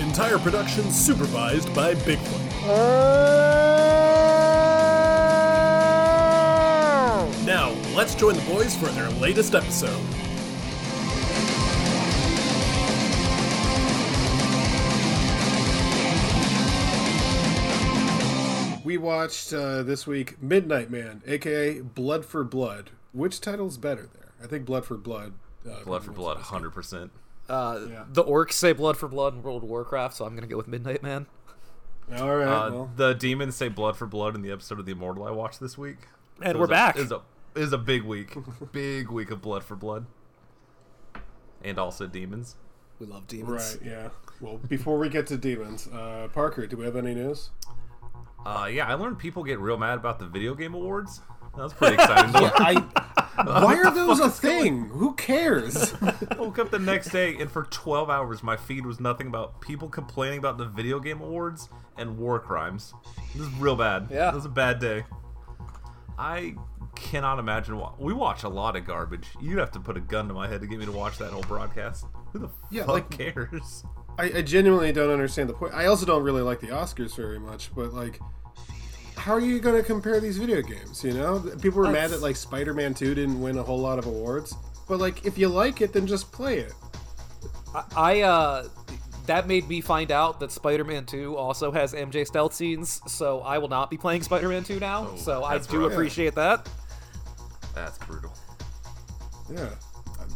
Entire production supervised by Bigfoot. Now, let's join the boys for their latest episode. We watched uh, this week Midnight Man, aka Blood for Blood. Which title's better there? I think Blood for Blood. Uh, Blood for blood, hundred percent. Uh, Yeah. The orcs say blood for blood in World of Warcraft, so I'm gonna go with Midnight Man. All right. Uh, well, the demons say blood for blood in the episode of the Immortal I watched this week. And So we're it was a- back. It was a, it was a big week, big week of blood for blood, and also demons. We love demons. right. Yeah. Well, before we get to demons, uh, Parker, do we have any news? Uh, yeah, I learned people get real mad about the video game awards. That was pretty exciting. to learn. I. Why are those a thing? Who cares? I woke up the next day and for 12 hours my feed was nothing about people complaining about the video game awards and war crimes. This is real bad. Yeah. This is a bad day. I cannot imagine. Wa- we watch a lot of garbage. You'd have to put a gun to my head to get me to watch that whole broadcast. Who the Yeah, fuck like- cares? I, I genuinely don't understand the point. I also don't really like the Oscars very much, but like, how are you going to compare these video games? You know, people were mad that like Spider-Man Two didn't win a whole lot of awards, but like, if you like it, then just play it. I uh, that made me find out that Spider-Man 2 also has MJ stealth scenes, so I will not be playing Spider-Man 2 now. Oh, so I do rough. appreciate that. That's brutal. Yeah.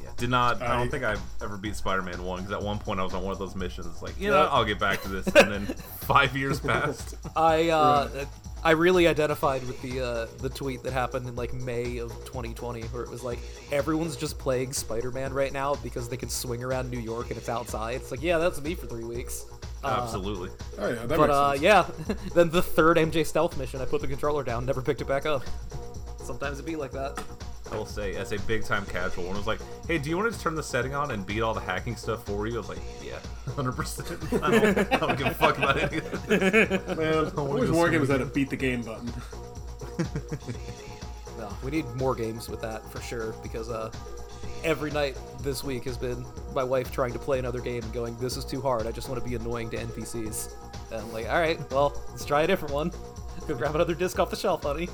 Yeah, did not. I, I- don't think I've ever beat Spider-Man one because at one point I was on one of those missions. Like, you know, Yeah. I'll get back to this, and then five years passed. I uh, I really identified with the uh, the tweet that happened in like May of 2020, where it was like everyone's just playing Spider-Man right now because they can swing around New York and it's outside. It's like, yeah, that's me for three weeks. Uh, Absolutely. Oh yeah, that But makes uh, sense. yeah, then the third MJ stealth mission, I put the controller down, never picked it back up. Sometimes it be like that. I will say, as a big time casual, when it was like, hey, do you want to turn the setting on and beat all the hacking stuff for you? I was like, yeah, 100%. I don't, I don't give a fuck about any of this. Man, I wish more games had again. a beat the game button. No, we need more games with that for sure because uh, every night this week has been my wife trying to play another game and going, "This is too hard. I just want to be annoying to NPCs." And I'm like, "All right, well, let's try a different one. Go grab another disc off the shelf, honey."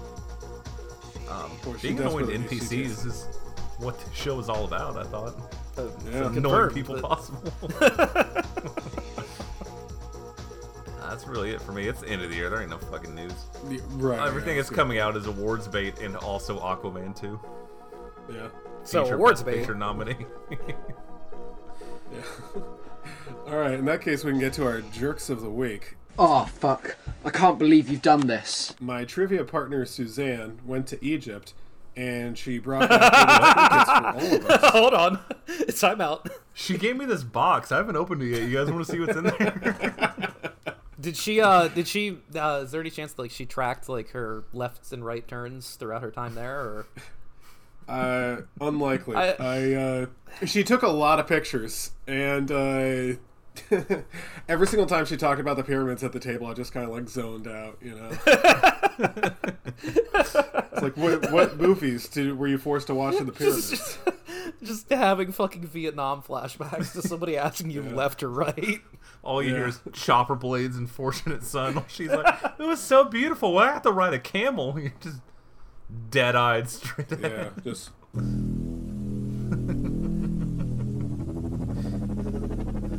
Um, being annoying to desperately NPCs is what the show is all about, I thought. Uh, Yeah. Annoying people but- possible. That's really it for me. It's the end of the year. There ain't no fucking news. Yeah, Right. Everything yeah, is coming out as awards bait and also Aquaman 2. Yeah. So Feature awards Best bait. Picture nominee. Yeah. All right. In that case, we can get to our jerks of the week. Oh, fuck. I can't believe you've done this. My trivia partner Suzanne went to Egypt, and she brought back for all of us. Hold on, It's time out. she gave me this box. I haven't opened it yet. You guys want to see what's in there? Did she? Uh, did she? Uh, is there any chance that, like she tracked like her lefts and right turns throughout her time there, or? Uh, unlikely. I- I, uh, she took a lot of pictures, and uh, every single time she talked about the pyramids at the table, I just kind of like zoned out. You know, it's like what what movies did, were you forced to watch in the pyramids? just, just having fucking Vietnam flashbacks to somebody asking you left or right. All you hear is chopper blades and fortunate son. She's like, it was so beautiful. Why I have to ride a camel? You're just dead eyed straight ahead. yeah, just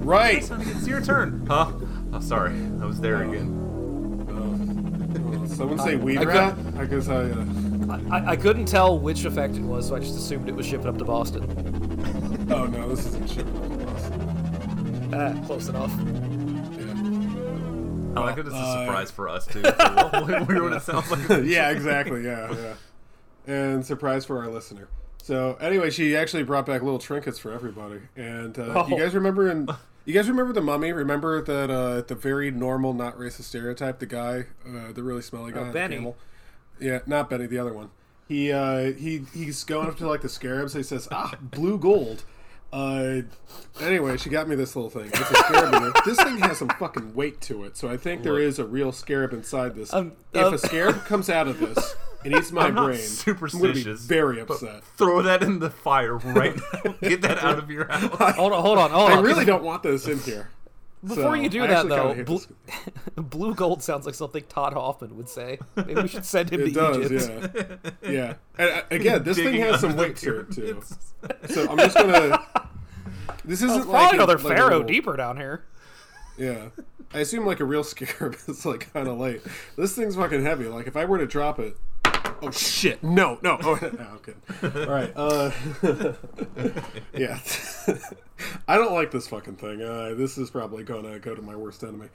right. Sonny, it's your turn. Huh? Oh, sorry. I was there again. Someone say weed I rat. I guess I. Uh, I, I couldn't tell which effect it was, so I just assumed it was shipping up to Boston. oh no, this isn't shit. Yeah. Ah, close enough. I like it as a Uh, surprise for us, too. So we'll, we'll hear what it sounds like. yeah, exactly. Yeah, yeah. And surprise for our listener. So anyway, she actually brought back little trinkets for everybody. And uh, you Oh. guys remember in You guys remember the mummy? Remember that uh, the very normal, not racist stereotype, the guy, uh, the really smelly guy, Oh, Benny. camel? Yeah, not Benny, the other one. He uh, he he's going up to like the scarabs. He says, "Ah, blue gold." Uh, anyway, she got me this little thing. It's a scarab. This thing has some fucking weight to it, so I think there is a real scarab inside this. Um, if um, a scarab comes out of this and eats my I'm not brain, I'm be superstitious, very upset. Throw that in the fire right now. Get that out of your house. Hold on, hold on, hold on. I really don't want this in here. Before So, you do I that, though, blue, blue gold sounds like something Todd Hoffman would say. Maybe we should send him It to does, Egypt. yeah, yeah. And, uh, again, this thing has some weight to it too. So I'm just gonna. This isn't There's like probably a- another like pharaoh little- deeper down here. Yeah, I assume like a real scarab is like kind of light. This thing's fucking heavy. Like if I were to drop it. Oh shit! No, no. Oh, no, I'm. All right. Uh, yeah. I don't like this fucking thing. Uh, this is probably gonna go to my worst enemy.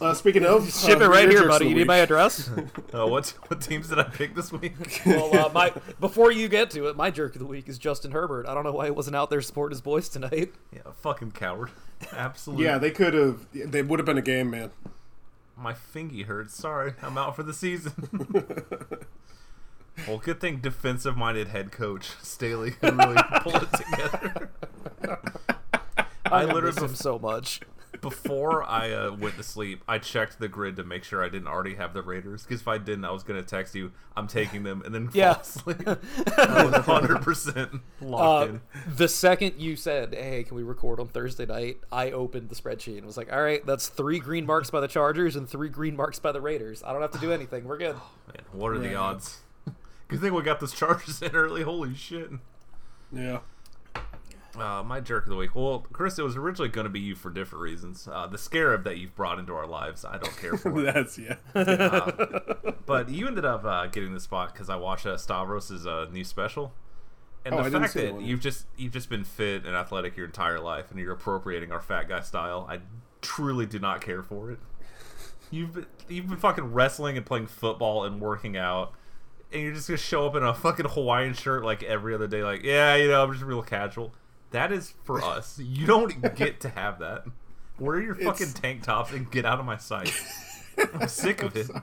Uh, speaking of, Ship uh, it right here, buddy. You the need my address? Uh, what what teams did I pick this week? well, uh, my before you get to it, my jerk of the week is Justin Herbert. I don't know why he wasn't out there supporting his boys tonight. Yeah, fucking coward. Absolutely. Yeah, they could have. They would have been a game, man. My fingy hurts. Sorry, I'm out for the season. well, good thing defensive-minded head coach Staley can really pull it together. I I literally miss him so much. Before I uh, went to sleep, I checked the grid to make sure I didn't already have the Raiders. Because if I didn't, I was gonna text you, "I'm taking them," and then fall asleep. I was 100 percent locked Uh, in. the second you said, "Hey, can we record on Thursday night?" I opened the spreadsheet and was like, "All right, that's three green marks by the Chargers and three green marks by the Raiders. I don't have to do anything. We're good." Man, what are the odds? Good thing we got this Chargers in early. Holy shit. Yeah. Uh, my jerk of the week. Well, Chris, it was originally going to be you for different reasons. Uh, the scarab that you've brought into our lives, I don't care for. That's yeah. but you ended up uh, getting the spot because I watched uh, Stavros' uh, new special, and Oh, the didn't fact that that one. you've just you've just been fit and athletic your entire life, and you're appropriating our fat guy style. I truly do not care for it. You've been, you've been fucking wrestling and playing football and working out, and you're just gonna show up in a fucking Hawaiian shirt like every other day, like yeah, you know, I'm just real casual. That is for us. You don't get to have that. Wear your fucking It's- tank tops and get out of my sight. I'm sick of it.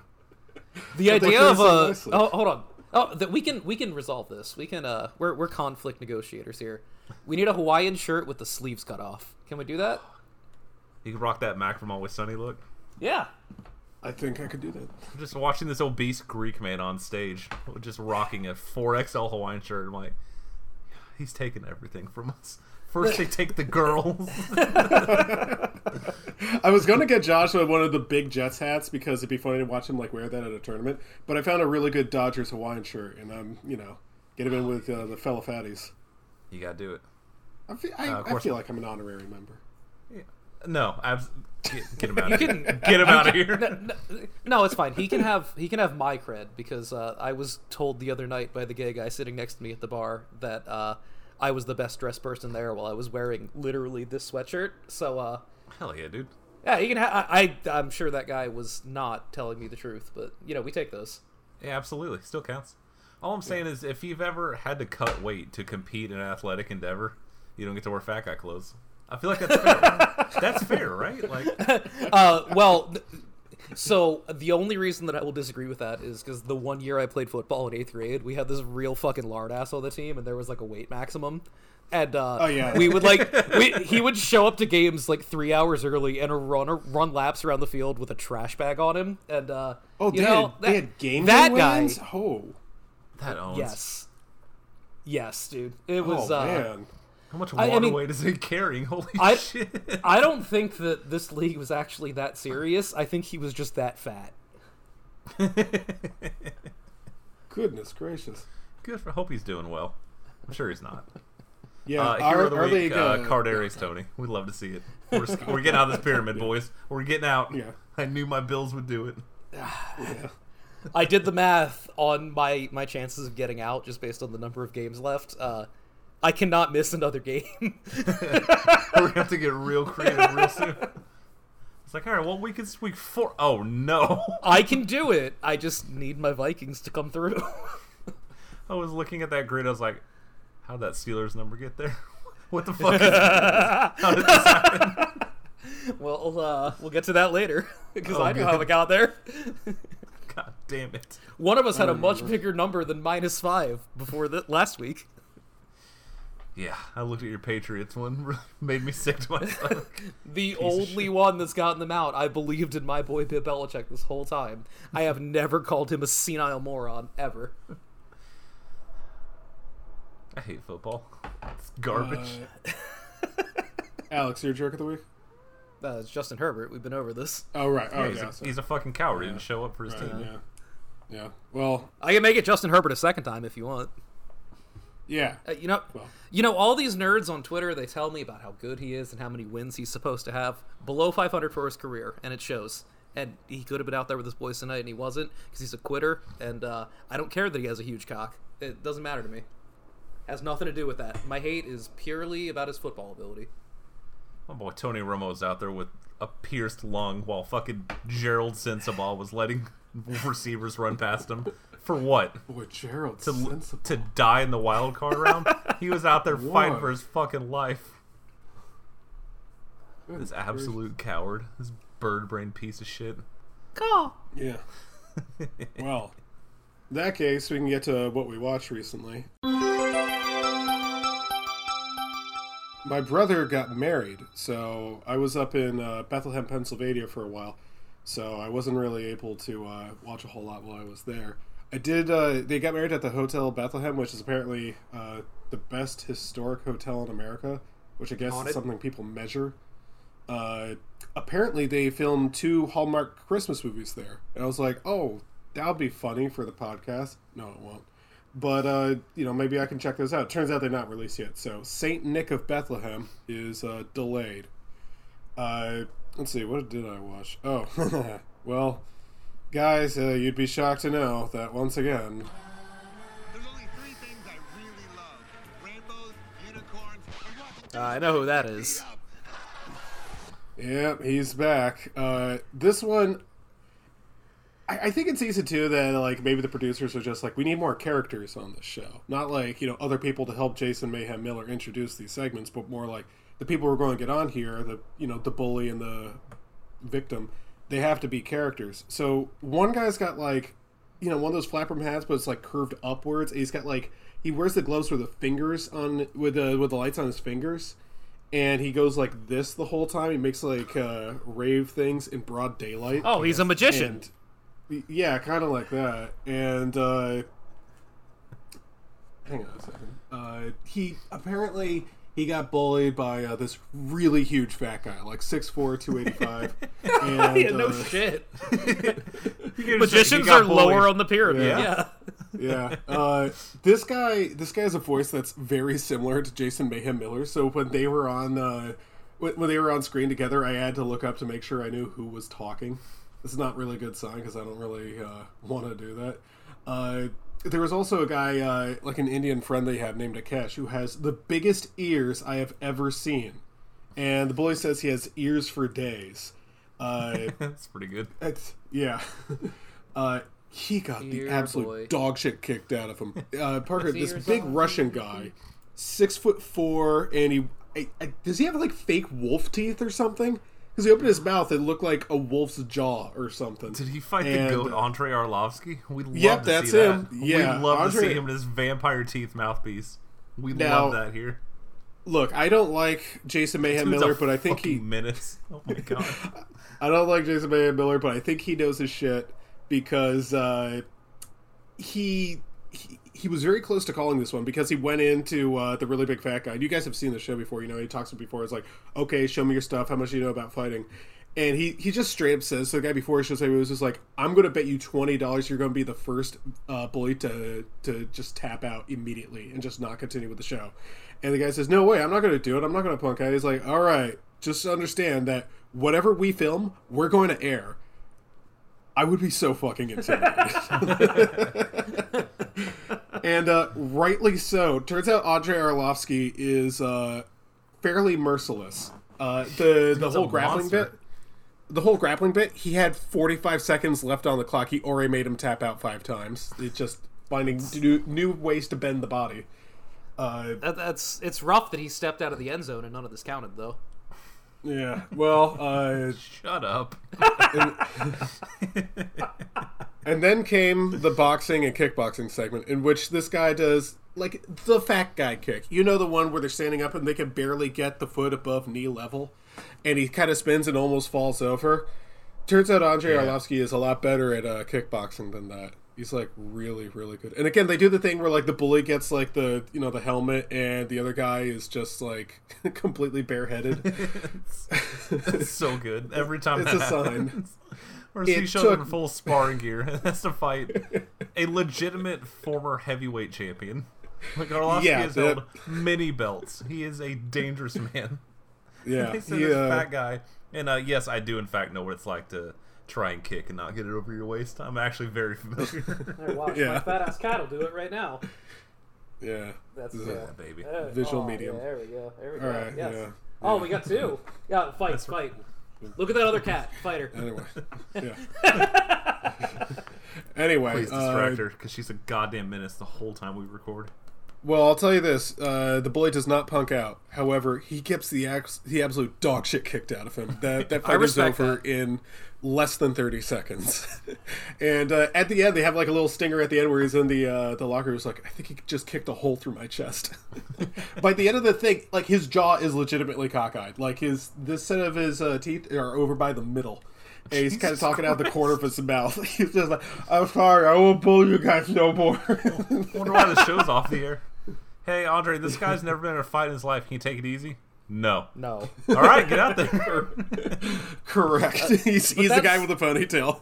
The But they idea could've of a uh, oh, hold on. Oh, that we can we can resolve this. We can uh, we're we're conflict negotiators here. We need a Hawaiian shirt with the sleeves cut off. Can we do that? You can rock that Mac from Always Sunny look. Yeah. I think I could do that. I'm just watching this obese Greek man on stage, just rocking a 4XL Hawaiian shirt. I'm like, he's taken everything from us. First they take the girls. I was gonna get Joshua one of the big Jets hats because it'd be funny to watch him like wear that at a tournament. But I found a really good Dodgers Hawaiian shirt, and I'm you know get him in with uh, the fellow fatties. you gotta do it. I feel, I, Uh, I feel like I'm an honorary member. No, abs- get, get him out of You here. Get him out of here. No, no, it's fine. He can have he can have my cred because uh, I was told the other night by the gay guy sitting next to me at the bar that uh, I was the best dressed person there while I was wearing literally this sweatshirt. So uh, Hell yeah, dude. yeah, he can. Ha- I, I I'm sure that guy was not telling me the truth, but you know we take those. Yeah, absolutely. Still counts. All I'm saying is, if you've ever had to cut weight to compete in an athletic endeavor, you don't get to wear fat guy clothes. I feel like that's fair. that's fair, right? Like, Uh, well, so the only reason that I will disagree with that is because the one year I played football in eighth grade, we had this real fucking lard ass on the team, and there was like a weight maximum. And uh, Oh, yeah. we would like we, he would show up to games like three hours early and run run laps around the field with a trash bag on him. And uh, Oh, you they, know, had, that, they had game that day guy. wins? Oh, that owns. Yes, yes, dude. It was. oh uh, man. How much water I mean- weight is he carrying? Holy I- shit. I don't think that this league was actually that serious. I think he was just that fat. Goodness gracious. Good for. Hope he's doing well. I'm sure he's not. Yeah, Uh, our, hero of the our week, league. uh, Uh, Kadarius Toney. We'd love to see it. We're, we're getting out of this pyramid, boys. We're getting out. Yeah. I knew my Bills would do it. yeah. I did the math on my my chances of getting out just based on the number of games left. Uh, I cannot miss another game. We're gonna have to get real creative real soon. It's like, all right, well, week is week four. Oh no! I can do it. I just need my Vikings to come through. I was looking at that grid. I was like, how did that Steelers number get there? What the fuck? Is How did this happen? Well, uh, we'll get to that later because Oh, I know good. how it got there. God damn it. One of us had a much bigger number than minus five before the last week. Yeah, I looked at your Patriots one, really made me sick to my stomach. The only one that's gotten them out. I believed in my boy Bill Belichick this whole time. I have never called him a senile moron ever. I hate football. It's garbage. Alex, your jerk of the week? Uh, it's Justin Herbert. We've been over this. Oh right. Oh Yeah, he's, yeah. a, so- he's a fucking coward. He didn't show up for his right, team. yeah. Yeah. Well, I can make it Justin Herbert a second time if you want. Yeah. Uh, you know, Well. you know, all these nerds on Twitter they tell me about how good he is and how many wins he's supposed to have. Below 500 for his career, and it shows. And he could have been out there with his boys tonight, and he wasn't because he's a quitter. And uh, I don't care that he has a huge cock. It doesn't matter to me. Has nothing to do with that. My hate is purely about his football ability. My boy Tony Romo's out there with a pierced lung while fucking Gerald Sensabaugh was letting receivers run past him. For what? Boy, Gerald. To, sensible. to die in the wild card round? He was out there fighting for his fucking life. Good This grief. absolute coward. This bird brain piece of shit. Cool. Yeah. well, in that case, we can get to what we watched recently. My brother got married, so I was up in uh, Bethlehem, Pennsylvania for a while, so I wasn't really able to uh, watch a whole lot while I was there. I did. Uh, they got married at the Hotel Bethlehem, which is apparently uh, the best historic hotel in America, which I guess Haunted? is something people measure. Uh, apparently, they filmed two Hallmark Christmas movies there, and I was like, "Oh, that'll be funny for the podcast." No, it won't. But uh, you know, maybe I can check those out. Turns out they're not released yet. So Saint Nick of Bethlehem is uh, delayed. Uh, let's see, what did I watch? Oh, well, guys, uh, you'd be shocked to know that once again, There's only three things I really love: rainbows, unicorns, and Uh, I know who that is. Yep, yeah, he's back. Uh, this one, I, I think it's easy too that like maybe the producers are just like, we need more characters on this show, not like you know other people to help Jason Mayhem Miller introduce these segments, but more like the people we're going to get on here, the you know the bully and the victim, they have to be characters. So one guy's got like, you know, one of those flapper hats, but it's like curved upwards. And he's got like he wears the gloves with the fingers on with the with the lights on his fingers, and he goes like this the whole time. He makes like uh, rave things in broad daylight. Oh, he's a magician. And- yeah, kind of like that. And uh, hang on a second. Uh, he apparently he got bullied by uh, this really huge fat guy, like 6'4", 285. and, yeah, no uh, shit. Magicians got are lower on the pyramid. Yeah. Yeah. yeah. Uh, this guy, this guy has a voice that's very similar to Jason Mayhem Miller. So when they were on, uh, when, when they were on screen together, I had to look up to make sure I knew who was talking. This is not really a good sign because I don't really uh, want to do that. There was also a guy, uh, like an Indian friend they had named Akesh, who has the biggest ears I have ever seen. And the bully says he has ears for days. Uh, That's pretty good. it's, yeah. Uh, he got Dear the absolute boy. dog shit kicked out of him. Uh, Parker, this big Russian guy, six foot four, and he I, I, does he have like fake wolf teeth or something? Because he opened his mouth, it looked like a wolf's jaw or something. Did he fight And, the goat Andre Arlovski? We'd love Yep, to that's see him. that. Yeah, We'd love to see him in his vampire teeth mouthpiece. We Now- love that here. Look, I don't like Jason Mayhem Miller, but I think he menace. Oh my god. I don't like Jason Mayhem Miller, but I think he knows his shit because uh, he, he he was very close to calling this one because he went into uh, the really big fat guy. You guys have seen the show before, you know. He talks to him before. It's like, okay, show me your stuff. How much do you know about fighting? And he, he just straight up says to the guy before he shows up, he was just like, I'm going to bet you twenty dollars you're going to be the first uh, bully to to just tap out immediately and just not continue with the show. And the guy says, No way, I'm not going to do it. I'm not going to punk out. He's like, All right, just understand that whatever we film, we're going to air. I would be so fucking intimidated. and uh, rightly so. Turns out Andre Arlovski is uh, fairly merciless. Uh, the the He's whole grappling monster. bit, the whole grappling bit, he had 45 seconds left on the clock. He already made him tap out five times. It's just finding new, new ways to bend the body. Uh, That, that's it's rough that he stepped out of the end zone and none of this counted though. Yeah. Well, uh, Shut up. and then came the boxing and kickboxing segment, in which this guy does like the fat guy kick. You know the one where they're standing up and they can barely get the foot above knee level, and he kind of spins and almost falls over. Turns out Andre Yeah. Arlovski is a lot better at uh, kickboxing than that. He's like really, really good. And again, they do the thing where like the bully gets like the you know the helmet, and the other guy is just like completely bareheaded. It's so good. Every time It's a sign. Happens. Or he It shows up took- in full sparring gear and has to fight a legitimate former heavyweight champion. Like Arlovski Yeah, has that- held many belts. He is a dangerous man. yeah, They said he, this uh, fat guy. And uh, yes, I do in fact know what it's like to try and kick and not get it over your waist. I'm actually very familiar. Hey, watch Yeah. my fat ass cat will do it right now. yeah. That's This yeah. a- baby. Uh, Visual oh, medium. Yeah, there we go. There we go. All right, yes. yeah. Oh, we got two. Yeah, fight, fight. Look at that other cat. Fighter. Anyway, yeah. anyway, Please uh, distract her because she's a goddamn menace the whole time we record. Well, I'll tell you this: uh, the bully does not punk out. However, he gets the ax- the absolute dog shit kicked out of him. That that fight is over that. in less than thirty seconds. and uh, at the end, they have like a little stinger at the end where he's in the uh, the locker. He's like, I think he just kicked a hole through my chest. By the end of the thing, like his jaw is legitimately cockeyed. Like his this set of his uh, teeth are over by the middle. And he's kind of talking out the corner of his mouth. He's just like, "I'm sorry, I won't bully you guys no more." Wonder why the show's off the air. Hey, Andre, this guy's never been in a fight in his life. Can you take it easy? No. No. All right, get out there. Correct. Uh, he's he's the guy with the ponytail.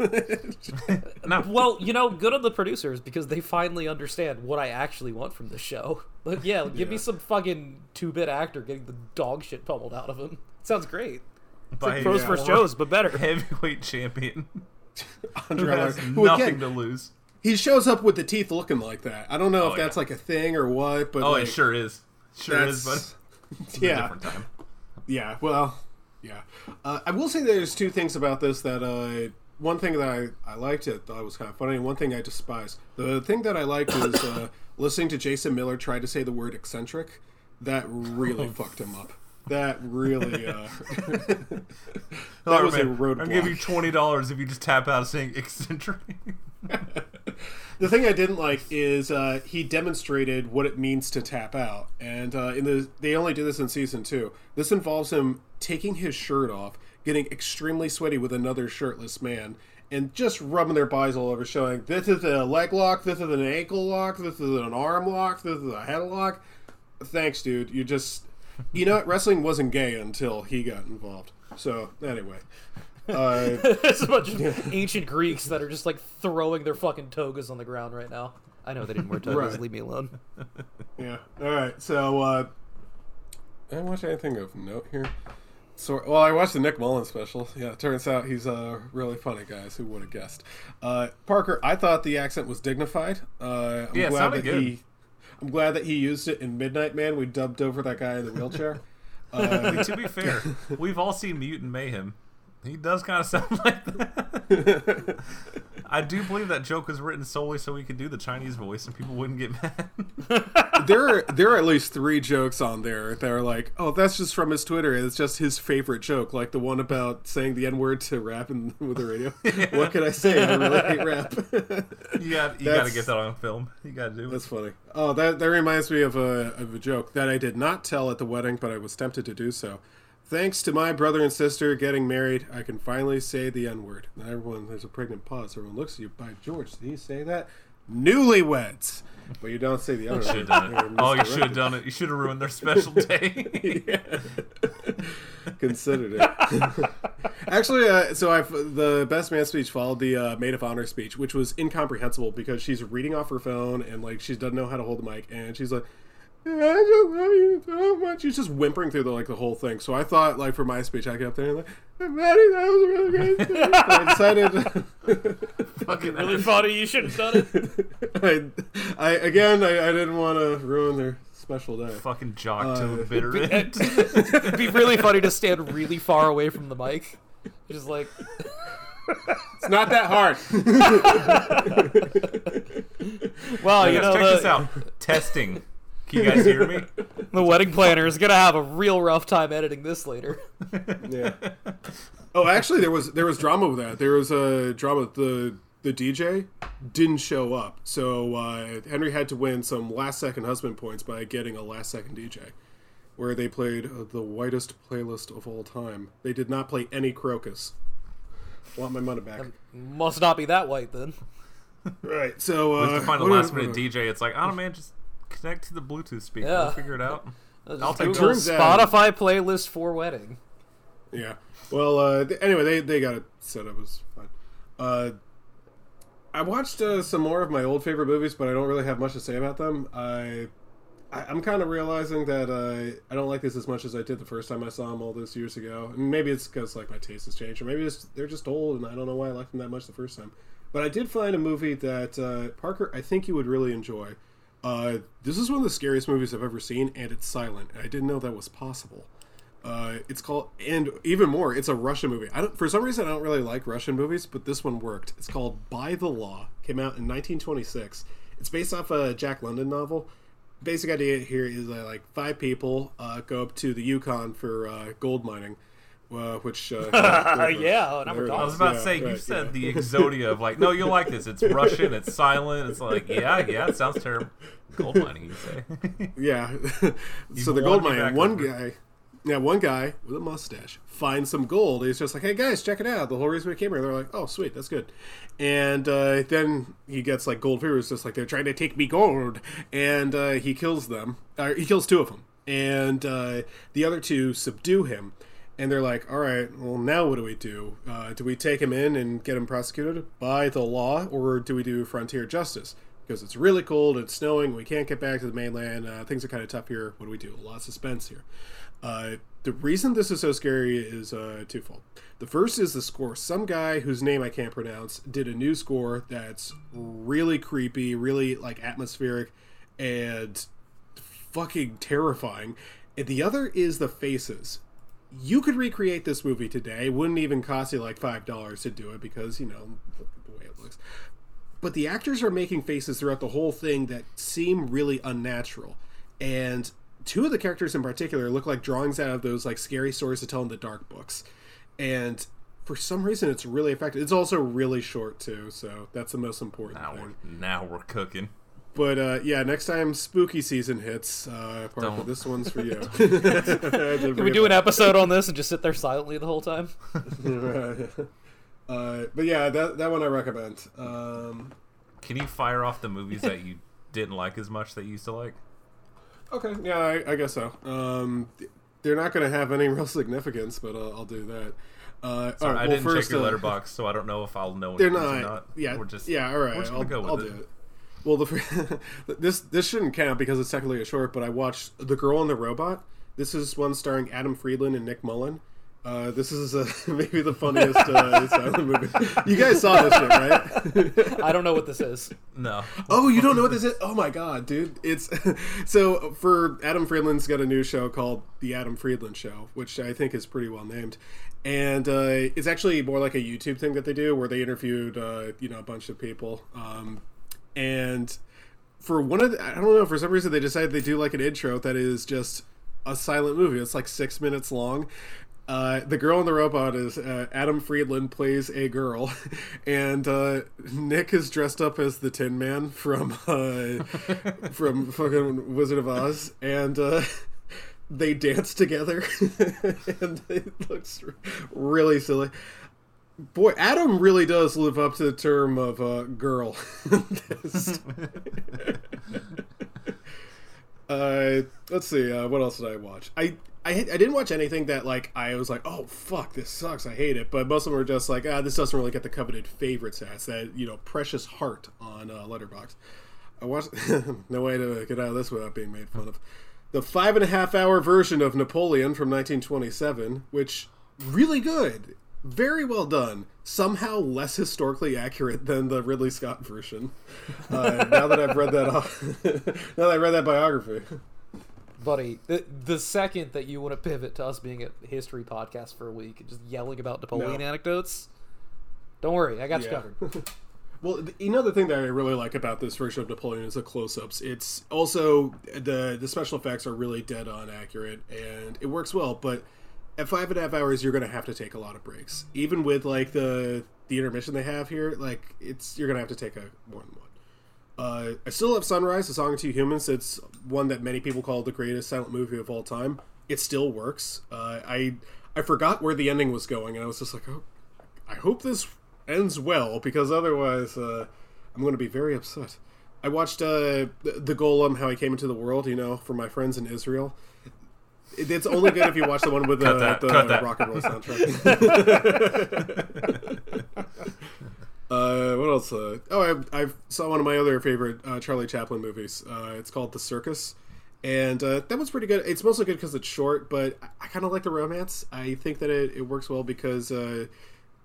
Now, Well, you know, good on the producers because they finally understand what I actually want from the show. But yeah, give me some fucking two-bit actor getting the dog shit pummeled out of him. Sounds great. by Pros a vs. former Joes, but better. Heavyweight champion who Andre has who nothing again, to lose. He shows up with the teeth looking like that. I don't know Oh, if that's yeah. like a thing or what, but Oh, like, it sure is. Sure is, but that's- it's a yeah, different time. yeah. Well, yeah. Uh, I will say there's two things about this that uh, one thing that I, I liked it thought was kind of funny, one thing I despise. The thing that I liked was uh, listening to Jason Miller try to say the word eccentric. That really Oh. fucked him up. That really. Uh, that All was right, a roadblock. I'll give you twenty dollars if you just tap out saying eccentric. The thing I didn't like is uh, he demonstrated what it means to tap out, and uh, in the they only did this in season two. This involves him taking his shirt off, getting extremely sweaty with another shirtless man, and just rubbing their bodies all over, showing this is a leg lock, this is an ankle lock, this is an arm lock, this is a head lock. Thanks, dude. You just, you know, what? wrestling wasn't gay until he got involved. So anyway, uh, There's a bunch of ancient Greeks that are just like throwing their fucking togas on the ground right now. I know they didn't wear togas. Right. Leave me alone. Yeah. All right. So, uh, I didn't watch anything of note here. So, well, I watched the Nick Mullen special. Yeah, it turns out he's a really funny guy. Who would have guessed? Uh, Parker, I thought the accent was dignified. Uh, I'm Yeah, glad sounded that good. he. I'm glad that he used it in Midnight Man. We dubbed over that guy in the wheelchair. Uh, to be fair, we've all seen Mutant Mayhem. He does kind of sound like that. I do believe that joke was written solely so we could do the Chinese voice and people wouldn't get mad. there are there are at least three jokes on there that are like, oh, that's just from his Twitter. It's just his favorite joke, like the one about saying the N word to rap in, with the radio. What can I say? I really hate rap. You got you got to get that on film. You got to do it. That's funny. Oh, that that reminds me of a of a joke that I did not tell at the wedding, but I was tempted to do so. Thanks to my brother and sister getting married, I can finally say the N word. And everyone, there's a pregnant pause. Everyone looks at you. By George, did he say that? Newlyweds. But you don't say the other have. Oh, you should have done it. You should have ruined their special day. Considered it. Actually, uh, so I the best man speech followed the uh, maid of honor speech, which was incomprehensible because she's reading off her phone and like she doesn't know how to hold the mic, and she's like, "I just love you so much." He's just whimpering through the like the whole thing. So I thought like for my speech, I get up there and like, "Maddie, that was a really great." speech." So I decided. Fucking Really funny. You should have done it. I, I again, I, I didn't want to ruin their special day. fucking jock to Uh, the bitter It- end. It'd be really funny to stand really far away from the mic. Just like It's not that hard. Well, you know, check the- this out. Testing. Can you guys hear me? The wedding planner is gonna have a real rough time editing this later. Yeah. Oh, actually, there was there was drama with that. There was a drama. The the DJ didn't show up, so uh, Henry had to win some last second husband points by getting a last second DJ, where they played uh, the whitest playlist of all time. They did not play any Crocus. Want my money back? Must not be that white then. Right. So We uh, have to find a last minute DJ. It's like, I don't know, man, just connect to the Bluetooth speaker. Yeah. We'll figure it out. I'll take Google turns out- Spotify playlist for wedding. Yeah. Well, uh, th- anyway, they, they got it set up. It was fine. Uh, I watched uh, some more of my old favorite movies, but I don't really have much to say about them. I, I I'm kind of realizing that uh, I don't like this as much as I did the first time I saw them all those years ago. And maybe it's because like my taste has changed, or maybe it's, they're just old, and I don't know why I liked them that much the first time. But I did find a movie that uh, Parker, I think you would really enjoy. Uh, this is one of the scariest movies I've ever seen, and it's silent. I didn't know that was possible. Uh, it's called, and even more, it's a Russian movie. I don't, for some reason, I don't really like Russian movies, but this one worked. It's called By the Law. Came out in 1926. It's based off a Jack London novel. Basic idea here is that like five people uh, go up to the Yukon for uh, gold mining, uh, which uh, Yeah, I was about to Yeah, say, you right, said yeah. the Exodia of like, no, you'll like this. It's Russian, it's silent. It's like, yeah, yeah, it sounds terrible. Gold mining, you say? Yeah. So the gold me mine, one over. guy, yeah, one guy with a mustache finds some gold. He's just like, "Hey guys, check it out." The whole reason we came here, they're like, "Oh, sweet, that's good." And uh, then he gets like gold fever. It's just like they're trying to take me gold, and uh, he kills them. Uh, he kills two of them, and uh, the other two subdue him. And they're like, "All right, well, now what do we do? Uh, do we take him in and get him prosecuted by the law, or do we do frontier justice?" because it's really cold, it's snowing, we can't get back to the mainland, uh, things are kind of tough here. What do we do? A lot of suspense here. Uh, the reason this is so scary is uh, twofold. The first is the score. Some guy whose name I can't pronounce did a new score that's really creepy, really like atmospheric, and fucking terrifying. And the other is the faces. You could recreate this movie today. It wouldn't even cost you like five dollars to do it because you know the way it looks. But the actors are making faces throughout the whole thing that seem really unnatural. And two of the characters in particular look like drawings out of those like scary stories to tell in the dark books. And for some reason it's really effective. It's also really short too so that's the most important Now thing. we're, now we're cooking. But uh, yeah next time spooky season hits uh, Parker, Don't. this one's for you Can we do an episode on this and just sit there silently the whole time? uh, but yeah that, that one i recommend um, Can you fire off the movies that you didn't like as much that you used to like? Okay, yeah, I, I guess so. Um, they're not going to have any real significance, but uh, I'll do that. Uh, Sorry, all right, I well, didn't first, check your uh, Letterboxd, so I don't know if I'll know They're anything not, or not. Yeah, we're just yeah. All right, We're just I'll, go with I'll it. do it. Well, the this this shouldn't count because it's technically a short. But I watched The Girl and the Robot. This is one starring Adam Friedland and Nick Mullen. Uh, this is uh, maybe the funniest uh, silent movie. You guys saw this shit, right? I don't know what this is. No. Oh, you don't know what this is? Oh my god, dude! It's so for Adam Friedland's got a new show called The Adam Friedland Show, which I think is pretty well named, and uh, it's actually more like a YouTube thing that they do where they interviewed uh, you know a bunch of people, um, and for one of the, I don't know for some reason they decided they do like an intro that is just a silent movie. It's like six minutes long. Uh, the girl in the robot is uh, Adam Friedland plays a girl, and uh, Nick is dressed up as the Tin Man from uh, from fucking Wizard of Oz, and uh, they dance together, and it looks really silly. Boy, Adam really does live up to the term of uh, girl. Uh, let's see. Uh, what else did I watch? I, I I didn't watch anything that like I was like, oh fuck, this sucks. I hate it. But most of them were just like, ah, this doesn't really get the coveted favorite stats. That you know, precious heart on uh, Letterboxd. I watched. no way to get out of this without being made fun of. The five and a half hour version of Napoleon from 1927, which really good, very well done. Somehow less historically accurate than the Ridley Scott version. Uh, now that I've read that, off, now that I read that biography. Buddy, the, the second that you want to pivot to us being a history podcast for a week and just yelling about Napoleon No. anecdotes, don't worry, I got you covered. Well, th- you thing that I really like about this version of Napoleon is the close-ups. It's also the the special effects are really dead on accurate, and it works well. But at five and a half hours, you're to have to take a lot of breaks, even with like the the intermission they have here. Like it's you're to have to take a more than one. Uh, I still love Sunrise, A Song of Two Humans. It's one that many people call the greatest silent movie of all time. It still works. Uh, I I forgot where the ending was going, and I was just like, oh, I hope this ends well because otherwise uh, I'm to be very upset. I watched uh, the, the Golem, How He Came into the World, you know, for my friends in Israel. It- It's only good if you watch the one with the, that, the rock and roll soundtrack. uh, what else? Uh, oh, I, I saw one of my other favorite uh, Charlie Chaplin movies. Uh, it's called The Circus, and uh, that was pretty good. It's mostly good because it's short, but I, I kind of like the romance. I think that it, it works well because uh,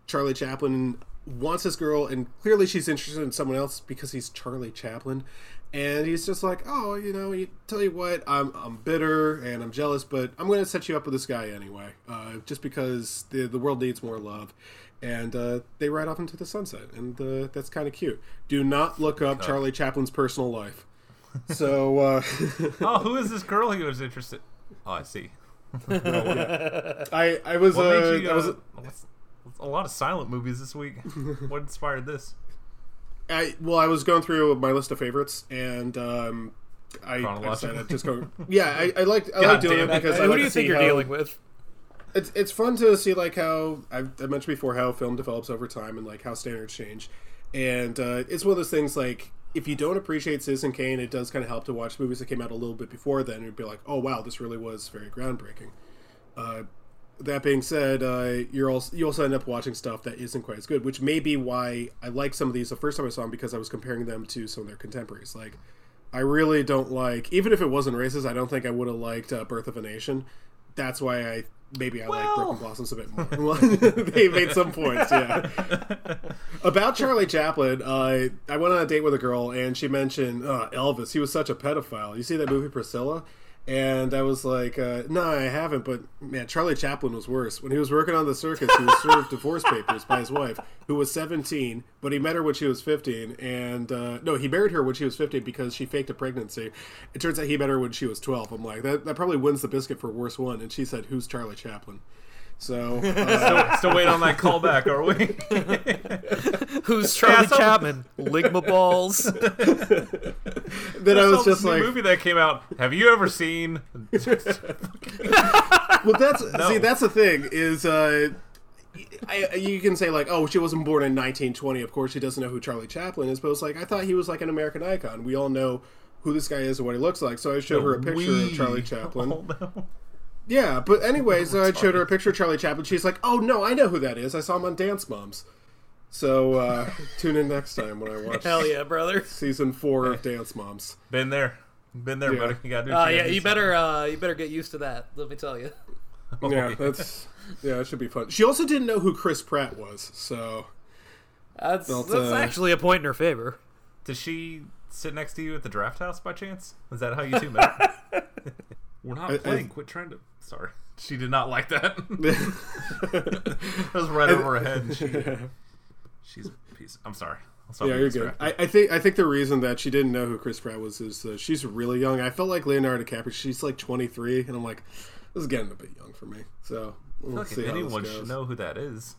Charlie Chaplin wants this girl, and clearly she's interested in someone else because he's Charlie Chaplin. And he's just like, oh, you know, you, tell you what, I'm, I'm bitter and I'm jealous, but I'm going to set you up with this guy anyway, uh, just because the, the world needs more love. And uh, they ride off into the sunset, and uh, that's kind of cute. Do not look up Charlie Chaplin's personal life. So, uh, oh, who is this girl he was interested? Oh, I see. I I was What uh, made you? I was what's- what's a lot of silent movies this week. what inspired this? I well, I was going through my list of favorites, and um, I, I decided just go. Yeah, I, I like I like doing it because Who I like do you think you're how, dealing with? It's it's fun to see like how I've, I mentioned before how film develops over time and like how standards change, and uh, it's one of those things like if you don't appreciate Citizen Kane, it does kind of help to watch movies that came out a little bit before then and be like, oh wow, this really was very groundbreaking. Uh, that being said, uh, you're also you also end up watching stuff that isn't quite as good, which may be why I like some of these the first time I saw them because I was comparing them to some of their contemporaries. Like, I really don't like, even if it wasn't racist, I don't think I would have liked uh, Birth of a Nation. That's why I maybe I like Broken Blossoms a bit more. Well, they made some points, yeah. About Charlie Chaplin, uh, I went on a date with a girl and she mentioned uh, Elvis. He was such a pedophile. You see that movie Priscilla? And I was like, uh, no, I haven't. But man, Charlie Chaplin was worse. When he was working on the circus, he was served divorce papers by his wife, who was 17, but he met her when she was 15. And uh, no, he married her when she was 15 because she faked a pregnancy. It turns out he met her when she was 12. I'm like, that, that probably wins the biscuit for worst one. And she said, who's Charlie Chaplin? So uh, Still, still waiting on that callback, are we? Who's Charlie some- Chapman? Ligma balls. then I was just new like, movie that came out. Have you ever seen? well that's No. see that's the thing is uh I, you can say like oh she wasn't born in 1920 of course she doesn't know who charlie chaplin is but it's like i thought he was like an american icon we all know who this guy is and what he looks like so i showed her a picture of charlie chaplin Oh, no. Yeah but anyways i showed her a picture of charlie chaplin she's like oh no i know who that is i saw him on dance moms so uh tune in next time when i watch Hell yeah, brother. season four of dance moms Been there, been there, Yeah. buddy. You gotta do. Uh, yeah, you better uh, you better get used to that. Let me tell you. yeah that's yeah it should be fun she also didn't know who chris pratt was so That's that's uh, actually a point in her favor. Did she sit next to you at the draft house by chance? Is that how you two met? We're not I- I- playing. Quit trying to. Sorry, she did not like that. that was right over her head. And she, she's a piece. I'm sorry. Yeah, you're good. I, I think I think the reason that she didn't know who Chris Pratt was is uh, she's really young. I felt like Leonardo DiCaprio. She's like 23, and I'm like, this is getting a bit young for me. So we'll Look, see anyone should know who that is,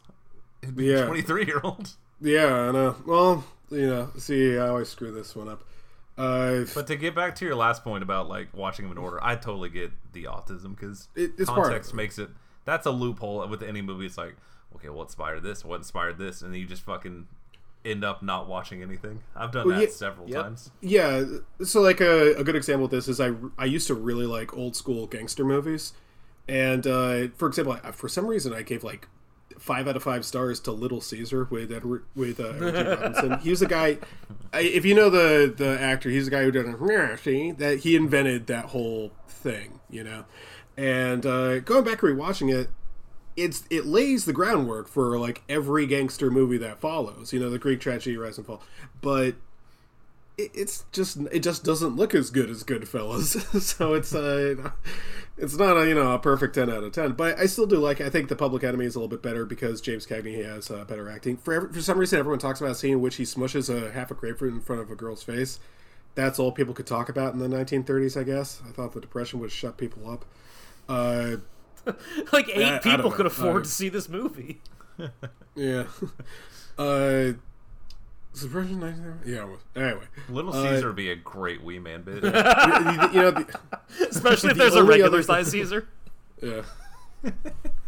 it'd be Yeah. a 23 year old. Yeah, I know. Well, you know, see I always screw this one up. Uh, But to get back to your last point about like watching them in order, I totally get the autism because It- it's part of context it. makes it. That's a loophole with any movie. It's like, okay, what inspired this? What inspired this? And then you just fucking end up not watching anything. I've done Well, that yeah- several Yep. times. yeah. So like a, a good example of this is I I used to really like old school gangster movies, and uh, for example, I, for some reason I gave like five out of five stars to Little Caesar with Edward with uh, Edward. Robinson. He was a guy. If you know the the actor, he's the guy who did "Yeah, see that he invented that whole thing, you know. And uh, going back and rewatching it, it's it lays the groundwork for like every gangster movie that follows. You know, the Greek tragedy, Rise and Fall, but it, it's just it just doesn't look as good as Goodfellas. so it's uh, it's not a you know a perfect ten out of ten, but I still do like. I think the Public Enemy is a little bit better because James Cagney has uh, better acting. For every, for some reason, everyone talks about a scene in which he smushes a half a grapefruit in front of a girl's face. That's all people could talk about in the 1930s, I guess. I thought the Depression would shut people up. Uh, like eight I- I people know. could afford Uh, to see this movie. yeah. uh, Depression 1930? Yeah. it was. Anyway, Little Uh, Caesar would be a great wee man bit. you, you know. The, Especially if The there's a regular other- size Caesar. Yeah.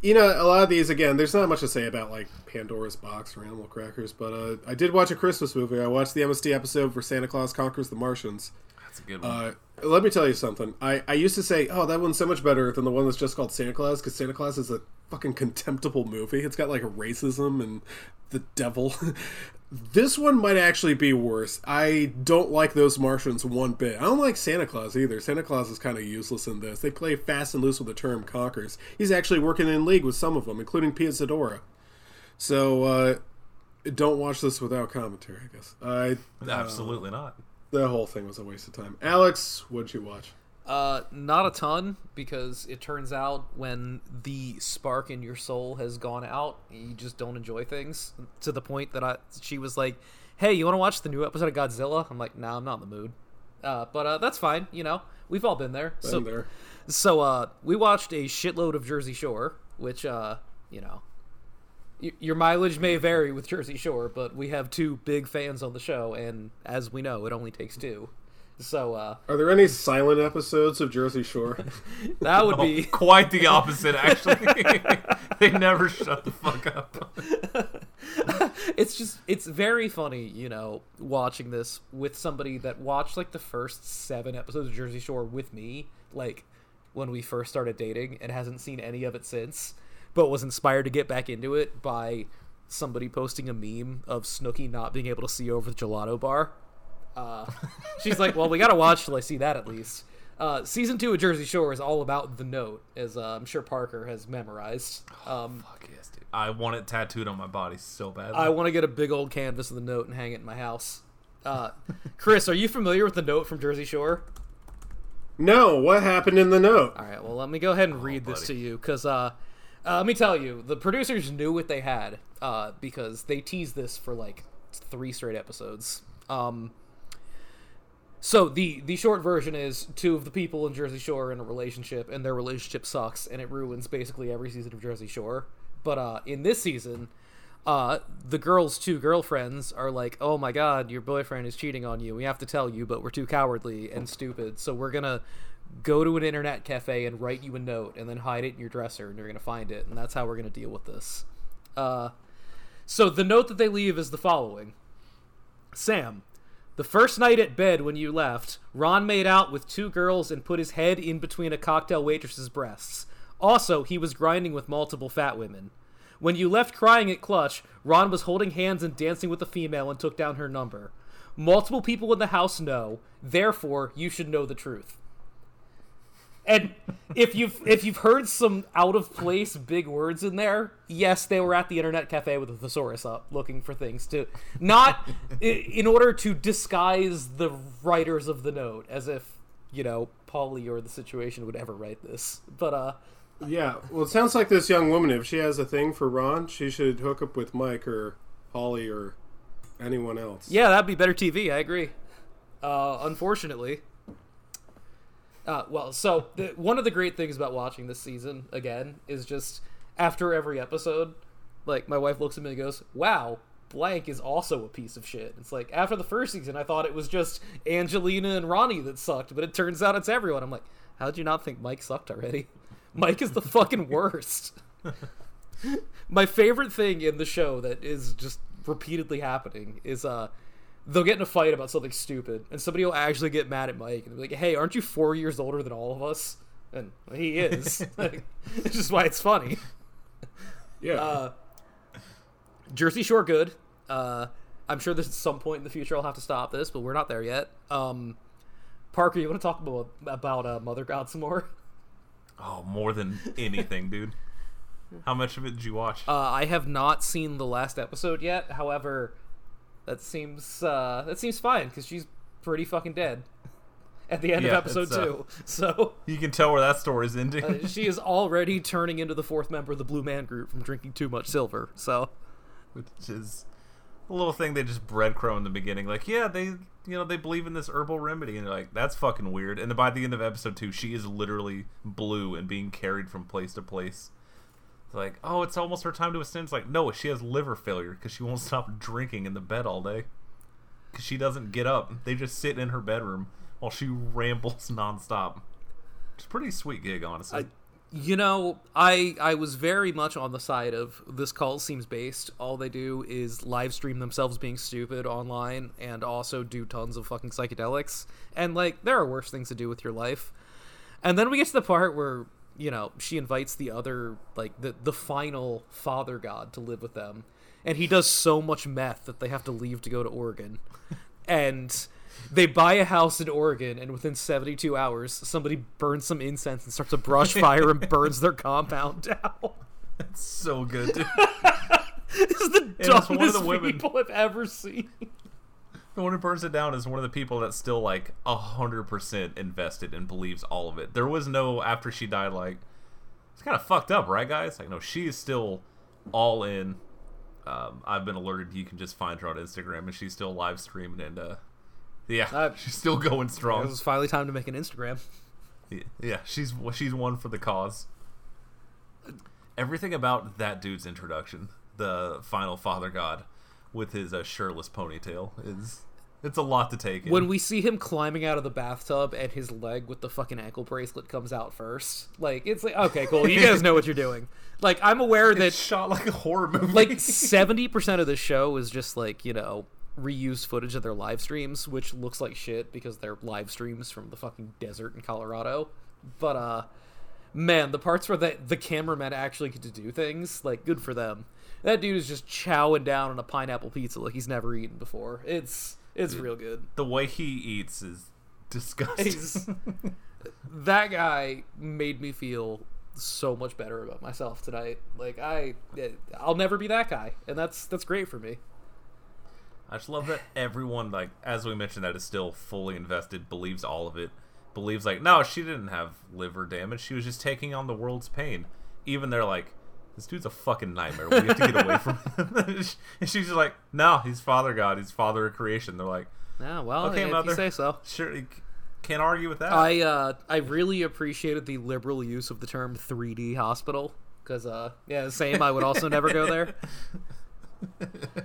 you know, a lot of these again. There's not much to say about like Pandora's Box or Animal Crackers, but uh, I did watch a Christmas movie. I watched the MST episode for Santa Claus Conquers the Martians. That's a good one. Uh, let me tell you something. I, I used to say, oh, that one's so much better than the one that's just called Santa Claus because Santa Claus is a fucking contemptible movie. It's got like racism and the devil. this one might actually be worse. I don't like those Martians one bit. I don't like Santa Claus either. Santa Claus is kind of useless in this. They play fast and loose with the term conquers. He's actually working in league with some of them, including Pia Zadora. So, uh, don't watch this without commentary, I guess. I, Absolutely not. the whole thing was a waste of time. Alex, what'd you watch? Uh, not a ton because it turns out when the spark in your soul has gone out, you just don't enjoy things to the point that I she was like, "Hey, you want to watch the new episode of Godzilla?" I'm like, "Nah, I'm not in the mood." Uh, but uh, that's fine. You know, we've all been there. so Been there. so uh, we watched a shitload of Jersey Shore, which uh, you know, y- your mileage may vary with Jersey Shore, but we have two big fans on the show, and as we know, it only takes two. So uh, Are there any silent episodes of Jersey Shore? that would Oh, be quite the opposite, actually. they never shut the fuck up. it's just it's very funny, you know, watching this with somebody that watched like the first seven episodes of Jersey Shore with me, like when we first started dating, and hasn't seen any of it since, but was inspired to get back into it by somebody posting a meme of Snooki not being able to see over the gelato bar. Uh, she's like, "Well, we gotta watch till I see that at least." Uh, season two of Jersey Shore is all about the note, as uh, I'm sure Parker has memorized. Um, Fuck yes, dude. I want it tattooed on my body so bad. I want to get a big old canvas of the note and hang it in my house. Uh, Chris, are you familiar with the note from Jersey Shore? no, what happened in the note? All right, well, let me go ahead and read this buddy. to you because uh, uh, let me tell you, the producers knew what they had uh, because they teased this for like three straight episodes. Um, so the the short version is two of the people in Jersey Shore are in a relationship, and their relationship sucks, and it ruins basically every season of Jersey Shore. But uh, in this season, uh, the girl's two girlfriends are like, "Oh my god, your boyfriend is cheating on you. We have to tell you, but we're too cowardly and stupid. So we're gonna go to an internet cafe and write you a note, and then hide it in your dresser, and you're gonna find it, and that's how we're gonna deal with this." Uh, so the note that they leave is the following: Sam, the first night at bed when you left, Ron made out with two girls and put his head in between a cocktail waitress's breasts. Also, he was grinding with multiple fat women. When you left crying at Clutch, Ron was holding hands and dancing with a female and took down her number. Multiple people in the house know, therefore, you should know the truth. And if you've if you've heard some out of place big words in there, yes, they were at the internet cafe with a thesaurus up, looking for things to not in order to disguise the writers of the note, as if you know Pauly or the situation would ever write this. But uh, Yeah, well, it sounds like this young woman, if she has a thing for Ron, she should hook up with Mike or Pauly or anyone else. yeah, that'd be better TV. I agree. Uh, unfortunately, uh, well, so the, one of the great things about watching this season again is just after every episode, like my wife looks at me and goes, "Wow." Blank is also a piece of shit. It's like after the first season, I thought it was just Angelina and Ronnie that sucked, but it turns out it's everyone. I'm like, how'd you not think Mike sucked already? Mike is the fucking worst. my favorite thing in the show that is just repeatedly happening is uh they'll get in a fight about something stupid and somebody will actually get mad at Mike and be like, "Hey, aren't you 4 years older than all of us?" And he is. Like, it's just why it's funny. Yeah. Uh, Jersey Shore good. Uh, I'm sure there's at some point in the future I'll have to stop this, but we're not there yet. Um, Parker, you want to talk about about uh, Mother God some more? Oh, more than anything, dude. How much of it did you watch? Uh, I have not seen the last episode yet. However, that seems uh, that seems fine because she's pretty fucking dead. at the end Yeah, of episode uh, two. So You can tell where that story's ending. uh, she is already turning into the fourth member of the Blue Man Group from drinking too much silver. So which is a little thing they just breadcrumb in the beginning. Like, yeah, they you know they believe in this herbal remedy, and you're like, that's fucking weird. And then by the end of episode two, she is literally blue and being carried from place to place. It's like, oh, it's almost her time to ascend. It's like, no, she has liver failure because she won't stop drinking in the bed all day. Because she doesn't get up. They just sit in her bedroom while she rambles nonstop. It's a pretty sweet gig, honestly. You know, I I was very much on the side of this cult seems based. All they do is live stream themselves being stupid online and also do tons of fucking psychedelics. And like there are worse things to do with your life. And then we get to the part where, you know, she invites the other like the the final father god to live with them. And he does so much meth that they have to leave to go to Oregon. and they buy a house in Oregon, and within 72 hours, somebody burns some incense and starts a brush fire and burns their compound down. That's so good, dude. this is the it's one of dumbest people I've ever seen. The one who burns it down is one of the people that's still like hundred percent invested and believes all of it. There was no after she died like it's kind of fucked up, right, guys? Like no, she is still all in. Um, I've been alerted. You can just find her on Instagram, and she's still live streaming, and uh, yeah, Uh, she's still going strong. It was finally time to make an Instagram. Yeah, yeah, she's she's one for the cause. Everything about that dude's introduction, the final father god, with his uh, shirtless ponytail, is it's a lot to take in. When we see him climbing out of the bathtub and his leg with the fucking ankle bracelet comes out first, like it's like okay, cool, you guys know what you're doing. Like I'm aware that it's shot like a horror movie. like seventy percent of the show is just like you know reused footage of their live streams, which looks like shit because they're live streams from the fucking desert in Colorado. But uh, man, the parts where the the cameramen actually get to do things, like good for them. That dude is just chowing down on a pineapple pizza like he's never eaten before. It's it's real good. the way he eats is disgusting. That guy made me feel so much better about myself tonight. Like I, eh, I'll never be that guy, and that's that's great for me. I just love that everyone, like as we mentioned, that is still fully invested, believes all of it, believes like no, she didn't have liver damage. She was just taking on the world's pain. Even they're like, this dude's a fucking nightmare. We have to get away from him. and she's just like, no, he's Father God. He's Father of creation. They're like, Yeah, well, Okay, if mother. you say so. sure, can't argue with that. I uh, I really appreciated the liberal use of the term 3D hospital because uh, yeah, same. I would also never go there.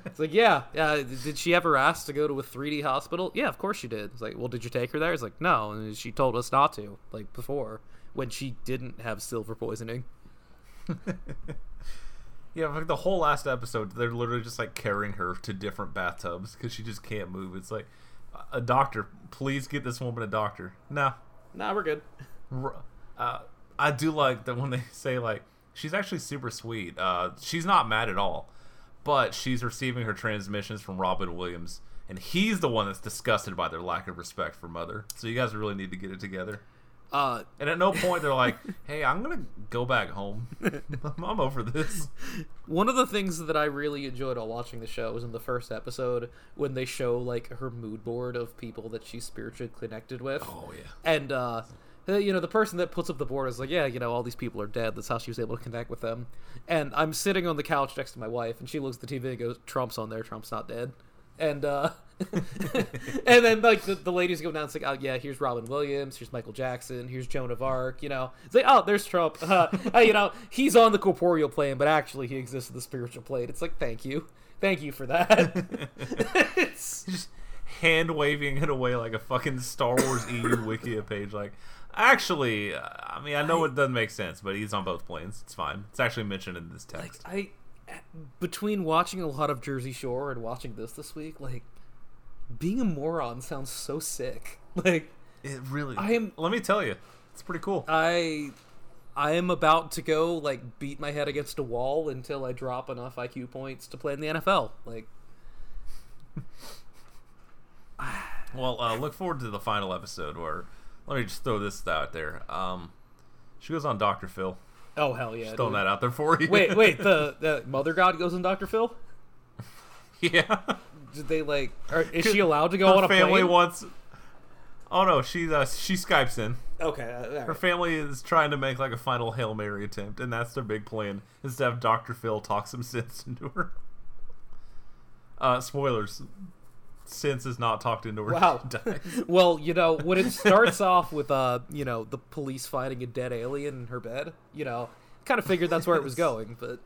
It's like, yeah, yeah. Did she ever ask to go to a 3D hospital? Yeah, of course she did. It's like, well, did you take her there? It's like, no, and she told us not to, like before when she didn't have silver poisoning. Yeah, like the whole last episode, they're literally just like carrying her to different bathtubs because she just can't move. It's like, a doctor, please get this woman a doctor. No, Nah, we're good. Uh, I do like that when they say like she's actually super sweet. Uh, she's not mad at all, but she's receiving her transmissions from Robin Williams, and he's the one that's disgusted by their lack of respect for Mother. So you guys really need to get it together. Uh, And at no point they're like, "Hey, I'm gonna go back home. I'm over this." One of the things that I really enjoyed while watching the show was in the first episode when they show like her mood board of people that she's spiritually connected with. Oh yeah. And uh you know, the person that puts up the board is like, yeah, you know, all these people are dead. That's how she was able to connect with them. And I'm sitting on the couch next to my wife, and she looks at the TV and goes, "Trump's on there. Trump's not dead." And uh, and then like the, the ladies go down, it's like, oh yeah, here's Robin Williams, here's Michael Jackson, here's Joan of Arc. You know, it's like, oh, there's Trump. Uh, uh, you know, he's on the corporeal plane, but actually he exists in the spiritual plane. It's like, thank you, thank you for that. it's just hand waving it away like a fucking Star Wars EU Wikia page. Like, actually, I mean, I know it doesn't make sense, but he's on both planes. It's fine. It's actually mentioned in this text. I between watching a lot of Jersey Shore and watching this this week, like being a moron sounds so sick. Like it really. I am- Let me tell you, it's pretty cool. I I am about to go like beat my head against a wall until I drop enough IQ points to play in the NFL. Like Well, uh, look forward to the final episode where. Let me just throw this out there. Um, she goes on Dr. Phil. Oh hell yeah. Just throwing dude. that out there for you. Wait, wait, the the Mother God goes in Dr. Phil? yeah. Did they like are, is she allowed to go Her on a family plane? wants. Oh no, she uh, she skypes in. Okay, uh, Her right. family is trying to make like a final hail mary attempt, and that's their big plan: is to have Doctor Phil talk some sense into her. Uh, spoilers: sense is not talked into her. Wow. Well, you know, when it starts off with uh, you know, the police finding a dead alien in her bed, you know, kind of figured that's where it was going, but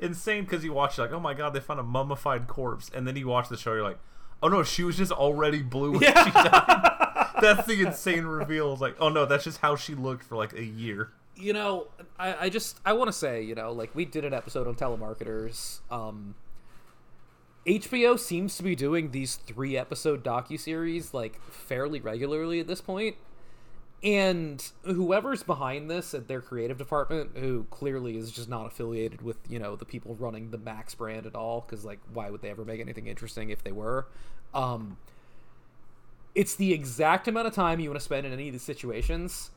Insane because you watch like, oh my god, they found a mummified corpse, and then you watch the show, you're like, oh no, she was just already blue when she died. that's the insane reveal. It's like, oh no, that's just how she looked for like a year. you know, I, I just I want to say, you know, like we did an episode on telemarketers. Um, HBO seems to be doing these three episode docu series like fairly regularly at this point, and whoever's behind this at their creative department, who clearly is just not affiliated with you know the people running the Max brand at all, because like why would they ever make anything interesting if they were? Um, it's the exact amount of time you want to spend in any of these situations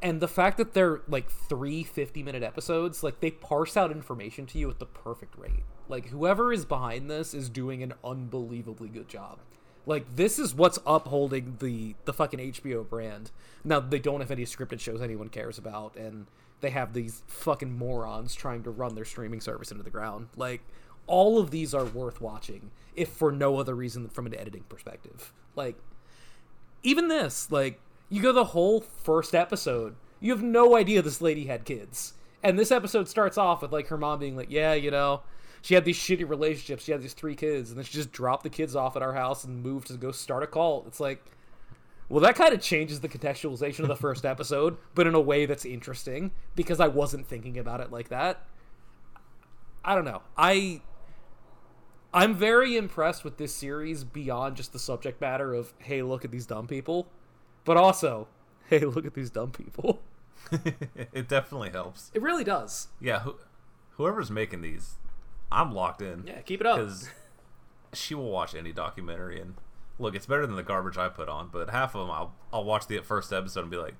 and the fact that they're like three 50 minute episodes like they parse out information to you at the perfect rate like whoever is behind this is doing an unbelievably good job. Like this is what's upholding the the fucking hbo brand. Now they don't have any scripted shows anyone cares about and they have these fucking morons trying to run their streaming service into the ground. Like all of these are worth watching if for no other reason than from an editing perspective. Like even this, like, you go the whole first episode, you have no idea this lady had kids. And this episode starts off with, like, her mom being like, yeah, you know, she had these shitty relationships. She had these three kids, and then she just dropped the kids off at our house and moved to go start a cult. It's like, well, that kind of changes the contextualization of the first episode, but in a way that's interesting because I wasn't thinking about it like that. I don't know. I I'm very impressed with this series beyond just the subject matter of hey, look at these dumb people, but also hey, look at these dumb people. it definitely helps. It really does. Yeah, who, whoever's making these, I'm locked in. Yeah, keep it up. Because she will watch any documentary and look, it's better than the garbage I put on. But half of them, I'll I'll watch the first episode and be like,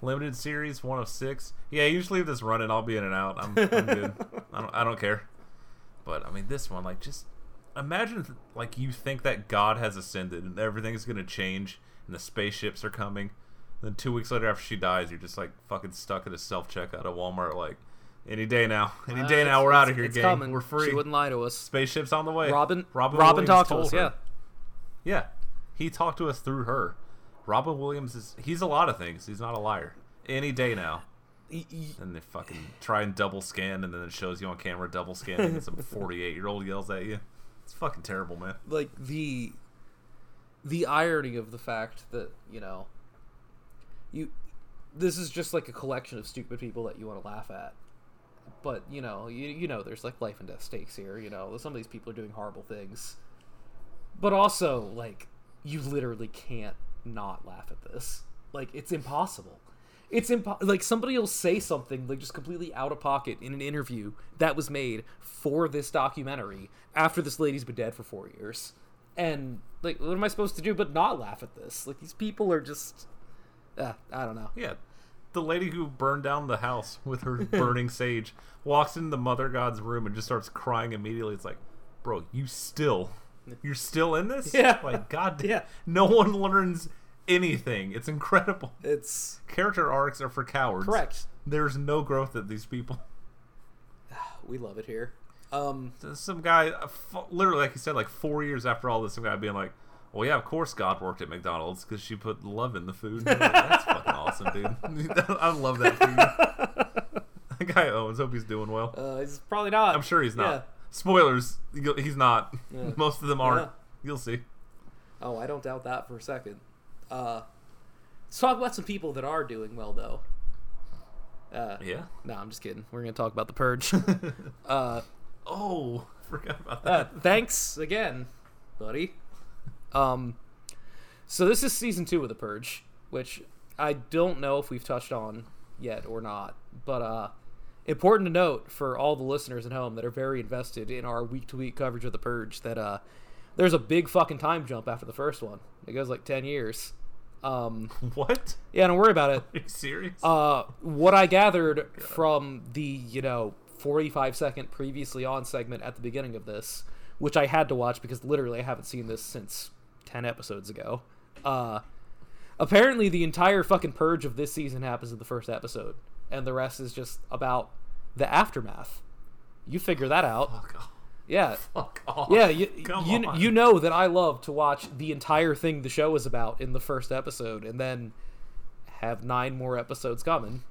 limited series, one of six. Yeah, usually just leave this running. I'll be in and out. I'm, I'm good. I don't I don't care. But I mean, this one, like, just imagine like you think that God has ascended and everything's gonna change and the spaceships are coming. Then two weeks later, after she dies, you're just like fucking stuck at a self checkout at Walmart. Like, any day now, any Uh, day now, we're out of here, it's gang. coming. We're free. She wouldn't lie to us. Spaceships on the way. Robin- Robin, Robin talked to us, her. yeah. Yeah, he talked to us through her. Robin Williams is he's a lot of things. He's not a liar. Any day now. And they fucking try and double scan, and then it shows you on camera double scanning, and some forty-eight year old yells at you. It's fucking terrible, man. like the the irony of the fact that you know you this is just like a collection of stupid people that you want to laugh at but you know you, you know there's like life and death stakes here you know some of these people are doing horrible things. But also like you literally can't not laugh at this. Like it's impossible. It's impo- like somebody will say something like just completely out of pocket in an interview that was made for this documentary after this lady's been dead for four years. And like what am i supposed to do but not laugh at this? Like these people are just uh, i don't know. Yeah, the lady who burned down the house with her burning sage walks into the mother god's room and just starts crying immediately. It's like, bro, you still, you're still in this? Yeah. Like, god, damn, Yeah. no one learns anything. It's incredible. it's Character arcs are for cowards. correct There's no growth at these people. we love it here um Some guy, literally, like you said, like four years after all this, some guy being like, "Well, yeah, of course God worked at McDonald's because she put love in the food." Like, That's fucking awesome, dude. I love that for you. that guy Owens, hope he's doing well. uh it's probably not I'm sure he's not. Yeah. Spoilers, he's not. Yeah. Most of them aren't. Yeah. You'll see. Oh, I don't doubt that for a second. Uh, let's talk about some people that are doing well, though. Uh, Yeah. No, I'm just kidding. We're gonna talk about the purge. uh, Oh, forgot about uh, that. thanks again, buddy. Um, so this is season two of the purge, which I don't know if we've touched on yet or not, but uh, important to note for all the listeners at home that are very invested in our week to week coverage of the purge that uh, there's a big fucking time jump after the first one. It goes like ten years. Um, what? yeah, don't worry about it. Are you serious? Uh, what I gathered from the you know 45 second previously on segment at the beginning of this, which I had to watch because literally I haven't seen this since 10 episodes ago. Uh, Apparently, the entire fucking purge of this season happens in the first episode, and the rest is just about the aftermath. You figure that out. Off. Yeah. Fuck off. Yeah, you, you, you know that I love to watch the entire thing the show is about in the first episode and then have nine more episodes coming.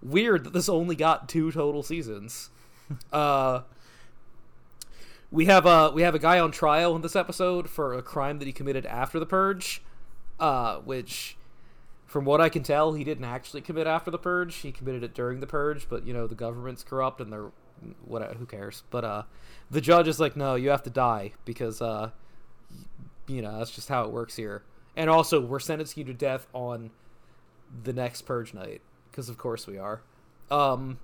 Weird that this only got two total seasons. uh we have a we have a guy on trial in this episode for a crime that he committed after the purge, uh, which, from what I can tell, he didn't actually commit after the purge. He committed it during the purge, but you know the government's corrupt and they're what who cares? But uh, the judge is like, no, you have to die because uh, you know that's just how it works here. And also, we're sentencing you to death on the next purge night because of course we are. Um,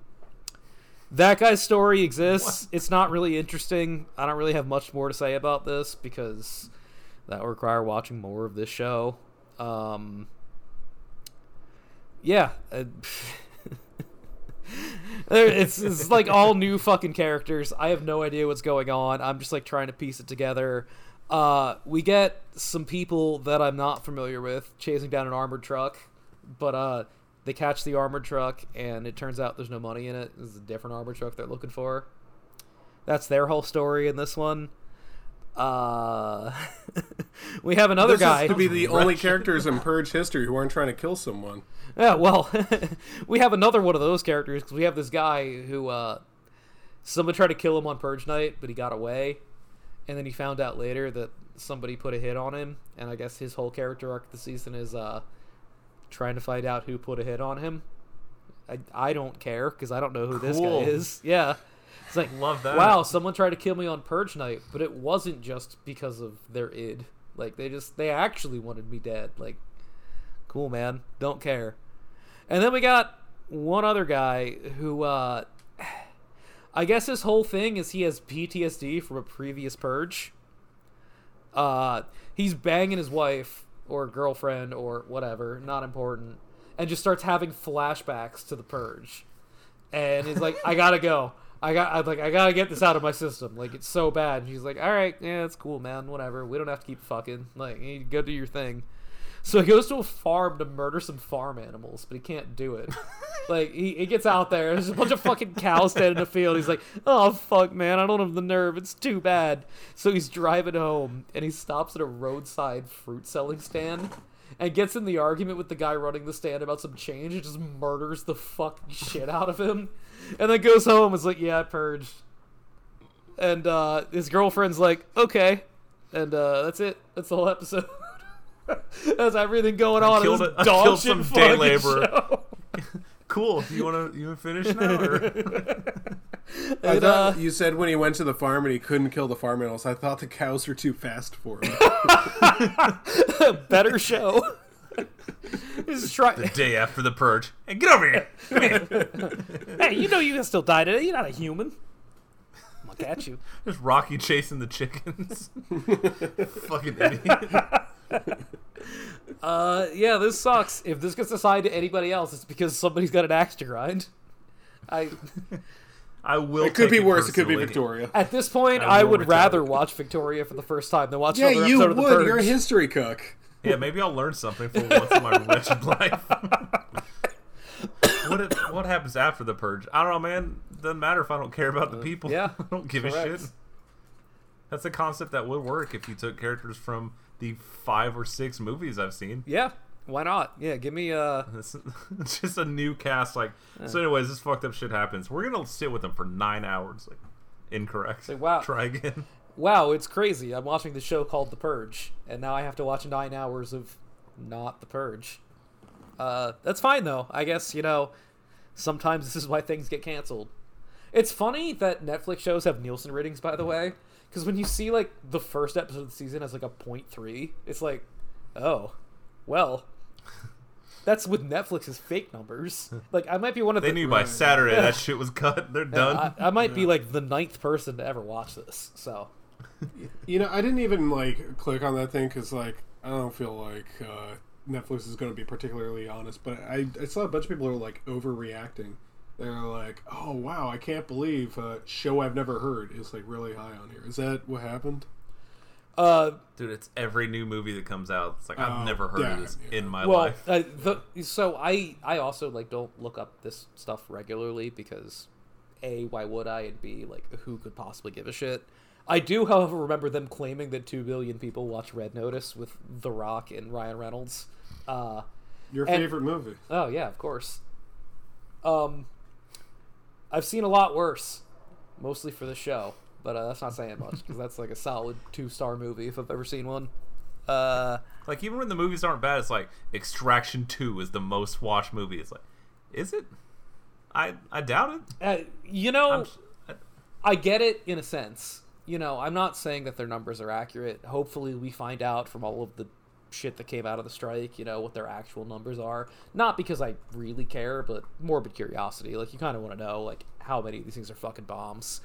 that guy's story exists. It's not really interesting. I don't really have much more to say about this because that would require watching more of this show. Um, yeah, uh, it's it's like all new fucking characters. I have no idea what's going on. I'm just like trying to piece it together. Uh, we get some people that I'm not familiar with chasing down an armored truck, but uh, they catch the armored truck and it turns out there's no money in it. It's a different armored truck they're looking for. That's their whole story in this one. Uh, we have another this guy to be the only characters in Purge history who aren't trying to kill someone. Yeah, well, we have another one of those characters because we have this guy who uh, someone tried to kill him on Purge Night, but he got away, and then he found out later that somebody put a hit on him, and I guess his whole character arc this season is uh, trying to find out who put a hit on him. I, I don't care because I don't know who this guy is. Yeah, it's like Love that. Wow, someone tried to kill me on Purge Night, but it wasn't just because of their id. Like they just they actually wanted me dead. Like cool man don't care and then we got one other guy who uh i guess his whole thing is he has ptsd from a previous purge uh he's banging his wife or girlfriend or whatever not important and just starts having flashbacks to the purge. And he's like i gotta go. I got i like i gotta get this out of my system. Like it's so bad. And she's like all right yeah it's cool man. Whatever. We don't have to keep fucking. Like you go do your thing so he goes to a farm to murder some farm animals, but he can't do it. like he, he gets out there, there's a bunch of fucking cows standing in the field. He's like, "Oh fuck, man, I don't have the nerve. It's too bad." So he's driving home, and he stops at a roadside fruit selling stand, and gets in the argument with the guy running the stand about some change, and just murders the fucking shit out of him, and then goes home. and is like, "Yeah, I purged." And uh, his girlfriend's like, "Okay," and uh, that's it. That's the whole episode. That's everything going on. killed in a- this I killed some day fucking laborer. Cool. You wanna you wanna finish now? Or? I And, thought uh, you said when he went to the farm and he couldn't kill the farm animals. I thought the cows were too fast for him. better show. Just try. The day after the purge. Hey, get over here. Here. Hey, you know you can still die today. You're not a human. I'm gonna catch you. Just Rocky chasing the chickens. Fucking idiot. Uh, yeah, this sucks. If this gets assigned to anybody else, it's because somebody's got an axe to grind. I I will. it could take be worse. It could be. Victoria. at this point, I I, would retaliate. rather watch Victoria for the first time than watch Yeah, another you episode of the would. Purge. You're a history cook. Yeah, maybe I'll learn something for once in my wretched life. what it, what happens after the purge? I don't know, man. Doesn't matter if I don't care about the people. Yeah, I don't give a shit. That's a concept that would work if you took characters from the five or six movies I've seen. Yeah, why not? Yeah, give me uh It's it's just a new cast. Like, so. Anyways, this fucked up shit happens. We're gonna sit with them for nine hours. Like, incorrect. Like, wow. Try again. wow, it's crazy. I'm watching the show called The Purge, and now I have to watch nine hours of not The Purge. Uh, that's fine though. I guess you know sometimes this is why things get canceled. It's funny that Netflix shows have Nielsen ratings, by the way, because when you see like the first episode of the season as like a point three, it's like, oh, well, that's with Netflix's fake numbers. Like I might be one of They the knew by Saturday that shit was cut. They're done. I, I might be like the ninth person to ever watch this. So You know, I didn't even like click on that thing because like I don't feel like uh, Netflix is going to be particularly honest. But I, I saw a bunch of people who are like overreacting. They're like, "Oh wow, I can't believe uh, show I've never heard is like really high on here." Is that what happened? Uh, Dude, it's every new movie that comes out. It's like I've Oh, never heard yeah, of this yeah. in my well, life. uh, the, so I I also like don't look up this stuff regularly because a why would I and b like who could possibly give a shit. I do, however, remember them claiming that two billion people watch Red Notice with The Rock and Ryan Reynolds. Uh, Your And- favorite movie? oh yeah, of course. Um, I've seen a lot worse, mostly for the show, but uh, that's not saying much because that's like a solid two star movie if I've ever seen one. Uh, Like even when the movies aren't bad, it's like Extraction Two is the most watched movie. It's like, is it? I I doubt it. uh, you know, I, I get it in a sense. You know, I'm not saying that their numbers are accurate. Hopefully, we find out from all of the shit that came out of the strike, you know, what their actual numbers are. Not because I really care, but morbid curiosity. Like, you kind of want to know, like, how many of these things are fucking bombs.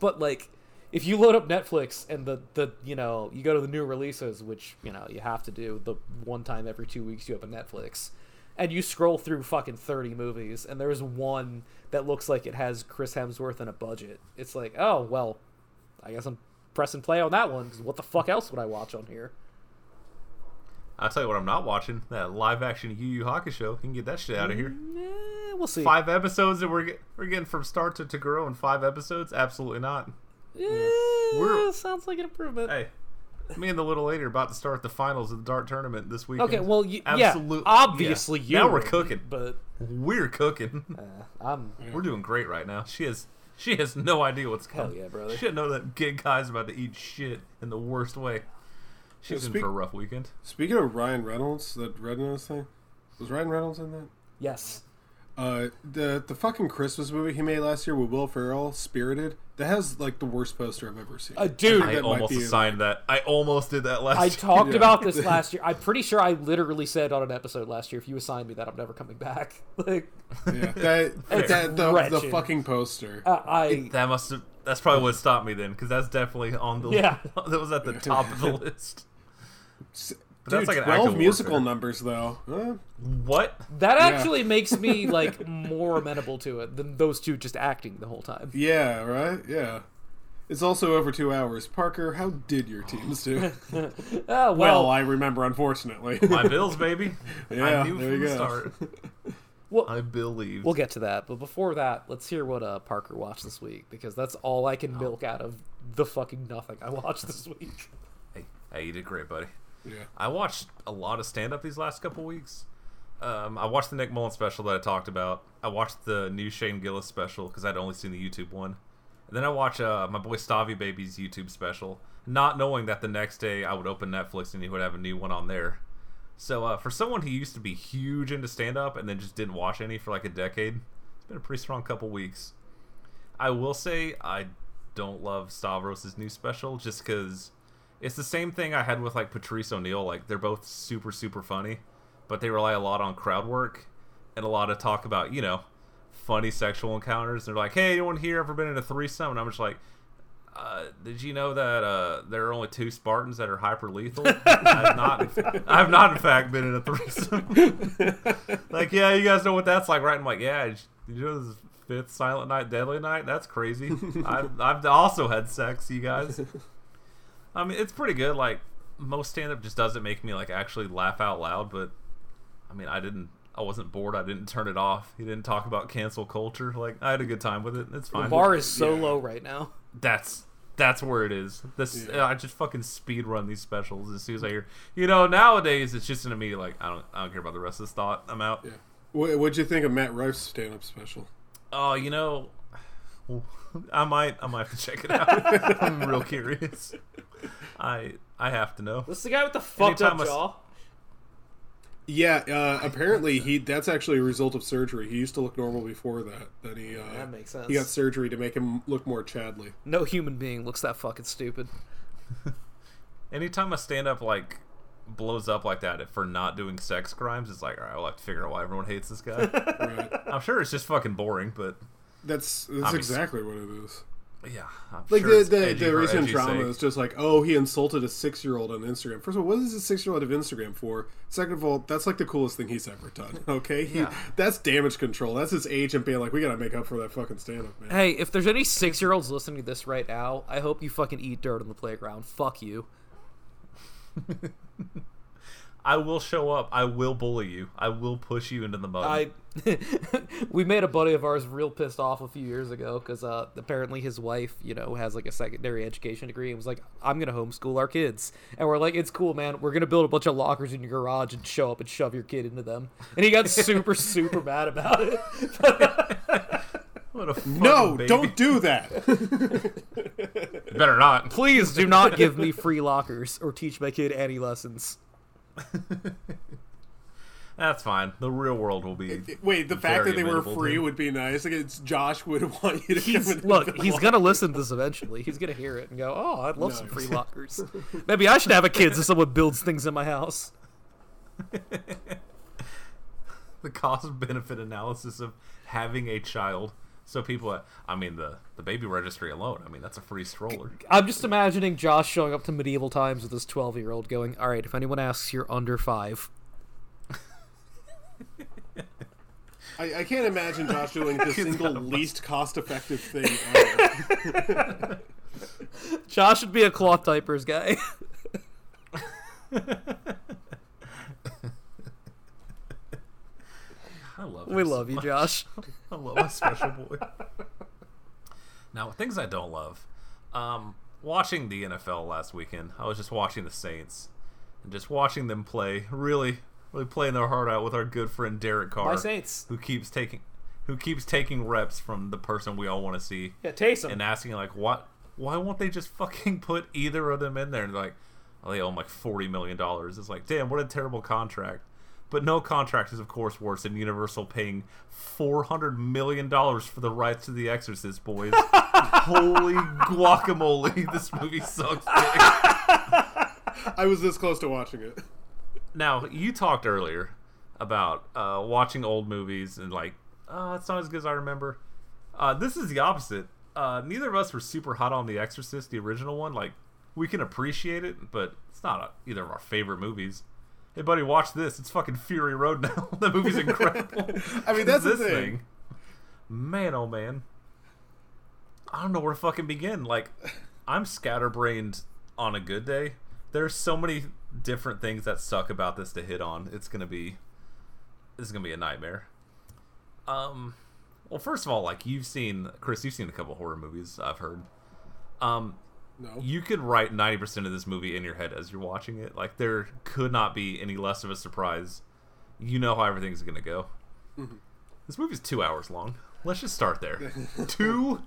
But, like, if you load up Netflix and the, the you know, you go to the new releases, which, you know, you have to do the one time every two weeks you open Netflix, and you scroll through fucking 30 movies, and there's one that looks like it has Chris Hemsworth and a budget. It's like, oh, well, I guess I'm pressing play on that one, because what the fuck else would I watch on here? I'll tell you what I'm not watching. That live action Yu Yu Hakusho. You can get that shit out of here. Eh, we'll see. Five episodes that we're we're getting from start to, to grow in five episodes. Absolutely not. We're- sounds like an improvement. Hey, me and the little lady are about to start the finals of the dart tournament this weekend. okay, well, y- Absolute- yeah, obviously yeah. you. Now we're cooking. but We're cooking. uh, I'm. We're doing great right now. She has she has no idea what's Hell coming. yeah, brother. She didn't know that Gig Guy's about to eat shit in the worst way. She's Yeah, in for a rough weekend. Speaking of Ryan Reynolds, that Red Notice thing, was Ryan Reynolds in that? Yes. Uh, the the fucking Christmas movie he made last year with Will Ferrell, Spirited, that has like the worst poster I've ever seen. Uh, dude, I that might almost be- assigned that. I almost did that last I year. talked Yeah. about this last year. I'm pretty sure I literally said on an episode last year, if you assign me that, I'm never coming back. Like, yeah, that, It's that the, the fucking poster. uh, I. That must have. That's probably what stopped me then, because that's definitely on the. Yeah. that was at the top of the list. But Dude, that's like an twelve musical warfare. numbers though. Huh? What? That actually makes me like more amenable to it than those two just acting the whole time. Yeah, right. Yeah. It's also over two hours. Parker, how did your teams do? Oh well, well, I remember, unfortunately. My Bills, baby. Yeah, I knew there from you the go. start. Well- I believe. we'll get to that. But before that, let's hear what uh, Parker watched this week because that's all I Oh. can milk out of the fucking nothing I watched this week. Hey, hey, you did great, buddy. Yeah. I watched a lot of stand up these last couple weeks. Um, I watched the Nick Mullen special that I talked about. I watched the new Shane Gillis special because I'd only seen the YouTube one. And then I watched uh, my boy Stavvy Baby's YouTube special, not knowing that the next day I would open Netflix and he would have a new one on there. So uh, for someone who used to be huge into stand up and then just didn't watch any for like a decade, it's been a pretty strong couple weeks. I will say I don't love Stavros' new special just because it's the same thing I had with like Patrice O'Neal. Like they're both super super funny, but they rely a lot on crowd work and a lot of talk about you know funny sexual encounters. They're like, hey, anyone here ever been in a threesome? And I'm just like. Uh, did you know that uh, there are only two Spartans that are hyper lethal? I've not, I've not in fact been in a threesome. like, yeah, you guys know what that's like, right? I'm like, yeah. Did you know this is fifth Silent Night, Deadly Night? That's crazy. I've, I've also had sex, you guys. I mean, it's pretty good. Like most stand up just doesn't make me like actually laugh out loud, but I mean, I didn't. I wasn't bored. I didn't turn it off. He didn't talk about cancel culture. Like I had a good time with it. It's fine. The fine. bar is so Yeah. low right now. That's that's where it is. This Yeah. I just fucking speed run these specials as soon as I hear. You know, nowadays it's just an immediate like I don't I don't care about the rest of this thought. I'm out. Yeah. What, what'd you think of Matt Rife's stand-up special? Oh, you know, I might I might have to check it out. I'm real curious. I I have to know. This is the guy with the fucked Anytime up I s- jaw. Yeah, uh, apparently he that's actually a result of surgery. He used to look normal before that. Then he uh, That makes sense. he got surgery to make him look more Chadley. No human being looks that fucking stupid. Anytime a stand up like blows up like that for not doing sex crimes, it's like all right, I'll have to figure out why everyone hates this guy. Right. I'm sure it's just fucking boring, but That's that's Obviously. exactly what it is. Yeah, I'm Like sure the it's the, the recent edgy's drama sake. is just like, oh, he insulted a six year old on Instagram. First of all, what is a six year old of Instagram for? Second of all, that's like the coolest thing he's ever done. Okay, he, Yeah. that's damage control. That's his agent being like, we gotta make up for that fucking stand up, man. Hey, if there's any six year olds listening to this right now, I hope you fucking eat dirt on the playground. Fuck you. I will show up. I will bully you. I will push you into the mud. I we made a buddy of ours real pissed off a few years ago because uh, apparently his wife, you know, has like a secondary education degree and was like, "I'm gonna homeschool our kids," and we're like, "It's cool, man. We're gonna build a bunch of lockers in your garage and show up and shove your kid into them." And he got super super mad about it. what a No, baby. don't do that. Better not. Please do not give me free lockers or teach my kid any lessons. That's fine. The real world will be. Wait, the fact that they were free would be nice. Like it's Josh would want you to He's come and look, he's gonna listen to this eventually. He's gonna hear it and go, "Oh, I'd love some free lockers. Maybe I should have a kid so someone builds things in my house." the cost benefit analysis of having a child. So people, uh, I mean, the the baby registry alone. I mean, that's a free stroller. I'm just imagining Josh showing up to medieval times with his 12 year old going, All right, if anyone asks, you're under five. I, I can't imagine Josh doing the single got a bus. least cost-effective thing ever. Josh would be a cloth diapers guy. I love. we so love you, much. Josh. I love my special boy. now, things I don't love. Um, watching the NFL last weekend, I was just watching the Saints and just watching them play. Really, really playing their heart out with our good friend Derek Carr, My Saints. who keeps taking, who keeps taking reps from the person we all want to see. Yeah, Taysom. and asking like, what? Why won't they just fucking put either of them in there? And they're like, oh, they owe him like forty million dollars. It's like, damn, what a terrible contract. But no contract is, of course, worse than Universal paying four hundred million dollars for the rights to The Exorcist, boys. Holy guacamole! This movie sucks. I was this close to watching it. Now, you talked earlier about uh, watching old movies and like, oh, it's not as good as I remember. Uh, this is the opposite. Uh, neither of us were super hot on The Exorcist, the original one. Like, we can appreciate it, but it's not uh either of our favorite movies. Hey, buddy, watch this. It's fucking Fury Road now. that movie's incredible. I mean, that's the this thing. Man, oh man. I don't know where to fucking begin. Like, I'm scatterbrained on a good day. There's so many different things that suck about this to hit on. It's gonna be, this is gonna be a nightmare. Um, well, first of all, like you've seen, Chris, you've seen a couple horror movies. I've heard. Um, No. you could write 90% of this movie in your head as you're watching it. Like, there could not be any less of a surprise. You know how everything's going to go. Mm-hmm. This movie's two hours long. Let's just start there. two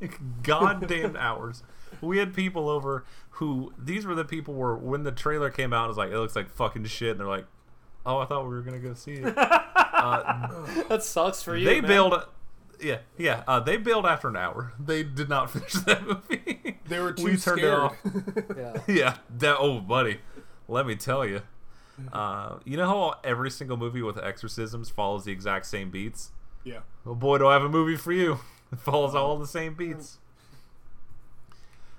goddamn hours. We had people over who, these were the people where when the trailer came out, it was like, it looks like fucking shit. And they're like, oh, I thought we were going to go see it. Uh, that sucks for you. they man. bailed. Yeah, yeah. Uh, they bailed after an hour. They did not finish that movie. They were too we turned scared. it off. Yeah. yeah, that oh buddy, let me tell you. Uh, you know how every single movie with exorcisms follows the exact same beats? Yeah. Oh boy, do I have a movie for you. It follows all the same beats.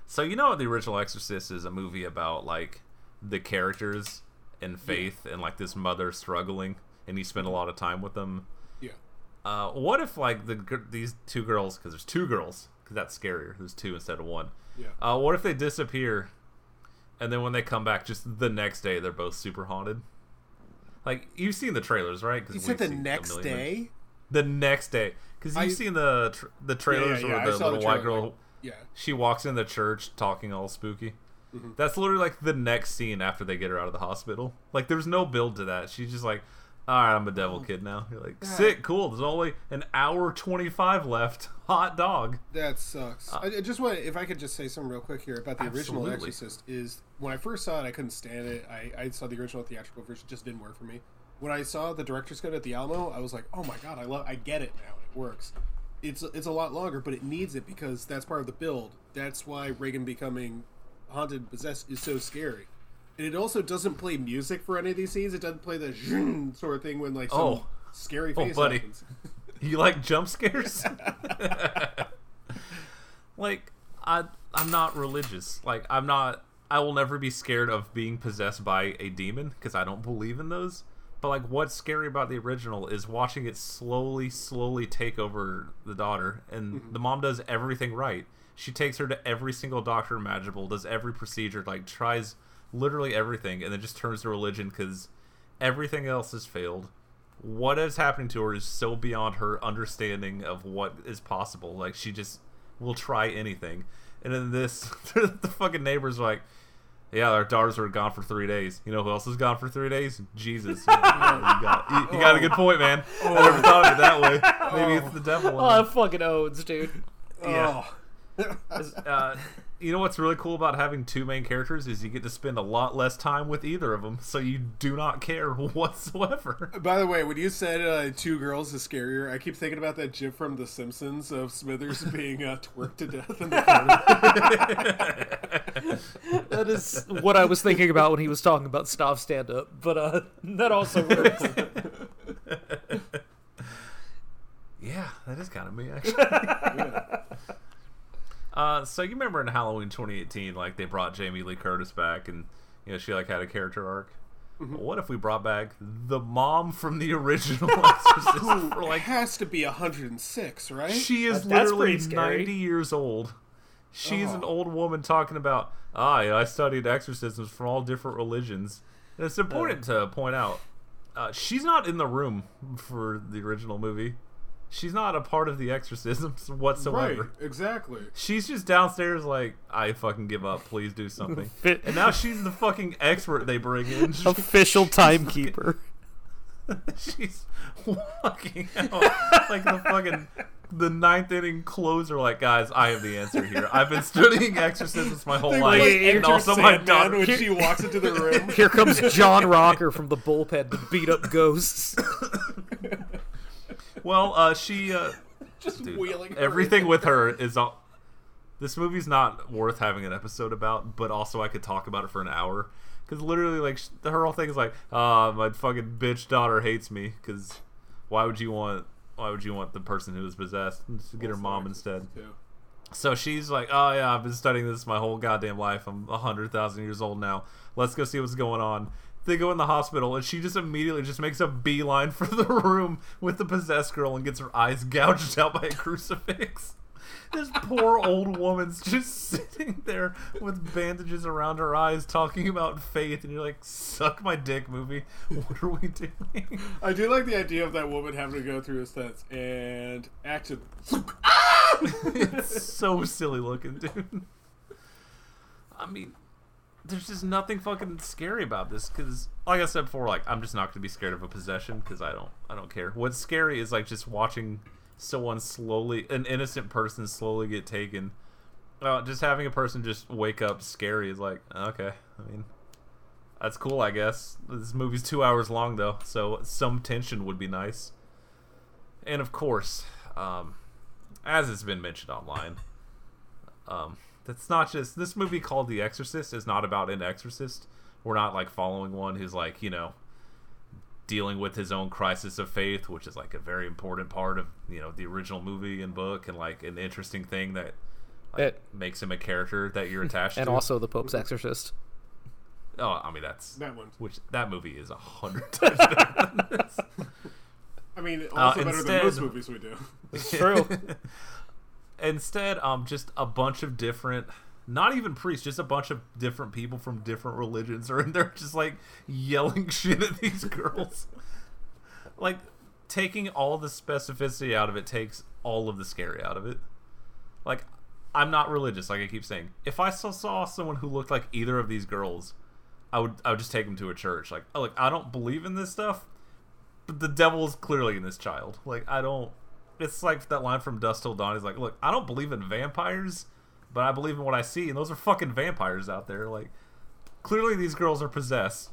So you know the original Exorcist is a movie about like the characters and faith and like this mother struggling, and you spend a lot of time with them. Yeah. Uh, what if like the these two girls, because there's two girls, because that's scarier. There's two instead of one. Yeah. Uh, what if they disappear, and then when they come back, just the next day they're both super haunted? Like you've seen the trailers, right? You said the next million of them. day? The next day, because you've I- seen the tr- the trailers yeah, yeah, I where the saw the little white girl, like, yeah. she walks in the church talking all spooky. Mm-hmm. That's literally like the next scene after they get her out of the hospital. Like there's no build to that. She's just like, all right, I'm a devil kid now. You're like, sick, cool. There's only an hour 25 left. Hot dog. That sucks. I, I just want, if I could just say something real quick here about the original Uh, Exorcist. Is when I first saw it, I couldn't stand it. I, I saw the original theatrical version, just didn't work for me. When I saw the director's cut at the Alamo, I was like, oh my god, I love, I get it now. It works. It's it's a lot longer, but it needs it because that's part of the build. That's why Regan becoming haunted, possessed is so scary. And it also doesn't play music for any of these scenes. It doesn't play the sort of thing when like some Oh. scary Oh, face buddy. happens. You like jump scares? like I I'm not religious. Like I'm not I will never be scared of being possessed by a demon because I don't believe in those. But like what's scary about the original is watching it slowly slowly take over the daughter and mm-hmm. the mom does everything right. She takes her to every single doctor imaginable, does every procedure, like tries literally everything, and then just turns to religion because everything else has failed. What is happening to her is so beyond her understanding of what is possible. Like she just will try anything, and then this, the fucking neighbors are like. Yeah, our daughters were gone for three days. You know who else was gone for three days? Jesus. you, got, you, you got a good point, man. I never thought of it that way. Maybe it's the devil. Oh, them. that fucking owns, dude. Yeah. uh, you know what's really cool about having two main characters is you get to spend a lot less time with either of them, so you do not care whatsoever. By the way, when you said uh, two girls is scarier, I keep thinking about that gif from The Simpsons of Smithers being uh, twerked to death in the corner. That is what I was thinking about when he was talking about stop stand up, but uh, that also works. Yeah, that is kind of me actually. Uh, so you remember in Halloween 2018, like they brought Jamie Lee Curtis back, and you know she like had a character arc. What if we brought back the mom from the original Exorcist for like has to be 106, right? She is That- literally 90 years old. She's an Oh. old woman talking about, ah, yeah, I studied exorcisms from all different religions. And it's important to point out, uh, she's not in the room for the original movie. She's not a part of the exorcisms whatsoever. right, whatsoever. exactly. She's just downstairs like, I fucking give up. Please do something. Fit- and now she's the fucking expert they bring in. Official timekeeper. She's walking out like the fucking the ninth inning closer. Like, guys, I have the answer here. I've been studying exorcisms my whole They life, like and also my Sandman daughter. when she walks into the room. Here comes John Rocker from the bullpen to beat up ghosts. Well, uh, she uh, just dude, wheeling everything with her is all. This movie's not worth having an episode about, but also I could talk about it for an hour. Because literally, like, sh- her whole thing is like, ah, my fucking bitch daughter hates me. Because why would you want, why would you want the person who is possessed? to get her mom instead. So she's like, "Oh yeah, I've been studying this my whole goddamn life. I'm a hundred thousand years old now. Let's go see what's going on." They go in the hospital, and she just immediately just makes a beeline for the room with the possessed girl and gets her eyes gouged out by a crucifix. This poor old woman's just sitting there with bandages around her eyes, talking about faith, and you're like, "Suck my dick, movie. What are we doing?" I do like the idea of that woman having to go through his sense and action. it's so silly looking, dude. I mean, there's just nothing fucking scary about this because, like I said before, like I'm just not going to be scared of a possession because I don't, I don't care. What's scary is like just watching someone slowly, an innocent person slowly get taken. Uh, just having a person just wake up scary is like okay. I mean, that's cool, I guess. This movie's two hours long though, so some tension would be nice. And of course, um, as has been mentioned online, um, that's not just this movie called The Exorcist is not about an exorcist. We're not like following one who's like you know dealing with his own crisis of faith, which is like a very important part of you know the original movie and book, and like an interesting thing that like, It- makes him a character that you're attached and to. And also the Pope's Exorcist. oh, I mean that's That one. which that movie is a hundred times better than this. I mean, uh, also better instead- than most movies we do. It's true. Instead, um, just a bunch of different, not even priests, just a bunch of different people from different religions are in there, just like yelling shit at these girls. like taking all the specificity out of it takes all of the scary out of it. Like, I'm not religious, like I keep saying. If I saw someone who looked like either of these girls, I would I would just take them to a church. Like, oh, look, I don't believe in this stuff, but the devil is clearly in this child. Like, I don't. It's like that line from Dusk Till Dawn. He's like, look, I don't believe in vampires, but I believe in what I see, and those are fucking vampires out there. Like, clearly these girls are possessed.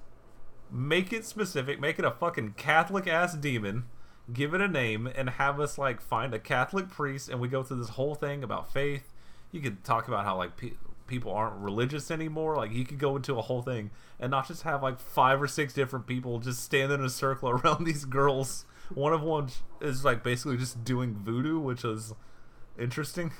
Make it specific. Make it a fucking Catholic ass demon. Give it a name and have us like find a Catholic priest, and we go through this whole thing about faith. You could talk about how like pe- people aren't religious anymore. Like you could go into a whole thing and not just have like five or six different people just stand in a circle around these girls. One of one is like basically just doing voodoo, which is interesting.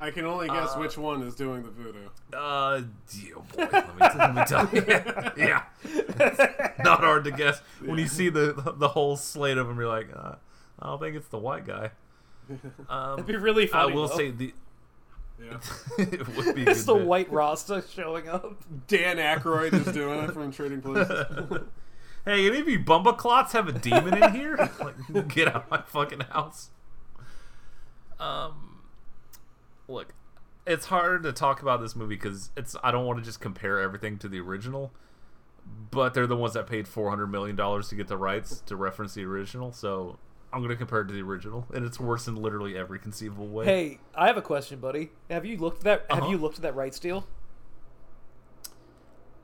I can only guess which one is doing the voodoo. Uh, yeah, oh boy, let me, let me tell you. yeah, It's not hard to guess when you see the the whole slate of them. You're like, uh, I don't think it's the white guy. Um, It'd be really funny. I will though. say the Yeah. it would be. a It's good the bit. white Rasta showing up. Dan Aykroyd is doing it from Trading Places. Hey, any of you bumbaclots have a demon in here? like, get out of my fucking house. Um, look, it's hard to talk about this movie because it's. I don't want to just compare everything to the original, but they're the ones that paid four hundred million dollars to get the rights to reference the original. So I'm going to compare it to the original, and it's worse in literally every conceivable way. Hey, I have a question, buddy. Have you looked at that? Have Uh-huh. you looked at that rights deal?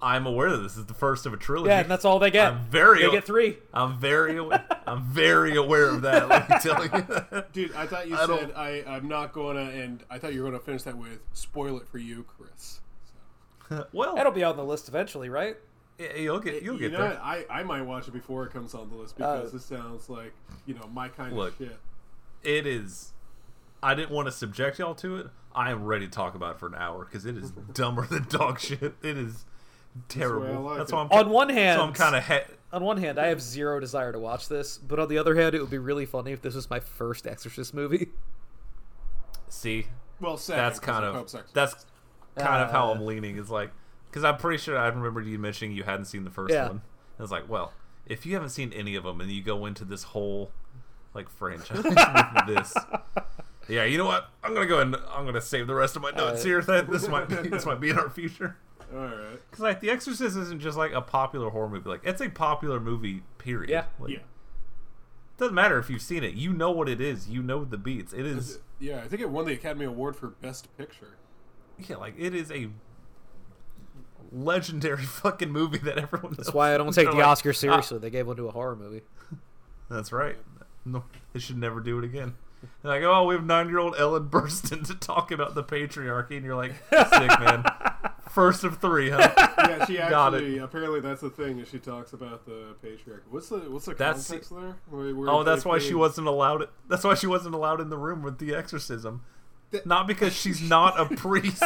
I'm aware that this is the first of a trilogy. Yeah, and that's all they get. I'm very. They get three. I'm very. awa- I'm very aware of that. Let me tell you. Dude, I thought you I don't- said I, I'm not going to, and I thought you were going to finish that with spoil it for you, Chris. well, That'll be on the list eventually, right? yeah, you'll get. You'll you get know there. what? I, I might watch it before it comes on the list Uh, because this sounds like, you know, my kind Look. of shit. it is i didn't want to subject y'all to it i am ready to talk about it for an hour because it is dumber than dog shit it is terrible like that's it. why i'm On one hand, so i'm kind of he- on one hand, I have zero desire to watch this, but on the other hand, it would be really funny if this was my first Exorcist movie. see Well, second, that's 'cause kind of of Pope's Exorcist. that's kind of how Uh, i'm leaning is like because i'm pretty sure i remember you mentioning you hadn't seen the first Yeah. one i was like well if you haven't seen any of them and you go into this whole like franchise with this yeah you know what i'm gonna go and i'm gonna save the rest of my notes Uh, here that this might be this might be in our future All right. Because like The Exorcist isn't just like a popular horror movie. Like it's a popular movie. Period. Yeah. Like, Yeah. Doesn't matter if you've seen it. You know what it is. You know the beats. It is. Yeah, I think it won the Academy Award for Best Picture. Yeah. Like it is a legendary fucking movie that everyone. That's why I don't take They're the like, Oscar "Ah." seriously. They gave one to a horror movie. That's right. No, they should never do it again. They're like, oh, we have nine-year-old Ellen Burstyn to talk about the patriarchy, and you're like, sick man. First of three, huh? Yeah, she actually apparently that's the thing is she talks about the patriarchy. What's the what's the That's- context there? Where- where Oh, that's why she wasn't allowed. That's why she wasn't allowed in the room with the exorcism. Not because she's not a priest.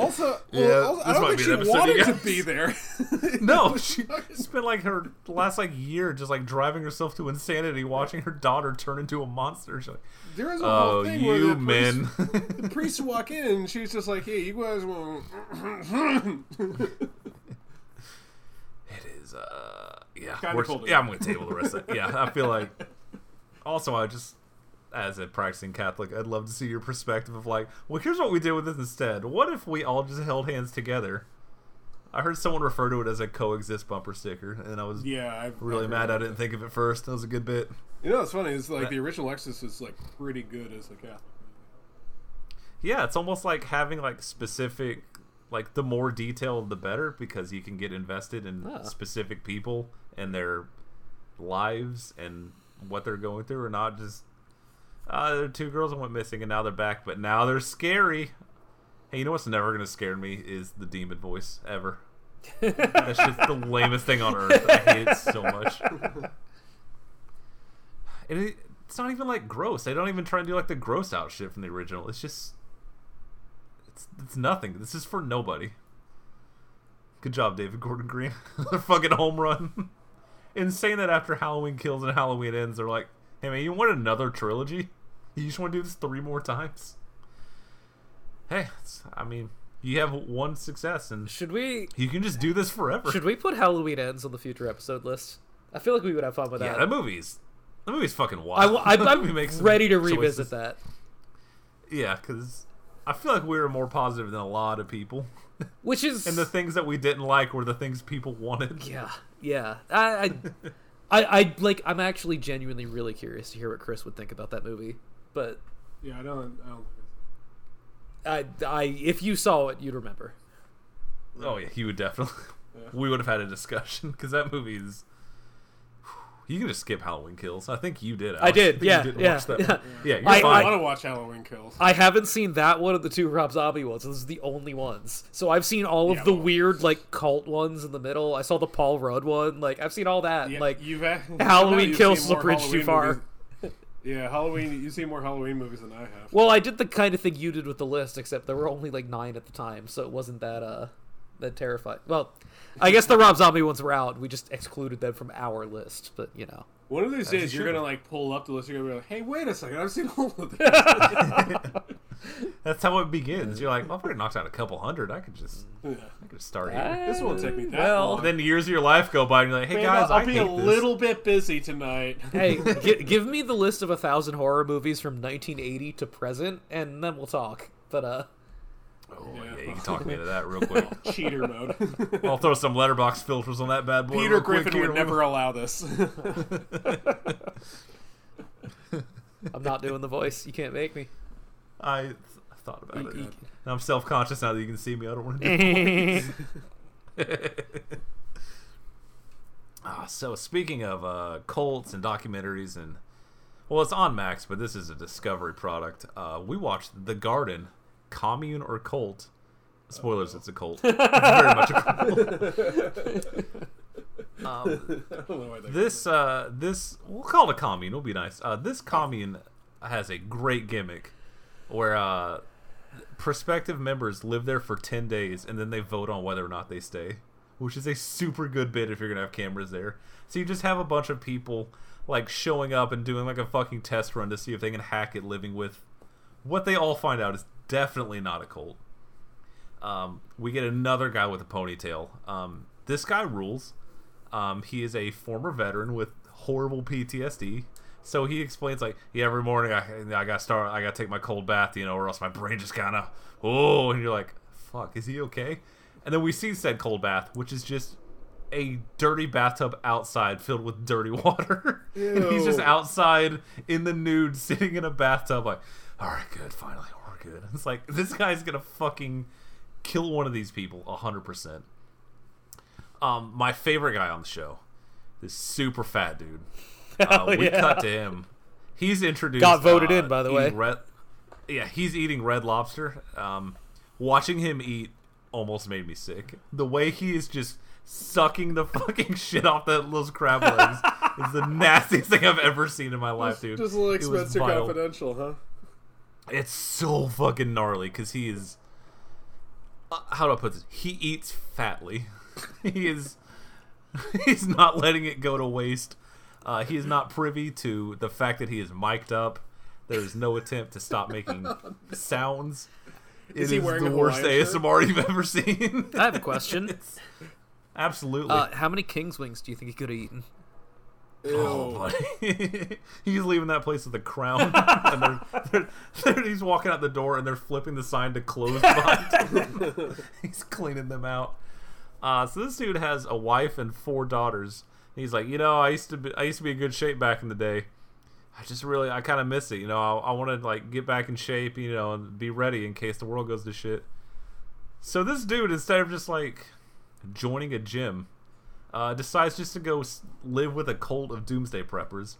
Also, Yeah, well, also I don't think she wanted to be there. no, she spent like her last like year just like driving herself to insanity, watching her daughter turn into a monster. She's like, There was a "Oh, whole thing where you the men." priest, the priests walk in and she's just like, "Hey, you guys want?" it is. uh Yeah, Kinda we're- cold. yeah. I'm gonna table the rest of it. Yeah, I feel like. Also, I just. As a practicing Catholic, I'd love to see your perspective of like, well, here's what we did with this instead. What if we all just held hands together? I heard someone refer to it as a coexist bumper sticker, and I was yeah, I've, really I've mad I didn't think of it first. That was a good bit. You know, what's funny is like That- the original Exorcist is like pretty good as a Catholic. Yeah, it's almost like having like specific, like the more detail, the better, because you can get invested in Ah. specific people and their lives and what they're going through, or not just. Uh, there are two girls that went missing and now they're back, but now they're scary. Hey, you know what's never gonna scare me is the demon voice ever. That's just the lamest thing on earth. I hate it so much. And it, it's not even like gross. They don't even try and do like the gross out shit from the original. It's just it's it's nothing. This is for nobody. Good job, David Gordon Green. Another fucking home run. Insane that after Halloween Kills and Halloween Ends, they're like, "Hey man, you want another trilogy? You just want to do this three more times?" Hey, it's, I mean, you have one success, and Should we you can just do this forever. should we put Halloween Ends on the future episode list? I feel like we would have fun with yeah, that. Yeah, that movie's that movie's fucking I, wild. am movie makes ready to choices. revisit that. Yeah, because I feel like we were more positive than a lot of people. Which is And the things that we didn't like were the things people wanted. yeah, yeah. I, I, I, I like. I'm actually genuinely really curious to hear what Chris would think about that movie. But Yeah, I don't. I don't I, I, if you saw it, you'd remember. Oh yeah, you would definitely. We would have had a discussion because that movie is. You can just skip Halloween Kills. I think you did. Alex. did, think yeah, you didn't yeah, watch that yeah. one. yeah. You're I- I want to watch Halloween Kills. I haven't seen that one of the two Rob Zombie ones. Those are the only ones. So I've seen all of Yeah, the well- weird like cult ones in the middle. I saw the Paul Rudd one. Like I've seen all that. Yeah, like you've had, Halloween you've Kills seen is a more bridge too far. movies- Yeah, Halloween. You see more Halloween movies than I have. Well, I did the kind of thing you did with the list, except there were only like nine at the time, so it wasn't that uh that terrifying. Well, I guess the Rob Zombie ones were out. We just excluded them from our list, but you know. One of these you days, you're should. gonna like pull up the list. You're gonna be like, "Hey, wait a second! I've seen all of this." That's how it begins. You're like, well, if I knocked out a couple hundred, I could just, Yeah. I could start here. This won't take me that Well, long. Then years of your life go by, and you're like, hey Babe, guys, I'll, I I'll be hate a this. little bit busy tonight. hey, gi- give me the list of a thousand horror movies from 1980 to present, and then we'll talk. But uh, Oh, yeah, you can talk me into that real quick. Cheater mode. I'll throw some Letterboxd filters on that bad boy. Peter Griffin here. would never allow this. I'm not doing the voice. You can't make me. I th- thought about it. You- you- And I'm self conscious now that you can see me. I don't want to do Ah, so speaking of uh, cults and documentaries and well, it's on Max, but this is a Discovery product. Uh, we watched The Garden, Commune or Cult. Spoilers, it's a cult. Very much a cult. um, I don't know why that- this uh, this we'll call it a commune. It'll be nice. Uh, this commune has a great gimmick where uh, prospective members live there for ten days and then they vote on whether or not they stay, which is a super good bit if you're gonna have cameras there. So you just have a bunch of people like showing up and doing like a fucking test run to see if they can hack it, living with what they all find out is definitely not a cult. Um, we get another guy with a ponytail. Um, this guy rules. Um, he is a former veteran with horrible PTSD. So he explains like, yeah, every morning I I got start, I got to take my cold bath, you know, or else my brain just kind of, oh, and you're like, fuck, is he okay? And then we see said cold bath, which is just a dirty bathtub outside filled with dirty water. and he's just outside in the nude, sitting in a bathtub, like, all right, good, finally, good. It's like this guy's gonna fucking kill one of these people, hundred percent. Um, my favorite guy on the show, this super fat dude. Uh, we yeah. cut to him. He's introduced. Got voted uh, in, by the way. Red, yeah, he's eating red lobster. Um, watching him eat almost made me sick. The way he is just sucking the fucking shit off that little crab legs is the nastiest thing I've ever seen in my life, dude. Just It was Spencer. Confidential, huh? It's so fucking gnarly because he is. Uh, how do I put this? He eats fatly. he is. He's not letting it go to waste. Uh, he is not privy to the fact that he is mic'd up. There is no attempt to stop making sounds. Is It he is wearing the a worst Hawaiian shirt? ASMR you've ever seen. I have a question. Absolutely. Uh, how many King's wings do you think he could have eaten? Oh, he's leaving that place with a crown, and they're, they're, they're- he's walking out the door, and they're flipping the sign to close he's cleaning them out. Uh, so this dude has a wife and four daughters. He's like, you know, I used to be, I used to be in good shape back in the day. I just really, I kind of miss it. You know, I, I want to like get back in shape, you know, and be ready in case the world goes to shit. So this dude, instead of just like joining a gym, uh, decides just to go live with a cult of doomsday preppers.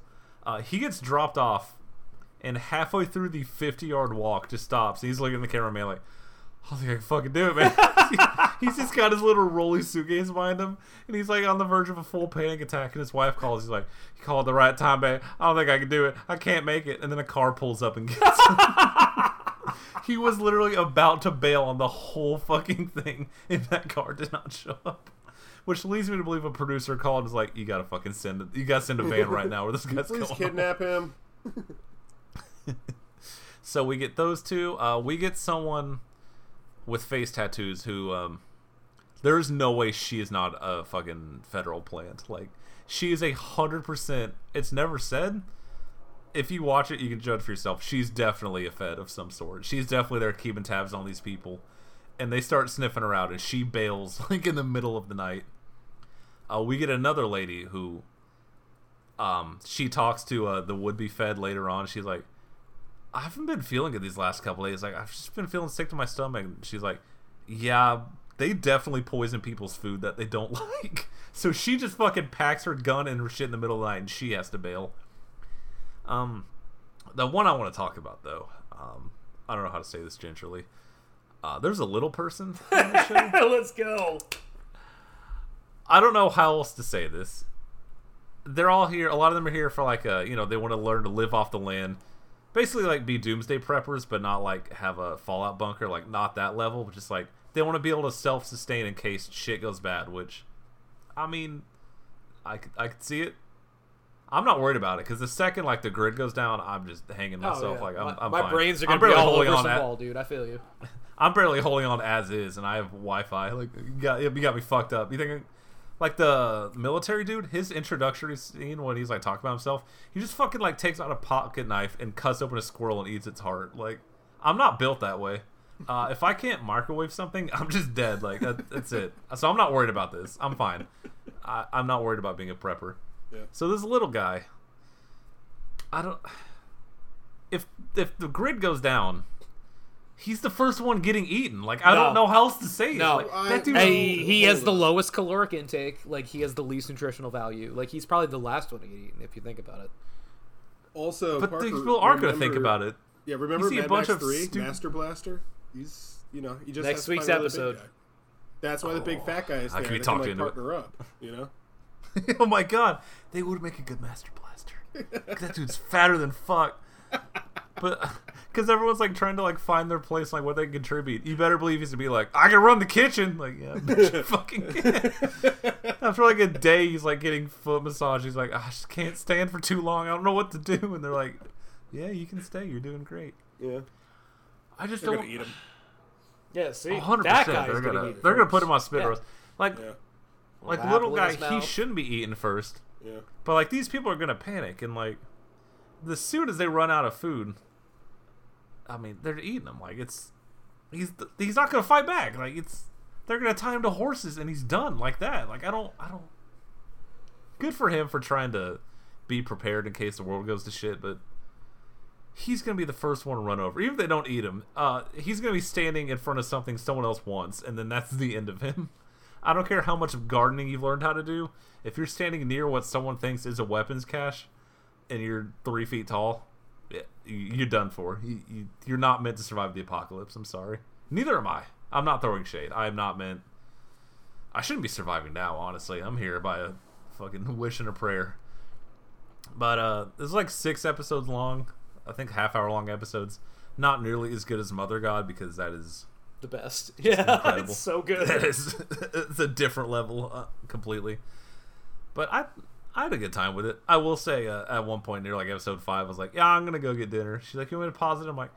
Uh, he gets dropped off, and halfway through the 50 yard walk, just stops. He's looking at the cameraman like, I don't think I can fucking do it, man. he's just got his little rolly suitcase behind him, and he's like on the verge of a full panic attack. And his wife calls. He's like, "You called the right time, man. I don't think I can do it. I can't make it." And then a car pulls up and gets him. he was literally about to bail on the whole fucking thing, and that car did not show up. Which leads me to believe a producer called and was like, "You gotta fucking send it. You gotta send a van right now, where this guy's Please going." kidnap him. So we get those two. Uh, we get someone with face tattoos who um, there's no way she is not a fucking federal plant. Like she is a hundred percent. It's never said. If you watch it, you can judge for yourself. She's definitely a Fed of some sort. She's definitely there keeping tabs on these people, and they start sniffing her out, and she bails like in the middle of the night. Uh, we get another lady who, um, she talks to uh, the would-be Fed later on. She's like, I haven't been feeling good these last couple days. Like I've just been feeling sick to my stomach. She's like, yeah, they definitely poison people's food that they don't like. So she just fucking packs her gun and her shit in the middle of the night, and she has to bail. Um, the one I want to talk about though, um, I don't know how to say this gingerly. Uh, there's a little person. Let's go. I don't know how else to say this. They're all here. A lot of them are here for like a, you know, they want to learn to live off the land. Basically, like be doomsday preppers, but not like have a fallout bunker, like not that level, but just like they want to be able to self sustain in case shit goes bad. Which, I mean, I could, I could see it. I'm not worried about it because the second like the grid goes down, I'm just hanging Oh, myself yeah. like I'm. my, I'm my fine. brains are gonna be all holding over on some at- wall, dude. I feel you. I'm barely holding on as is, and I have Wi-Fi. Like, you got you got me fucked up. You think, like the military dude, his introductory scene when he's like talking about himself, he just fucking like takes out a pocket knife and cuts open a squirrel and eats its heart. Like, I'm not built that way. Uh, if I can't microwave something, I'm just dead. Like that, that's it. So I'm not worried about this. I'm fine. I, I'm not worried about being a prepper. Yeah. So this little guy, I don't. If if the grid goes down, he's the first one getting eaten. Like I don't know how else to say it. No. Like, I- that dude. Hey, he has the lowest caloric intake. Like he has the least nutritional value. Like he's probably the last one to get eaten if you think about it. Also, but Parker, the people aren't going to think about it. Yeah, remember see a Mad bunch Max of 3, stu- Master Blaster? He's, you know, he just Next has week's fight another big episode. That's why the big fat guy is I there. can be They talked like, into it. partner up, you know? oh my god, they would make a good Master Blaster. 'Cause that dude's fatter than fuck. But because everyone's like trying to like find their place, like what they can contribute. You better believe he's gonna be like, I can run the kitchen. Like, yeah, bitch, fucking can. After like a day, he's like getting foot massage. He's like, I just can't stand for too long. I don't know what to do. And they're like, Yeah, you can stay. You're doing great. Yeah. I just They're don't. going to eat him. Yeah, see, hundred that percent. guy's They're gonna, gonna eat it they're gonna put first. him on spit Yeah. roast. Like Yeah. like Apple little guy, he shouldn't be eaten first. Yeah. But like these people are gonna panic and like, as soon as they run out of food, I mean they're eating him. Like it's he's he's not gonna fight back. Like it's they're gonna tie him to horses and he's done like that. Like I don't I don't. Good for him for trying to be prepared in case the world goes to shit, but he's gonna be the first one to run over. Even if they don't eat him, uh, he's gonna be standing in front of something someone else wants, and then that's the end of him. I don't care how much of gardening you've learned how to do. If you're standing near what someone thinks is a weapons cache, and you're three feet tall, you're done for. You, you, you're not meant to survive the apocalypse. I'm sorry. Neither am I. I'm not throwing shade. I am not meant. I shouldn't be surviving now. Honestly, I'm here by a fucking wish and a prayer. But uh, this is like six episodes long. I think half hour long episodes. Not nearly as good as Mother God because that is the best. Yeah, incredible. it's so good. That is it's a different level uh, completely. But I I had a good time with it. I will say uh, at one point near like episode five, I was like, "Yeah, I'm gonna go get dinner." She's like, "You want me to pause it?" I'm like,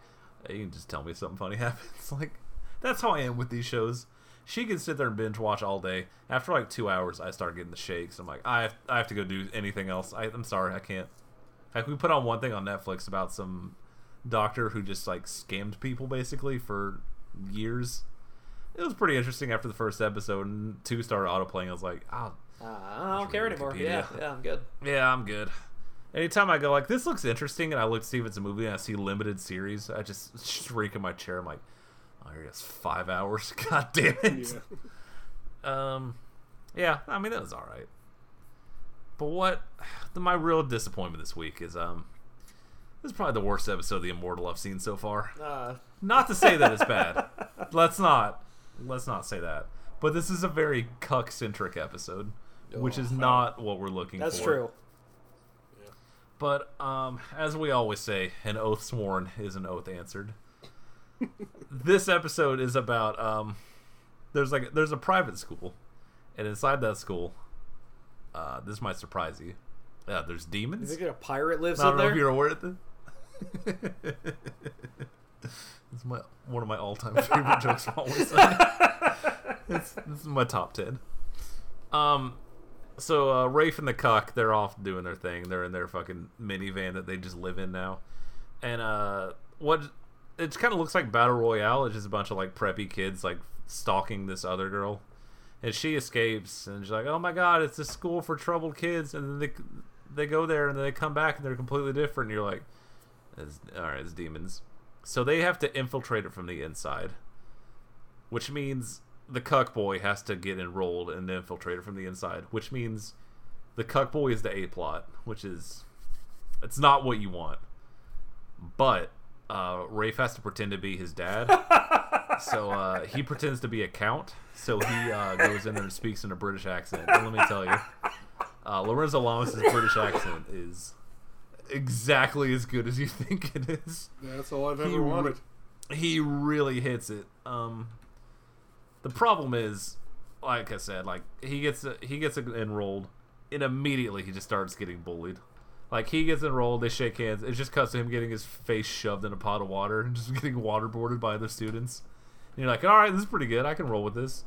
hey, "You can just tell me something funny happens." like that's how I am with these shows. She can sit there and binge watch all day. After like two hours, I start getting the shakes. I'm like, I have, I have to go do anything else. I, I'm sorry, I can't. Like we put on one thing on Netflix about some doctor who just like scammed people basically for years. It was pretty interesting after the first episode, and two started autoplaying. I was like, oh, Uh, I don't care anymore. Wikipedia. Yeah, yeah, I'm good. yeah, I'm good. Anytime I go like this looks interesting, and I look to see if it's a movie, and I see limited series, I just shriek in my chair. I'm like, oh, here it is, five hours. God damn it. Yeah. Um, yeah, I mean that was all right. But what the, my real disappointment this week is um, this is probably the worst episode of The Immortal I've seen so far. Uh, Not to say that it's bad. let's not let's not say that. But this is a very cuck centric episode, which is not what we're looking for. that's for. true. But um, as we always say, an oath sworn is an oath answered. this episode is about um, there's like there's a private school, and inside that school, uh, this might surprise you. Uh, there's demons. think a pirate lives I don't in know there? if you're aware of this. it's my one of my all-time favorite jokes always. it's, this is my top ten. Um, so uh, Rafe and the cuck, they're off doing their thing. They're in their fucking minivan that they just live in now, and uh, what it kind of looks like battle royale. It's just a bunch of like preppy kids like stalking this other girl, and she escapes, and she's like, "Oh my god, it's a school for troubled kids," and then they they go there and they come back and they're completely different. And you're like, all right, it's demons. So they have to infiltrate it from the inside, which means the cuck boy has to get enrolled and infiltrate it from the inside, which means the cuck boy is the A plot, which is it's not what you want. But uh, Rafe has to pretend to be his dad. so uh, he pretends to be a count. So he uh, goes in there and speaks in a British accent. And let me tell you, uh, Lorenzo Lamas' British accent is exactly as good as you think it is. That's all I've He ever re- wanted. He really hits it. Um, the problem is, like I said, like he gets he gets enrolled, and immediately he just starts getting bullied. Like he gets enrolled, they shake hands. It just cuts to him getting his face shoved in a pot of water and just getting waterboarded by the students. And you're like, all right, this is pretty good. I can roll with this.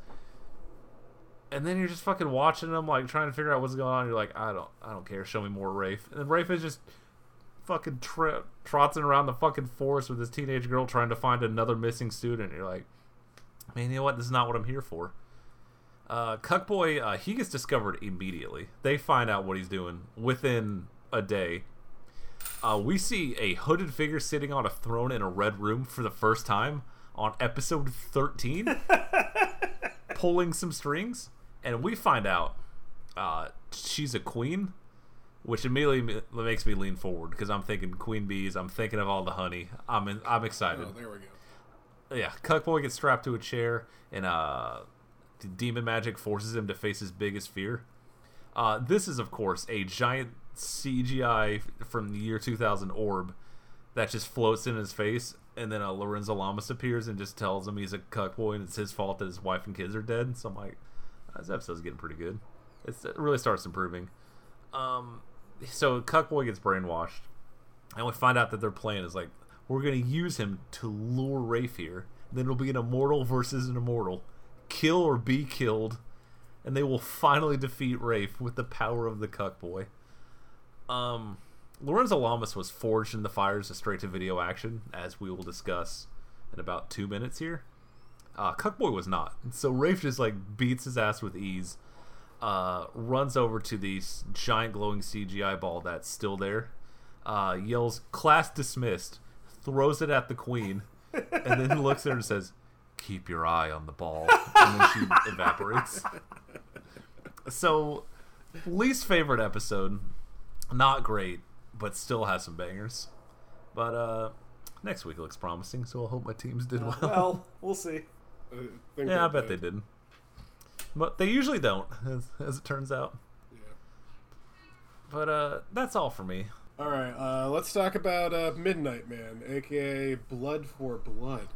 And then you're just fucking watching them, like trying to figure out what's going on. You're like, I don't, I don't care. Show me more Rafe. And Rafe is just fucking tra- trotting around the fucking forest with this teenage girl trying to find another missing student. You're like, man, you know what? This is not what I'm here for. Uh, Cuckboy, uh, he gets discovered immediately. They find out what he's doing within a day. Uh, we see a hooded figure sitting on a throne in a red room for the first time on episode 13, pulling some strings, and we find out uh, she's a queen, which immediately makes me lean forward because I'm thinking queen bees. I'm thinking of all the honey. I'm in, I'm excited Oh, there we go. Yeah, Cuckboy gets strapped to a chair, and uh, demon magic forces him to face his biggest fear. Uh, this is, of course, a giant CGI from the year 2000 orb that just floats in his face, and then uh, Lorenzo Lamas appears and just tells him he's a cuckboy and it's his fault that his wife and kids are dead. So I'm like, this episode's getting pretty good. It's, it really starts improving. Um, so Cuckboy gets brainwashed, and we find out that their plan is like we're gonna use him to lure Rafe here. Then it'll be an immortal versus an immortal, kill or be killed, and they will finally defeat Rafe with the power of the Cuckboy. Um, Lorenzo Lamas was forged in the fires of straight-to-video action, as we will discuss in about two minutes here. Uh, Cuckboy was not, so Rafe just like beats his ass with ease. Uh, runs over to the giant glowing CGI ball that's still there. Uh, yells "Class dismissed!" Throws it at the queen, and then looks at her and says, "Keep your eye on the ball." And then she evaporates. So, least favorite episode, not great, but still has some bangers. But uh, next week looks promising, so I hope my teams did well. Well, we'll see. I yeah, I that bet they didn't. But they usually don't, as, as it turns out. Yeah. But uh, that's all for me. All right, uh, let's talk about uh, Midnight Man, aka Blood for Blood.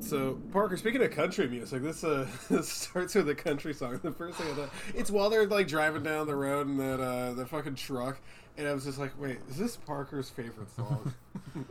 So Parker, speaking of country music, this uh this starts with a country song. The first thing I thought, it's while they're like driving down the road in that uh the fucking truck, and I was just like, wait, is this Parker's favorite song?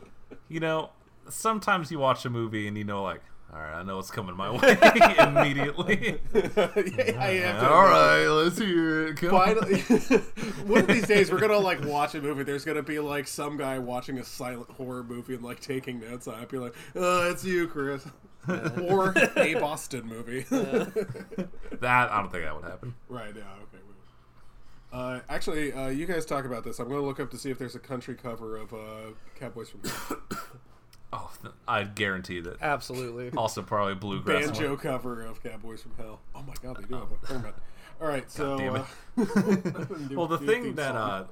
You know, sometimes you watch a movie and you know, like, all right, I know what's coming my way immediately. yeah, I am. to all admit. right, let's hear it. Come Finally, one of these days we're gonna like watch a movie. There's gonna be like some guy watching a silent horror movie and like taking notes on it. Be like, "Oh, it's you, Chris," or a Boston movie. That I don't think that would happen. right? Yeah. Okay. we- Uh, actually, uh, you guys talk about this. I'm gonna look up to see if there's a country cover of uh, Cowboys from Hell. Oh, th- I guarantee that. Absolutely. Also, probably bluegrass. banjo cover of Cowboys from Hell. Oh my god, they do have one. Never mind. All right, so uh, Well, the thing that uh,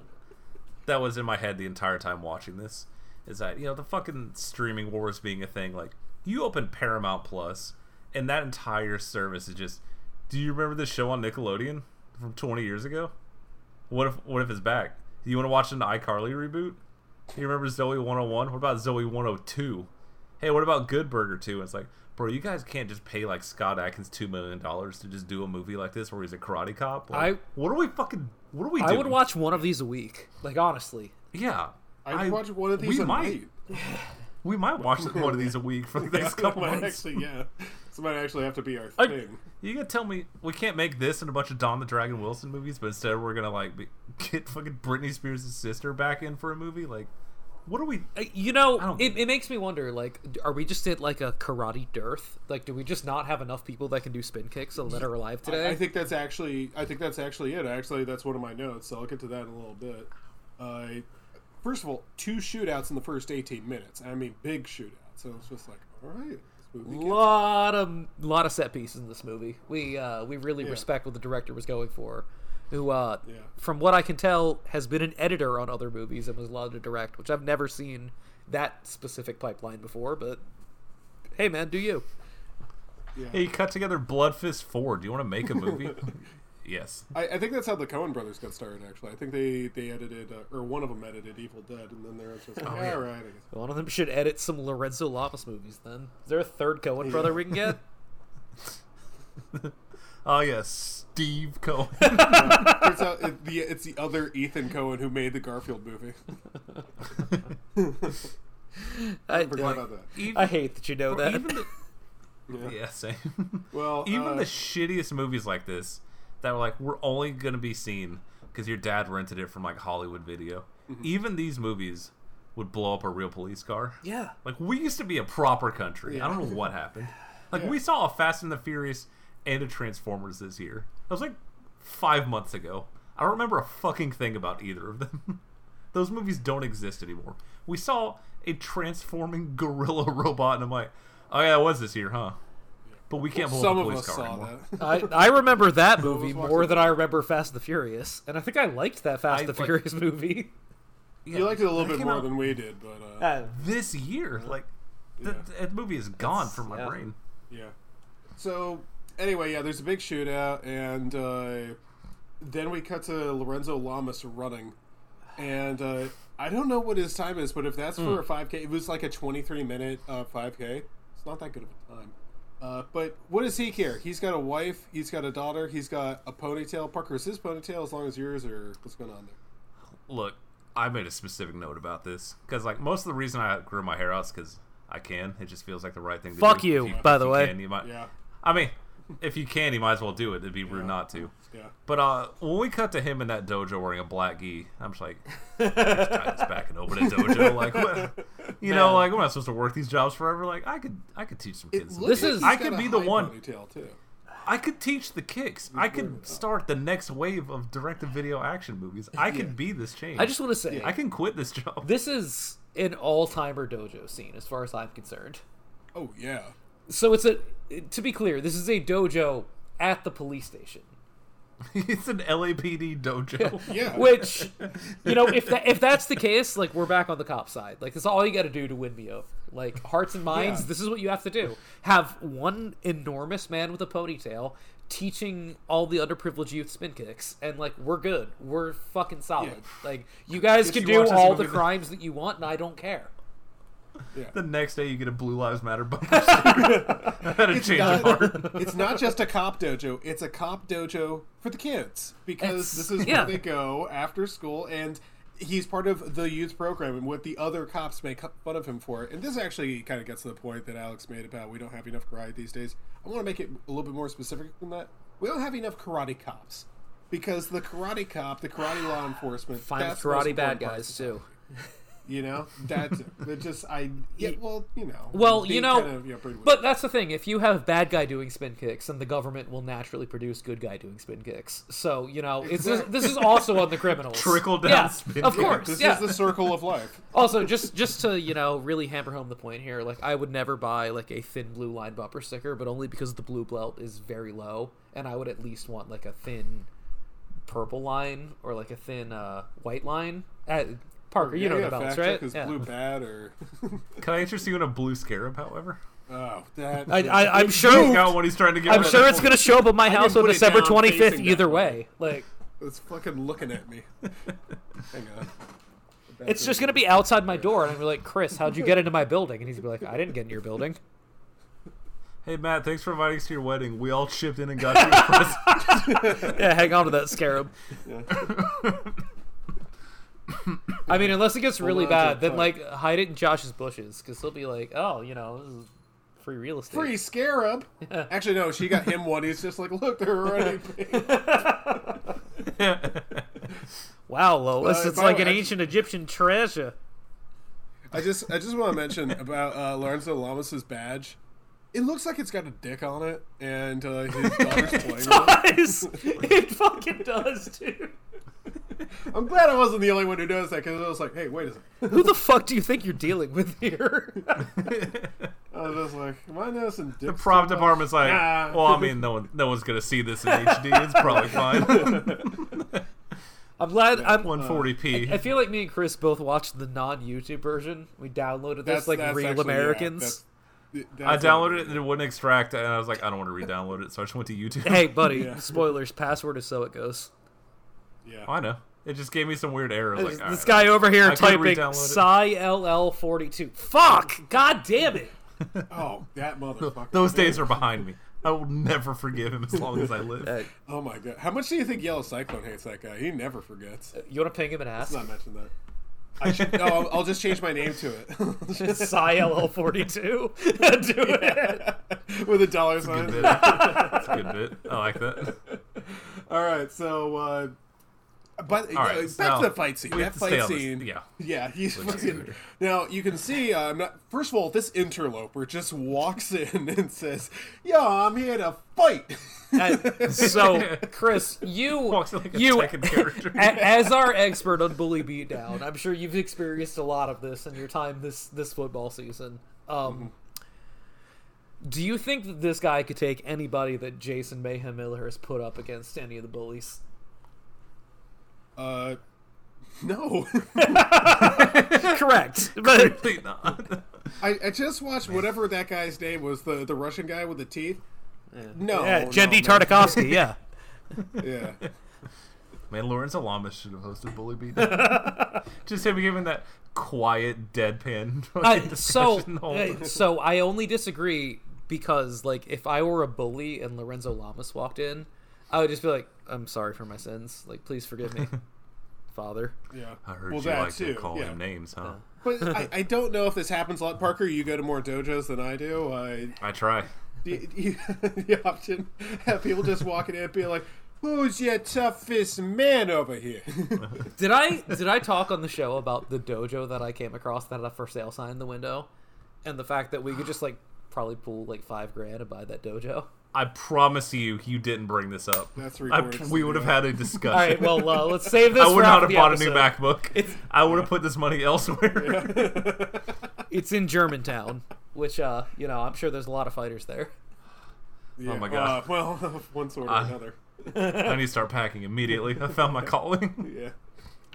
that was in my head the entire time watching this is that you know the fucking streaming wars being a thing. Like you open Paramount Plus, and that entire service is just. Do you remember this show on Nickelodeon from 20 years ago? What if what if it's back? Do you want to watch an iCarly reboot? You remember Zoey 101? What about Zoey 102? Hey, what about Good Burger 2? It's like, bro, you guys can't just pay like Scott Adkins two million dollars to just do a movie like this where he's a karate cop. Like, I- what are we fucking? What are we I doing? would watch one of these a week. Like honestly. Yeah, I'd watch one of these We a might. night. We might watch one of these a week for the next Yeah, couple might months. Actually, yeah, this might actually have to be our I- thing. You gotta tell me we can't make this and a bunch of Don the Dragon Wilson movies, but instead we're gonna like be, get fucking Britney Spears' sister back in for a movie. Like, what are we? Uh, You know, it, it makes me wonder. Like, are we just at like a karate dearth? Like, do we just not have enough people that can do spin kicks and that are alive today? I, I think that's actually I think that's actually it. Actually, that's one of my notes. So I'll get to that in a little bit. Uh, first of all, two shootouts in the first 18 minutes. I mean, big shootouts. So it's just like, all right, this movie lot of lot of set pieces in this movie. We uh, we really Yeah. respect what the director was going for. Who, uh, Yeah. from what I can tell, has been an editor on other movies and was allowed to direct, which I've never seen that specific pipeline before. But hey, man, do you? Hey, you cut together Bloodfist Four. Do you want to make a movie? yes. I, I think that's how the Coen brothers got started. Actually, I think they they edited uh, or one of them edited Evil Dead, and then they're just like, all right, I guess. One of them should edit some Lorenzo Lamas movies. Then is there a third Cohen brother we can get? Oh yes, Steve Cohen. Turns out it, the, it's the other Ethan Cohen who made the Garfield movie. I, Forgot about that. Even- I hate that you know that. even the, yeah, same. Well, even uh, the shittiest movies like this that were like we're only gonna be seen because your dad rented it from like Hollywood Video. Mm-hmm. Even these movies would blow up a real police car. yeah. Like we used to be a proper country. I don't know what happened. Like we saw a Fast and the Furious and a Transformers this year. That was like five months ago. I don't remember a fucking thing about either of them. Those movies don't exist anymore. We saw a transforming gorilla robot, and I'm like, oh yeah, it was this year, huh? But we can't blow some up a of police us car saw anymore. that. I, I remember that movie more than I remember Fast and the Furious, and I think I liked that Fast I, and the like- Furious movie. you liked it a little bit more out- than we did, but uh, Uh, This year, like, the, that movie is gone from my yeah. brain. yeah. So anyway, yeah, there's a big shootout, and uh, then we cut to Lorenzo Lamas running, and uh, I don't know what his time is, but if that's Hmm. for a 5K, it was like a 23 minute uh, 5K. It's not that good of a time. Uh, but what does he care? He's got a wife, he's got a daughter, he's got a ponytail. Parker, is his ponytail as long as yours, or what's going on there? Look, I made a specific note about this because, like, most of the reason I grew my hair out is because I can. It just feels like the right thing to do. Fuck do. you, If by if the you way. Can, you might, Yeah, I mean, if you can, you might as well do it. It'd be rude not to. yeah. But uh, when we cut to him in that dojo wearing a black gi, I'm just like, just tie this back and open a dojo. Like, what? you know, Man. like, am I supposed to work these jobs forever? Like, I could, I could teach some kids. looks This is- I could be the one- too. I could teach the kicks. I could start the next wave of direct-to-video action movies. I could be this change. I just want to say, I can quit this job. this is an all-timer dojo scene as far as I'm concerned. Oh yeah. So it's a, to be clear, this is a dojo at the police station. it's an LAPD dojo. Yeah. Which, you know, if that if that's the case, like we're back on the cop side. Like that's all you got to do to win me over. Like hearts and minds, Yeah. this is what you have to do. Have one enormous man with a ponytail teaching all the underprivileged youth spin kicks, and like we're good. We're fucking solid. Yeah. Like you guys If can you do all the crimes that you want, and I don't care. The next day, you get a Blue Lives Matter bumper sticker. Had a change of heart. it's not just a cop dojo; it's a cop dojo for the kids because It's- this is yeah. where they go after school, and he's part of the youth program. And what the other cops make fun of him for, and this actually kind of gets to the point that Alex made about we don't have enough karate these days. I want to make it a little bit more specific than that. We don't have enough karate cops because the karate cop, the karate law enforcement, Find that's the karate bad important part of guys too. You know, that's it. just I. Yeah, well, you know. Well, you know, kind of, you know, but that's the thing. If you have bad guy doing spin kicks, then the government will naturally produce good guy doing spin kicks. So you know, it's this is also on the criminals. Trickle down yeah, spin of kick. course. This yeah. is the circle of life. also, just just to you know really hammer home the point here, like I would never buy like a thin blue line bumper sticker, but only because the blue belt is very low, and I would at least want like a thin purple line or like a thin uh, white line. Uh, Parker, you Yeah, know yeah, the belts, right? Is Yeah. blue bad or? Can I interest you in a blue scarab, however? oh, that. I, I, I'm sure. Out when he's trying to get I'm sure it's gonna show up at my house on December 25th either that way. Like It's fucking looking at me. Hang on. it's just gonna be outside my door, and I'm like, Chris, how'd you get into my building? And he's gonna be like, I didn't get in your building. Hey Matt, thanks for inviting us to your wedding. We all chipped in and got you a present. Yeah, hang on to that scarab. I mean, unless it gets really bad, then like hide it in Josh's bushes because he'll be like, oh, you know, this is free real estate. Free scarab. Actually, no. She got him one. He's just like, look, they're already. paid." Wow, Lois, Uh, it's like an I- ancient Egyptian treasure. I just, I just want to mention about uh, Lorenzo Lamas's badge. It looks like it's got a dick on it, and uh, his daughter's playing it. Does it fucking does, dude? I'm glad I wasn't the only one who noticed that because I was like, hey, wait a second. Who the fuck do you think you're dealing with here? I was just like, am I noticing dick? the prop department's like, Nah. well, I mean, no one, no one's gonna see this in HD. It's probably fine. I'm glad. I'm, 140p. I feel like me and Chris both watched the non-YouTube version. We downloaded this like real actually- yeah, Americans. that's- I that's downloaded it and it wouldn't extract, and I was like, I don't want to re-download it, so I just went to YouTube. hey, buddy, Yeah. spoilers. Password is so it goes. Yeah. I know. It just gave me some weird error. I this like, this "Alright." guy over here I could typing re-download it. Psy LL42. Fuck! God damn it! Oh, that motherfucker. Those days are behind me. I will never forgive him as long as I live. Uh, Oh my god! How much do you think Yellow Cyclone hates that guy? He never forgets. you want to ping him and Let's not mention that. I should. No, I'll, I'll just change my name to it Psy LL42. Do it. with a dollar Good sign. bit. That's a good bit. I like that. All right, so. uh but All right, uh, back so to the fight scene. we That have to stay fight on this- scene. yeah. Yeah, he's fucking. Now you can see. Uh, I'm not. First of all, this interloper just walks in and says, "Yo, I'm here to fight." Uh, so, Chris, you Walks like a you Tekken character. as our expert on bully beatdown, I'm sure you've experienced a lot of this in your time this this football season. Um, do you think that this guy could take anybody that Jason Mayhem Miller has put up against any of the bullies? Uh, no. Correct, but Clearly not. I, I just watched whatever that guy's name was the the Russian guy with the teeth. No, yeah, no, Genndy. Tartakovsky, yeah. Yeah, Man, Lorenzo Lamas should have hosted Bully Beat. Just him giving that quiet, deadpan I, so, discussion the whole time. so I only disagree because, like, if I were a bully and Lorenzo Lamas walked in, I would just be like, "I'm sorry for my sins. Like, please forgive me, Father." yeah. I heard well, you that like too. to call yeah. him names, huh? But I, I don't know if this happens a lot. Parker, you go to more dojos than I do. I I try. you, you, you often have people just walking in and being like, "Who's your toughest man over here?" Did I did I talk on the show about the dojo that I came across that had a for sale sign in the window, and the fact that we could just like probably pull like five grand and buy that dojo? I promise you, you didn't bring this up. That's I, we would have had a discussion. All right, well, uh, let's save this. I would for not have the bought a new episode. MacBook. I would have put this money elsewhere. It's in Germantown, which uh, you know, I'm sure there's a lot of fighters there. Yeah, my God. Uh, well, one sort or I- another. I need to start packing immediately. I found my calling. Yeah.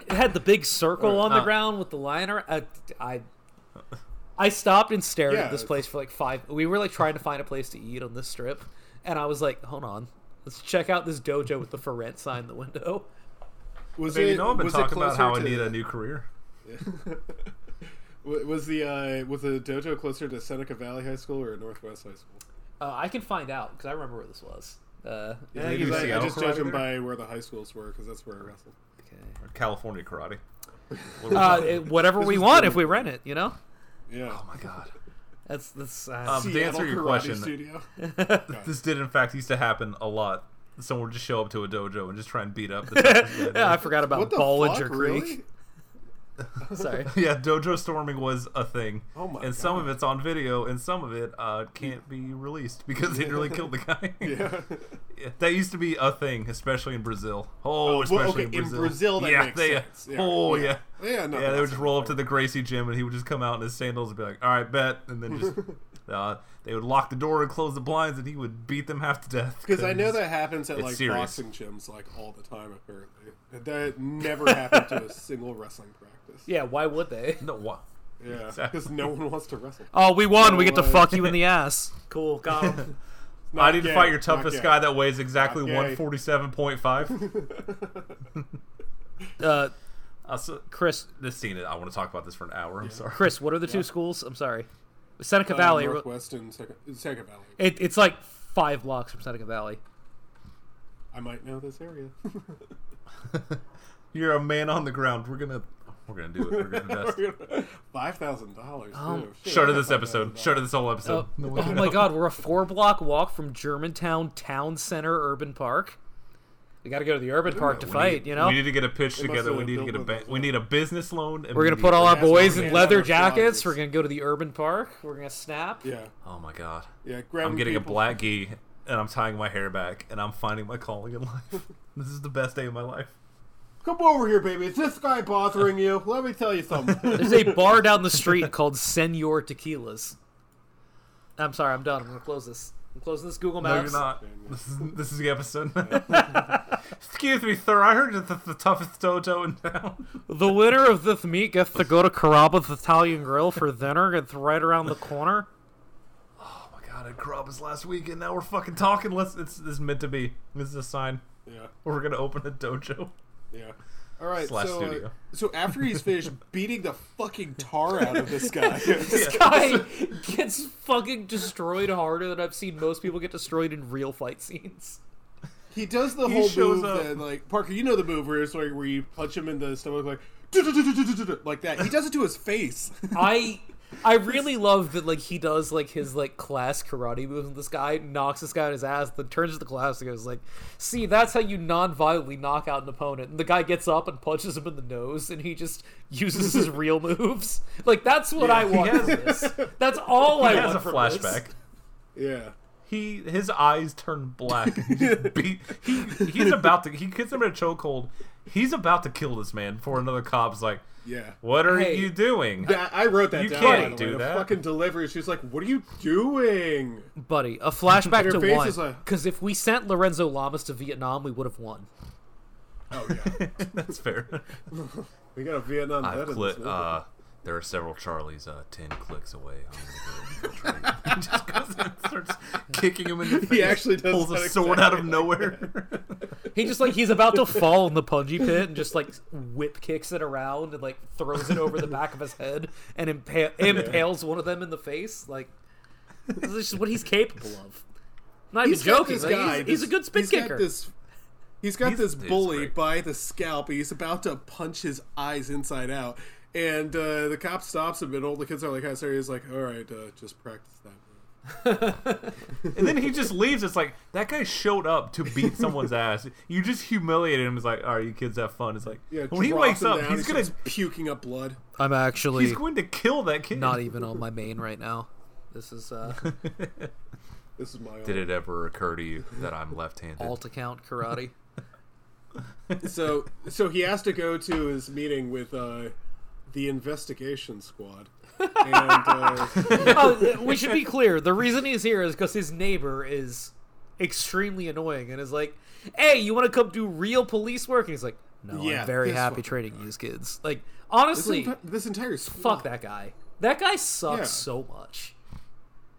It had the big circle on the Uh, ground with the lion. ar- Uh, I I stopped and stared Yeah, at this place for like five. We were like trying to find a place to eat on this strip, and I was like, "Hold on, let's check out this dojo with the for rent sign in the window." Was Baby, it? you know I've been was talking about how I need a new career. wa- Was the uh, was the dojo closer to Seneca Valley High School or Northwest High School? Uh, I can find out because I remember where this was. Uh, Yeah, you because I, I just judge them by where the high schools were because that's where I wrestled. Or California karate. uh, it- whatever we want good. if we rent it, you know. Yeah. oh my god. That's that's. Uh, Um, to answer your question, Studio. this did in fact used to happen a lot. Someone would just show up to a dojo and just try and beat up the toughest guy there. yeah, I forgot about What the Bollinger fuck? Creek. Really? Sorry. Yeah, dojo storming was a thing. Oh my and some of it's on video, and some of it uh, can't be released because they really killed the guy. Yeah. Yeah, that used to be a thing, especially in Brazil. Oh, well, especially okay, in in Brazil. Brazil, that yeah, makes they, sense. Yeah, Oh yeah. yeah. Yeah, no, yeah, they would just roll up to the Gracie gym, and he would just come out in his sandals and be like, "All right, bet," and then just uh, they would lock the door and close the blinds, and he would beat them half to death. Because I know that happens at like serious. boxing gyms like all the time. Apparently, that never happened to a single wrestling practice. Yeah, why would they? No, what? Yeah, Exactly. because no one wants to wrestle. Oh, we won. we get to fuck you in the ass. Cool, got him. I need to fight your toughest guy that weighs exactly one forty seven point five. uh, Uh, so, Chris, this scene, I want to talk about this for an hour. I'm sorry. Chris, what are the two schools? I'm sorry. Seneca Uh, Valley. Northwest and Seneca, Seneca Valley. It, it's like five blocks from Seneca Valley. I might know this area. You're a man on the ground. We're gonna, we're gonna do it. We're gonna invest. Five thousand dollars. Um, Short of this episode. Short of this whole episode. Oh, No one oh my god, we're a four block walk from Germantown Town Center Urban Park. We got to go to the Urban Park to We fight, need- you know? we need to get a pitch They together. We need to get a ba- we need a business loan. We're going to put all our boys in leather jackets. joggers. We're going to go to the Urban Park. We're going to snap. Yeah, Oh my god. yeah. Grab I'm getting a people. black gi and I'm tying my hair back and I'm finding my calling in life. this is the best day of my life. Come over here, baby. Is this guy bothering you? Let me tell you something. There's a bar down the street called Senor Tequilas. I'm sorry, I'm done. I'm going to close this. I'm closing this Google Maps. No, you're not. This is this is the episode. Excuse me, sir. I heard you're the, the toughest dojo in town. The winner of this meet gets to go to Carrabba's Italian Grill for dinner. It's right around the corner. Oh my god, I Carrabba's last week and now we're fucking talking. Let's. It's this is meant to be. This is a sign. yeah, We're gonna open a dojo. Yeah. All right, Slash so uh, so after he's finished beating the fucking tar out of this guy, This guy gets fucking destroyed harder than I've seen most people get destroyed in real fight scenes. he does the He whole shows move up. that like Parker, you know the move where it's like where you punch him in the stomach like like that. He does it to his face. I I really love that like he does like his like class karate moves with this guy, knocks this guy on his ass, then turns to the class and goes like, "See, that's how you non-violently knock out an opponent." And the guy gets up and punches him in the nose, and he just uses his real moves. Like that's what I want. has- from this. That's all I He want has a flashback. this. yeah. He his eyes turn black. and he just he he's about to he gets him in a chokehold. He's about to kill this man before another cop's like, Yeah. "What are Hey. you doing?" Yeah, I wrote that You down. can't by the do way. The that. fucking delivery. She's like, "What are you doing?" Buddy, a flashback to face one. is like- Because if we sent Lorenzo Lamas to Vietnam, we would have won. Oh yeah, That's fair. we got a Vietnam I've vet in this clit. movie. Uh, there are several Charlies uh, ten clicks away. I'm gonna go infiltrate. he just goes and starts kicking him in the face. He actually does pulls a sword out of exactly nowhere. He just like he's about to fall in the punji pit and just like whip kicks it around and like throws it over the back of his head and impa- impales one of them in the face. Like this is just what he's capable of. Not He's even joking. like, guy. he's, he's a good spin he's kicker. Got this, he's got He's- this bully by the scalp. He's about to punch his eyes inside out, and uh, the cop stops him, and all the kids are like, "Kind of serious." He's like, "All right, uh, just practice that." move." and then he just leaves. It's like that guy showed up to beat someone's ass. You just humiliated him. It's like, all right, you kids have fun. It's like Yeah, when he drops wakes up, down, he's he gonna starts puking up blood. I'm actually he's going to kill that kid. not even on my main right now. This is uh This is my. Did it ever occur to you that I'm left-handed? alt account karate. So, so he has to go to his meeting with uh, the investigation squad, and uh, oh, we should be clear. The reason he's here is because his neighbor is extremely annoying and is like, "Hey, you want to come do real police work?" And he's like, "No, Yeah, I'm very happy fucking training these kids." Like, this, honestly, enti- this entire squad. fuck that guy. That guy sucks Yeah. so much.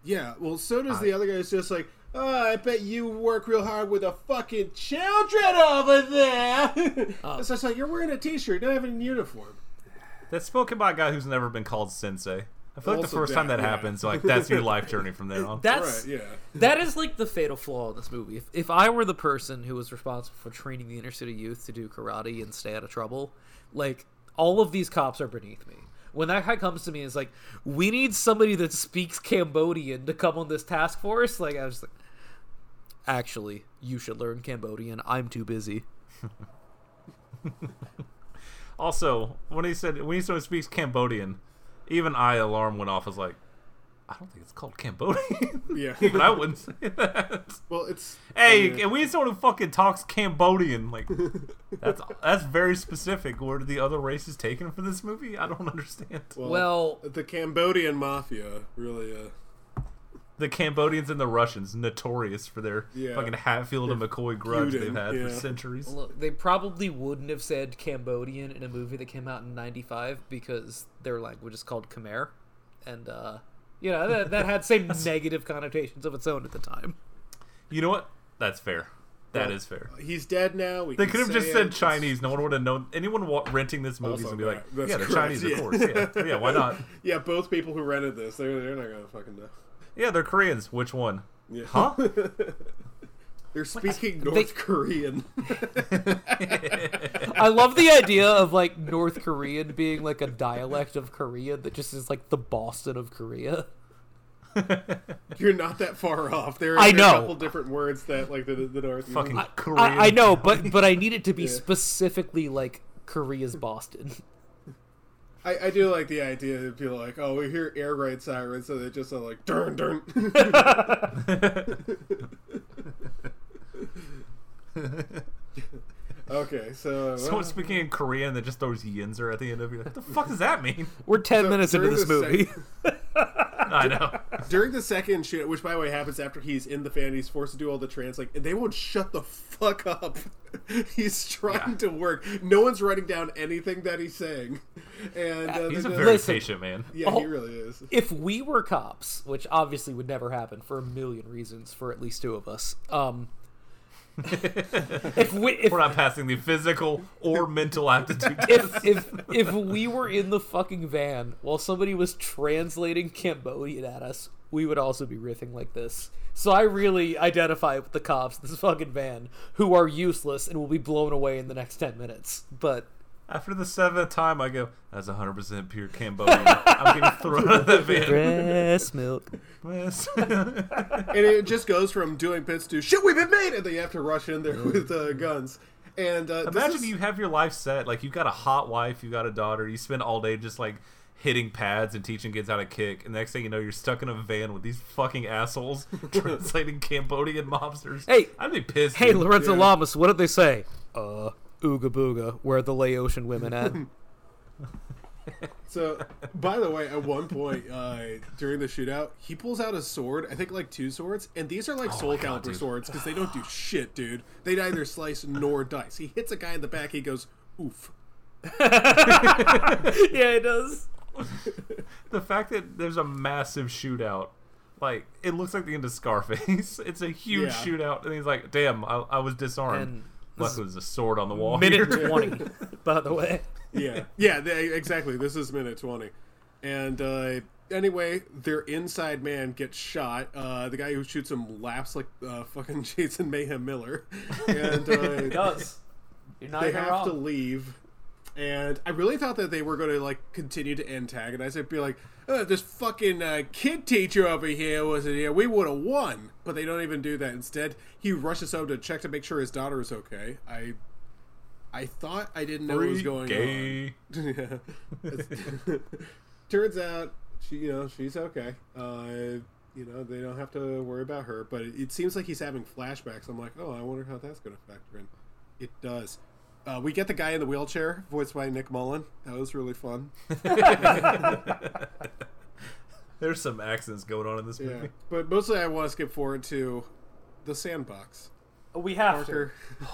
Yeah, well, so does the other guy. It's just like, oh, I bet you work real hard with the fucking children over there. So it's just like you're wearing a t-shirt, not having a uniform. That's spoken by a guy who's never been called sensei. I feel like the Also first time that, that yeah. happens, like that's your life journey from there on. That's Right? Yeah. that is like the fatal flaw in this movie. If, if I were the person who was responsible for training the inner city youth to do karate and stay out of trouble, like all of these cops are beneath me. When that guy comes to me and is like, "We need somebody that speaks Cambodian to come on this task force," like I was like, "Actually, you should learn Cambodian. I'm too busy." Also, when he said when he started speaks Cambodian, even I alarm went off. I was like, I don't think it's called Cambodian. Yeah. even I wouldn't say that. Well, it's Hey, and we need someone who fucking talks Cambodian. Like, that's that's very specific. Where did the other races taken for this movie? I don't understand. Well, the Cambodian mafia really. Uh, the Cambodians and the Russians notorious for their Yeah. fucking Hatfield and McCoy grudge feuding, they've had yeah. for centuries. Look, they probably wouldn't have said Cambodian in a movie that came out in '95 because their language is called Khmer, and uh, you know that, that had same negative connotations of its own at the time. You know what? That's fair. That Well, is fair. he's dead now. We They could have just said It's- Chinese. No one would have known. Anyone wa- renting this movie is Also gonna be like, that's yeah, they're Chinese, yeah. of course. Yeah, yeah. Why not? Yeah, both people who rented this, they're they're not gonna fucking know. Yeah, they're Koreans. Which one? Yeah. Huh? They're speaking North Korean. I love the idea of like North Korean being like a dialect of Korean that just is like the Boston of Korea. You're not that far off. There, I are know. a couple different words that like the the North. Fucking uses. Korean. I, I know, but but I need it to be specifically like Korea's Boston. I, I do like the idea that people are like, oh, we hear air raid sirens, so they just are like, dun dun. okay, so uh, Someone speaking in Korean that just throws yinzer at the end of it. Like, what the fuck does that mean? We're ten So, minutes into this movie. sec- I know. during the second shoot, which by the way happens after he's in the fan, he's forced to do all the translate, and they won't shut the fuck up. he's trying to work. No one's writing down anything that he's saying, and uh, He's a very Listen. patient man. yeah, he Oh. really is. if we were cops, which obviously would never happen for a million reasons for at least two of us, um, if we if, We're not passing the physical or mental aptitude test. if if if we were in the fucking van while somebody was translating Cambodian at us, we would also be riffing like this. So I really identify with the cops in this fucking van who are useless and will be blown away in the next ten minutes. But After the seventh time, I go, "That's 100% pure Cambodian." I'm getting thrown out of the van. breast milk. Yes. and it just goes from doing bits to shit we've been made, and then you have to rush in there with uh, guns. And uh, Imagine is- you have your life set. Like you've got a hot wife, you've got a daughter. You spend all day just like hitting pads and teaching kids how to kick. And next thing you know, you're stuck in a van with these fucking assholes translating Cambodian mobsters. Hey, I'd be pissed. Hey, dude. Lorenzo Yeah. Lamas, what did they say? Uh, ooga booga. Where are the Laotian women at? So, by the way, at one point uh, during the shootout, he pulls out a sword. I think like two swords, and these are like Soul Oh my God, Calibur dude. swords because they don't do shit, dude. They neither slice nor dice. He hits a guy in the back. He goes, "Oof." yeah, it does. the fact that there's a massive shootout. Like it looks like the end of Scarface. It's a huge Yeah. shootout, and he's like, "Damn, I, I was disarmed." And Luckily, there's a sword on the wall. Minute here. 20, by the way. Yeah, yeah, they, exactly. This is minute twenty, and uh, anyway, their inside man gets shot. Uh, the guy who shoots him laughs like uh, fucking Jason Mayhem Miller, and uh, does. You're not they have wrong. to leave. And I really thought that they were going to like continue to antagonize it, be like, oh, "This fucking uh, kid teacher over here wasn't here. We would have won." But they don't even do that. Instead, he rushes over to check to make sure his daughter is okay. I, I thought I didn't know what was going gay. on. Yeah. Turns out, she, you know, she's okay. Uh, you know, they don't have to worry about her. But it, it seems like he's having flashbacks. I'm like, oh, I wonder how that's going to factor in. It does. Uh, we get the guy in the wheelchair, voiced by Nick Mullen. That was really fun. There's some accents going on in this Yeah, movie. but mostly I want to skip forward to the sandbox. We have Parker, to.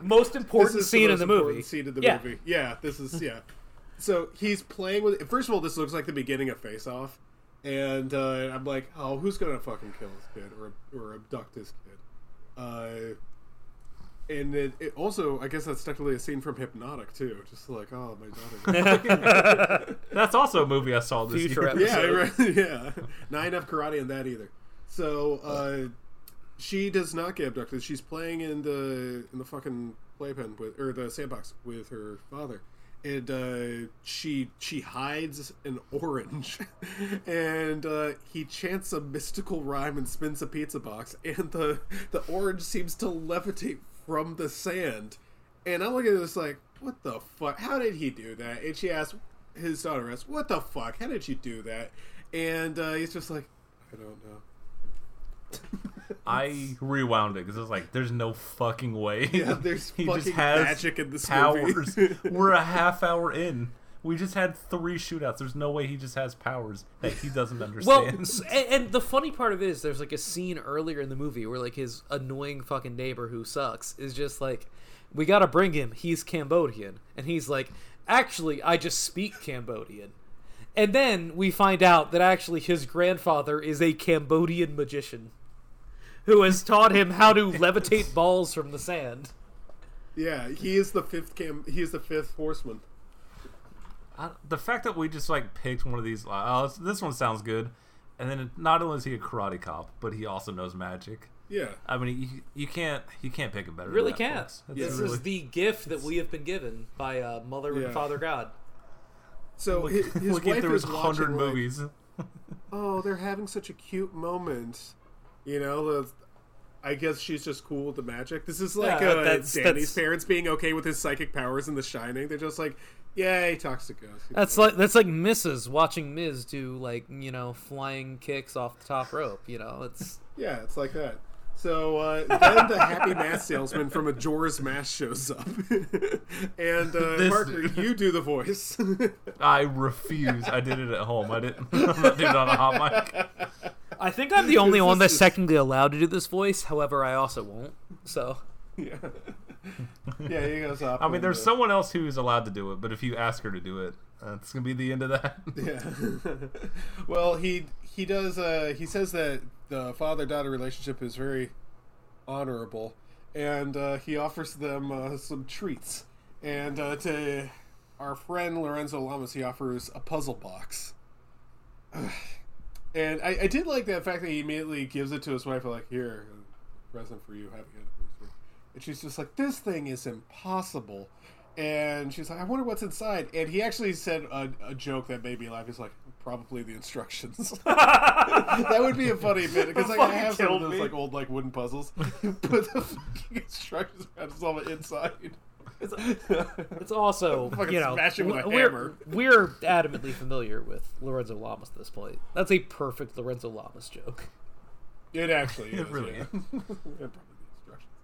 Most important scene the in the movie. Scene in the Yeah. movie. Yeah, this is yeah. So he's playing with. First of all, this looks like the beginning of Face Off, and uh, I'm like, oh, who's gonna fucking kill this kid or or abduct this kid? Uh, and it, it also, I guess that's technically a scene from Hypnotic too. Just like, oh, my daughter. That's also a movie I saw this Future year. episode. yeah, right, yeah. Not enough karate in that either. So uh, she does not get abducted. She's playing in the in the fucking playpen with or the sandbox with her father, and uh, she she hides an orange, and uh, he chants a mystical rhyme and spins a pizza box, and the the orange seems to levitate from the sand, and I'm looking at this like, what the fuck? How did he do that? And she asks his daughter asks, "What the fuck? How did you do that?" And uh, he's just like, "I don't know." I rewound it because I was like, "There's no fucking way." Yeah, there's he just fucking has magic in this powers. movie. We're a half hour in. We just had three shootouts. There's no way he just has powers that he doesn't understand. s- and, and the funny part of it is, there's like a scene earlier in the movie where like his annoying fucking neighbor who sucks is just like, we gotta bring him. He's Cambodian, and he's like, actually, I just speak Cambodian. And then we find out that actually his grandfather is a Cambodian magician who has taught him how to levitate balls from the sand. yeah, he is the fifth cam. He is the fifth horseman. I, the fact that we just like picked one of these, like, oh, this- this one sounds good, and then not only is he a karate cop, but he also knows magic. Yeah, I mean, you, you can't you can't pick a better. Really than that, can't. folks. It's This really- is the gift that we have been given by uh, Mother Yeah. and Father God. So look, his, his wife if there was is hundred watching, like, movies. oh, they're having such a cute moment. You know, the, I guess she's just cool with the magic. This is like Yeah, uh, that's- Danny's that's- parents being okay with his psychic powers in The Shining. They're just like, yeah, he talks to ghosts. That's like that's like Mrs. watching Miz do like you know flying kicks off the top rope. You know, it's Yeah, it's like that. So uh, then the happy mask salesman from Majora's Mask shows up, and uh, This- Parker, you do the voice. I refuse. I did it at home. I didn't. I'm not doing it on a hot mic. I think I'm the only one that's is- technically allowed to do this voice. However, I also won't. So yeah, yeah, he goes up. I mean, there's uh, someone else who's allowed to do it, but if you ask her to do it, that's gonna be the end of that. Yeah. well, he he does. Uh, he says that the father daughter relationship is very honorable, and uh, he offers them uh, some treats. And uh, to our friend Lorenzo Lamas, he offers a puzzle box. and I, I did like that fact that he immediately gives it to his wife, like, here, present for you, happy anniversary. And she's just like, this thing is impossible. And she's like, I wonder what's inside. And he actually said a, a joke that made me laugh. He's like, probably the instructions. that would be a funny bit because like, I Fucking have some of those me. like old like wooden puzzles, but the fucking instructions are to solve it inside. It's, it's also Fucking you know smash it with a we're, hammer. we're adamantly familiar with Lorenzo Lamas at this point. That's a perfect Lorenzo Lamas joke. It actually is. It really yeah. is. Yeah, probably the instructions.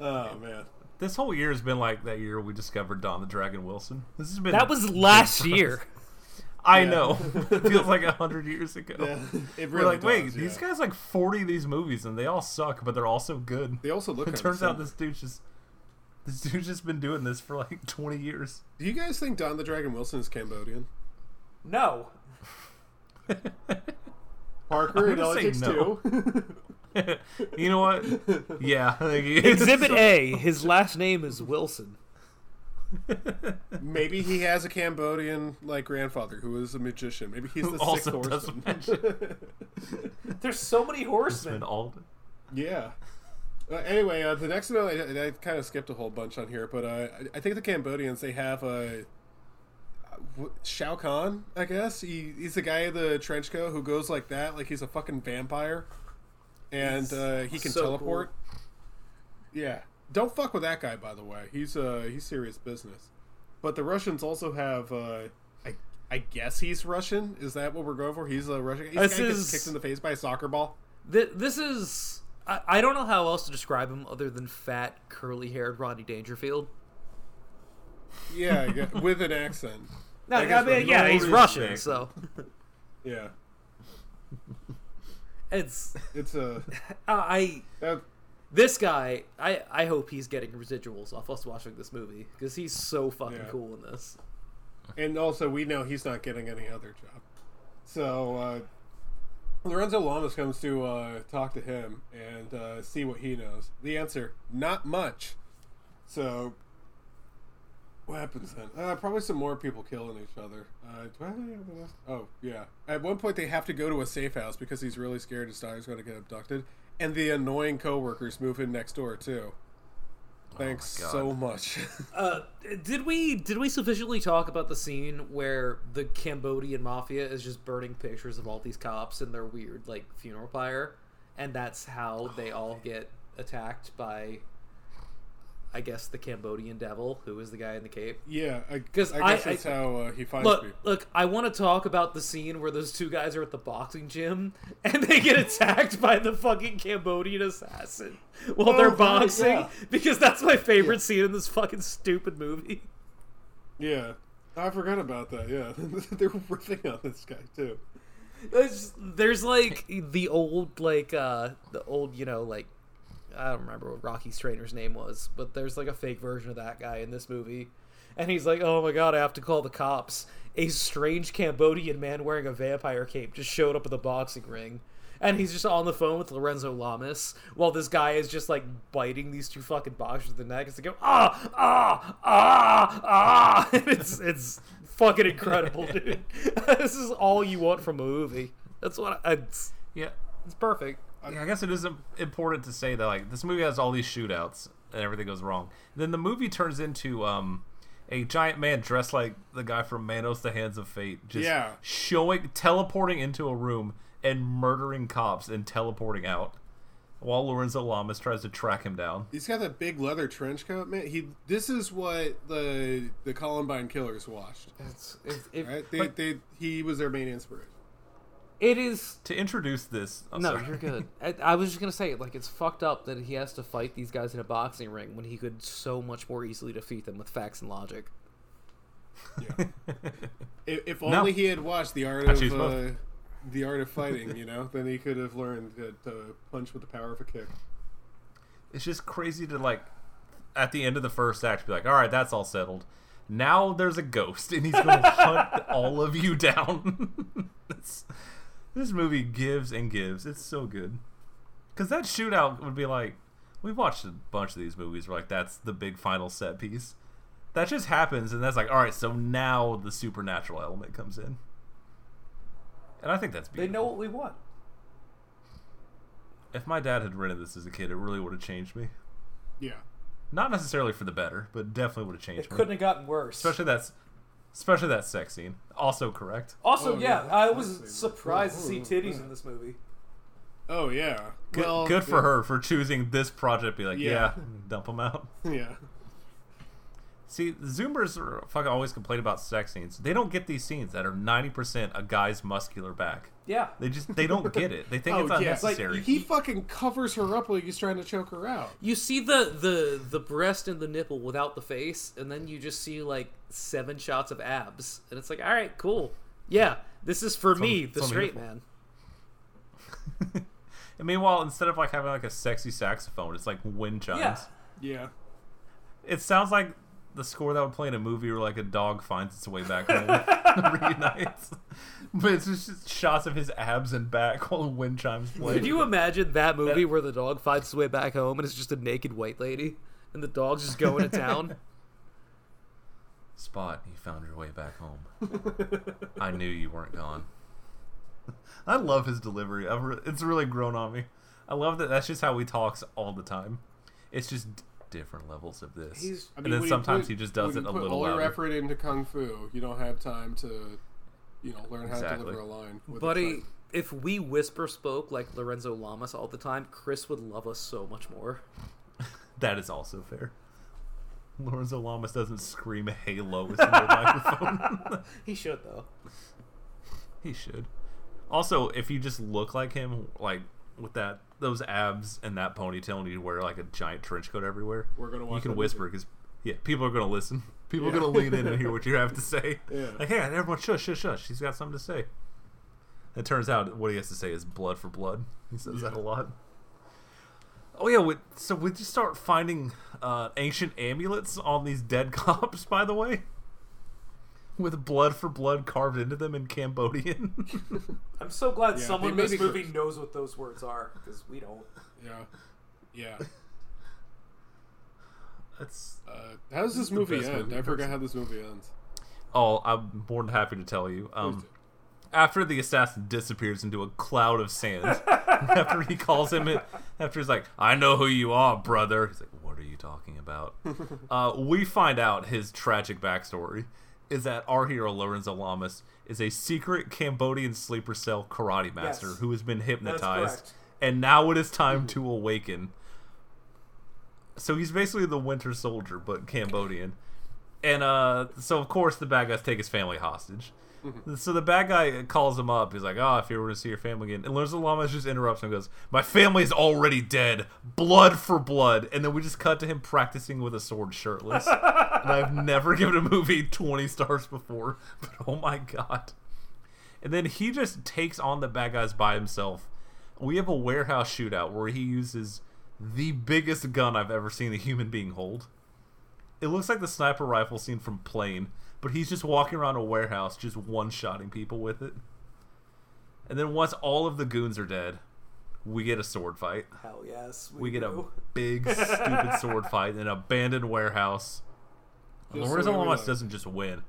Oh man. This whole year has been like that year we discovered Don the Dragon Wilson. This has been That was last year. I Yeah. know. it feels like a hundred years ago. Yeah, it We're really like, wait, does, these guys like forty of these movies and they all suck, but they're all so good. They also look. It kinda turns out this dude's just this dude's just been doing this for like twenty years. Do you guys think Don the Dragon Wilson is Cambodian? No. Parker I'm and gonna say Politics no. too. you know what? Yeah. Exhibit A. His last name is Wilson. Maybe he has a Cambodian like grandfather who is a magician. Maybe he's Who the sixth horseman. There's so many horsemen. all Yeah. Uh, anyway, uh, the next note I, I kind of skipped a whole bunch on here, but uh, I, I think the Cambodians they have a uh, Shao Kahn. I guess he, he's the guy in the trench coat who goes like that, like he's a fucking vampire, and uh, he can so teleport. Yeah, don't fuck with that guy. By the way, he's uh he's serious business. But the Russians also have. Uh, I I guess he's Russian. Is that what we're going for? He's a Russian. He's This guy who gets is- kicked in the face by a soccer ball. Th- this is. I, I don't know how else to describe him other than fat, curly haired Rodney Dangerfield. Yeah, with an accent. No, I I mean, yeah, he's. Russian, so Yeah, it's. it's a. I That, this guy. I I hope he's getting residuals off us watching this movie because he's so fucking Yeah. cool in this. and also, we know he's not getting any other job. So uh, Lorenzo Lamas comes to uh, talk to him and uh, see what he knows. The answer: not much. So. What happens then? Uh, probably some more people killing each other. Uh, do I have anything else? Oh, yeah. At one point, they have to go to a safe house because he's really scared his daughter's going to get abducted. And the annoying coworkers move in next door, too. Thanks God. so much. Uh, did we did we sufficiently talk about the scene where the Cambodian mafia is just burning pictures of all these cops in their weird like funeral pyre, and that's how they all get attacked by, I guess, the Cambodian devil, who is the guy in the cape. Yeah, I, 'Cause I I- guess that's I- how uh, he finds Look, people. look, I want to talk about the scene where those two guys are at the boxing gym and they get attacked by the fucking Cambodian assassin while Oh, they're boxing yeah. because that's my favorite scene in this fucking stupid movie. Yeah, I forgot about that. Yeah, they're riffing on this guy too. There's, there's like the old like uh the old you know like I don't remember what Rocky's trainer's name was, but there's like a fake version of that guy in this movie. And he's like, "Oh my god, I have to call the cops." A strange Cambodian man wearing a vampire cape just showed up at the boxing ring. And he's just on the phone with Lorenzo Lamas while this guy is just like biting these two fucking boxers in the neck. It's like, ah, ah, ah, ah. And it's, it's fucking incredible, dude. this is all you want from a movie. That's what I, it's, Yeah. it's perfect. Yeah, I guess it is im- important to say that like this movie has all these shootouts and everything goes wrong. Then the movie turns into um a giant man dressed like the guy from Manos: The Hands of Fate, just Yeah. showing teleporting into a room and murdering cops and teleporting out, while Lorenzo Lamas tries to track him down. He's got that big leather trench coat, man. He. This is what the the Columbine killers watched. It's, it's, it, Right? They, they he was their main inspiration. It is To introduce this, oh, No, sorry. you're good. I, I was just gonna say, like, it's fucked up that he has to fight these guys in a boxing ring when he could so much more easily defeat them with facts and logic. If, if No. only he had watched the art of uh, the art of fighting, you know, then he could have learned to, to punch with the power of a kick. it's just crazy to like at the end of the first act be like all right that's all settled now there's a ghost and he's gonna hunt all of you down It's- this movie gives and gives it's so good because that shootout would be like We've watched a bunch of these movies where like that's the big final set piece. That just happens, and that's like, all right, so now the supernatural element comes in, and I think that's They know what we want. If my dad had rented this as a kid, it really would have changed me. Yeah. Not necessarily for the better, but definitely would have changed It me. couldn't have gotten worse. Especially that's, especially that sex scene. Also correct. also, Oh, yeah, yeah, I was nice. surprised to see titties yeah. in this movie. Oh yeah. Good, well, good for yeah. her for choosing this project. Be like, yeah, Yeah. dump them out. Yeah. See, the Zoomers are fucking always complain about sex scenes. They don't get these scenes that are ninety percent a guy's muscular back. Yeah. They just they don't get it. They think oh it's yeah. It's like he fucking covers her up while he's trying to choke her out. You see the the the breast and the nipple without the face, and then you just see like seven shots of abs, and it's like, all right, cool, yeah, this is for me, the so straight beautiful. man. and meanwhile, instead of like having like a sexy saxophone, it's like wind chimes. Yeah. Yeah. It sounds like the score that would play in a movie where like a dog finds its way back home reunites. But it's just shots of his abs and back while the wind chimes play. Could you imagine that movie where the dog finds his way back home and it's just a naked white lady, and the dog's just going to town? Spot, you found your way back home. I knew you weren't gone. I love his delivery. I've re- it's really grown on me. I love that. That's just how he talks all the time. It's just different levels of this. He's- I and then sometimes put- he just does it a put little all your louder. effort into kung fu. You don't have time to, you know, learn how Exactly. to deliver a line. With a Buddy, trait. if we whisper spoke like Lorenzo Lamas all the time, Chris would love us so much more. That is also fair. Lorenzo Lamas doesn't scream "Halo" with the microphone. He should though. he should. Also, if you just look like him, like with that those abs and that ponytail, and you wear like a giant trench coat everywhere, We're gonna you can whisper because yeah, people are gonna listen. People Yeah. are gonna lean in and hear what you have to say. Yeah. Like, hey, everyone, shush, shush, shush. He's got something to say. It turns out what he has to say is blood for blood. He says that a lot. Oh yeah, we, so we just start finding uh, ancient amulets on these dead cops. By the way, with blood for blood carved into them in Cambodian. I'm so glad Yeah, someone in this movie gross. knows what those words are because we don't. Yeah. Yeah. That's Uh, how does this movie best end? movie I forgot person. how this movie ends. Oh, I'm more than happy to tell you. Um, after the assassin disappears into a cloud of sand, after he calls him, it, after he's like, "I know who you are, brother," he's like, "What are you talking about?" uh, we find out his tragic backstory is that our hero Lorenzo Lamas is a secret Cambodian sleeper cell karate master Yes. who has been hypnotized, and now it is time to awaken. So he's basically the Winter Soldier, but Cambodian. And uh, so of course the bad guys take his family hostage. Mm-hmm. So the bad guy calls him up. He's like, "Oh, if you were to see your family again," and Lorenzo Lamas just interrupts him and goes, "My family is already dead. Blood for blood." And then we just cut to him practicing with a sword, shirtless. and I've never given a movie twenty stars before, but oh my god! And then he just takes on the bad guys by himself. We have a warehouse shootout where he uses the biggest gun I've ever seen a human being hold. It looks like the sniper rifle scene from Plane, but he's just walking around a warehouse, just one shotting people with it. And then once all of the goons are dead, we get a sword fight. Hell yes, We get a big, stupid sword fight in an abandoned warehouse. Just so Lorenzo we Lamas doesn't just win;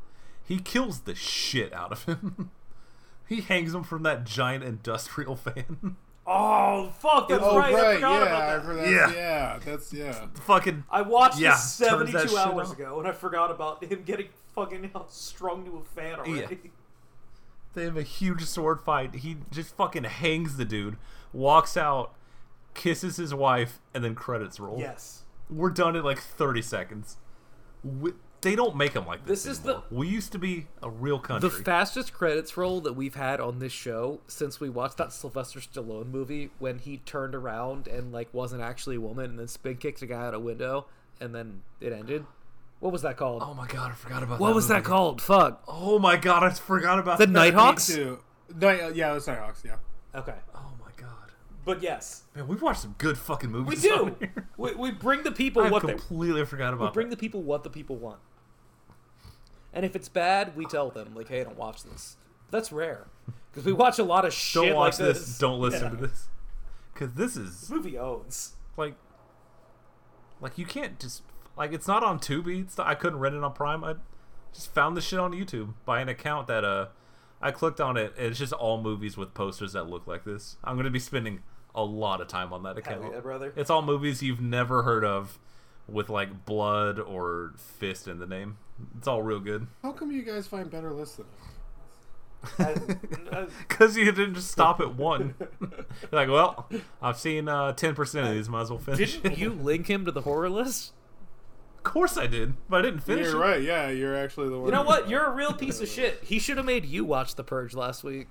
he kills the shit out of him. he hangs him from that giant industrial fan. Oh fuck! That's oh right. I forgot yeah, about I that. forgot. Yeah. Yeah. that's yeah. Fucking I watched Yeah, this 72 hours ago, and I forgot about him getting fucking strung to a fan already. They have a huge sword fight. He just fucking hangs the dude, walks out, kisses his wife, and then credits roll. Yes. We're done in like 30 seconds. We, they don't make them like this. This is anymore. We used to be a real country. The fastest credits roll that we've had on this show since we watched that Sylvester Stallone movie when he turned around and like wasn't actually a woman and then spin kicked a guy out a window and then it ended. What was that called? oh my god, I forgot about what that was that called? Fuck. Oh my god, I forgot about The that. Nighthawks? Night, uh, yeah, it was Nighthawks. Yeah. Okay. Oh my god. But yes, Man, we've watched some good fucking movies. we do. we, we bring the people I what they I completely forgot we about bring that. the people what the people want. And if it's bad, we tell them like, "Hey, don't watch this." That's rare because we watch a lot of shit Don't watch like this. Don't listen Yeah. to this. Because this is This movie owns. like Like you can't just like it's not on Tubi. It's not, I couldn't rent it on Prime. I just found the shit on YouTube by an account that uh I clicked on it. And it's just all movies with posters that look like this. I'm gonna be spending a lot of time on that account. yeah, brother. It's all movies you've never heard of with like blood or fist in the name. It's all real good. How come you guys find better lists than us? Because you didn't just stop at one. You're like, well, I've seen uh, 10% of these, might as well finish Didn't you link him to the horror list? Of course I did, but I didn't finish You're it. right. Yeah, you're actually the one. You know what? You're a real piece of shit. He should have made you watch The Purge last week.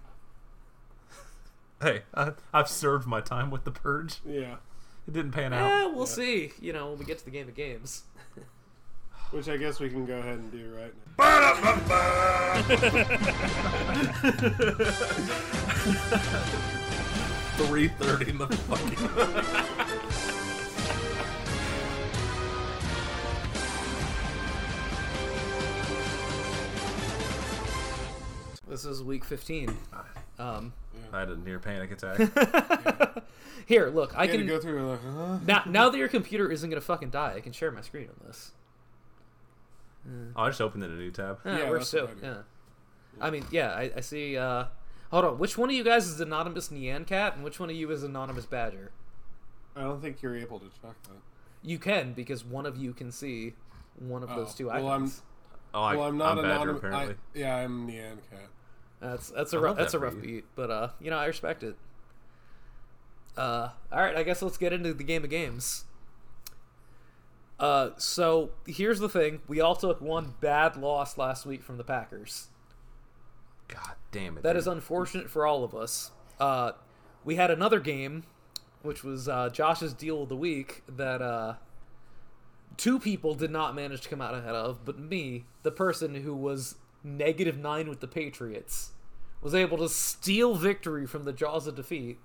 Hey, I, I've served my time with The Purge. Yeah, It didn't pan out. Yeah, out. we'll see. You know, when we get to the game of games. which I guess we can go ahead and do right now. Three thirty in the fucking. This is week 15. Um, I had a near panic attack. here, look, I I can can. go through like, huh? Now, now that your computer isn't going to fucking die, I can share my screen on this. oh, I just opened in a new tab. Yeah, Yeah, works that's too. what I Yeah. I mean, yeah, I, I see. Uh, hold on. Which one of you guys is Anonymous Nyan Cat, and which one of you is Anonymous Badger? I don't think you're able to check that. You can, because one of you can see one of those Oh, two well, I'm- icons. Oh, I, well, I'm not I'm Badger, anonymous. apparently. I, yeah, I'm Nyan Cat. That's that's a rough, that's a that rough you. beat, but uh, you know, I respect it. Uh, all right, I guess let's get into the game of games. Uh, so here's the thing: we all took one bad loss last week from the Packers. God damn it. That dude. is unfortunate for all of us. Uh, we had another game, which was uh, Josh's deal of the week, that uh, two people did not manage to come out ahead of, but me, the person who was negative nine with the Patriots, was able to steal victory from the jaws of defeat.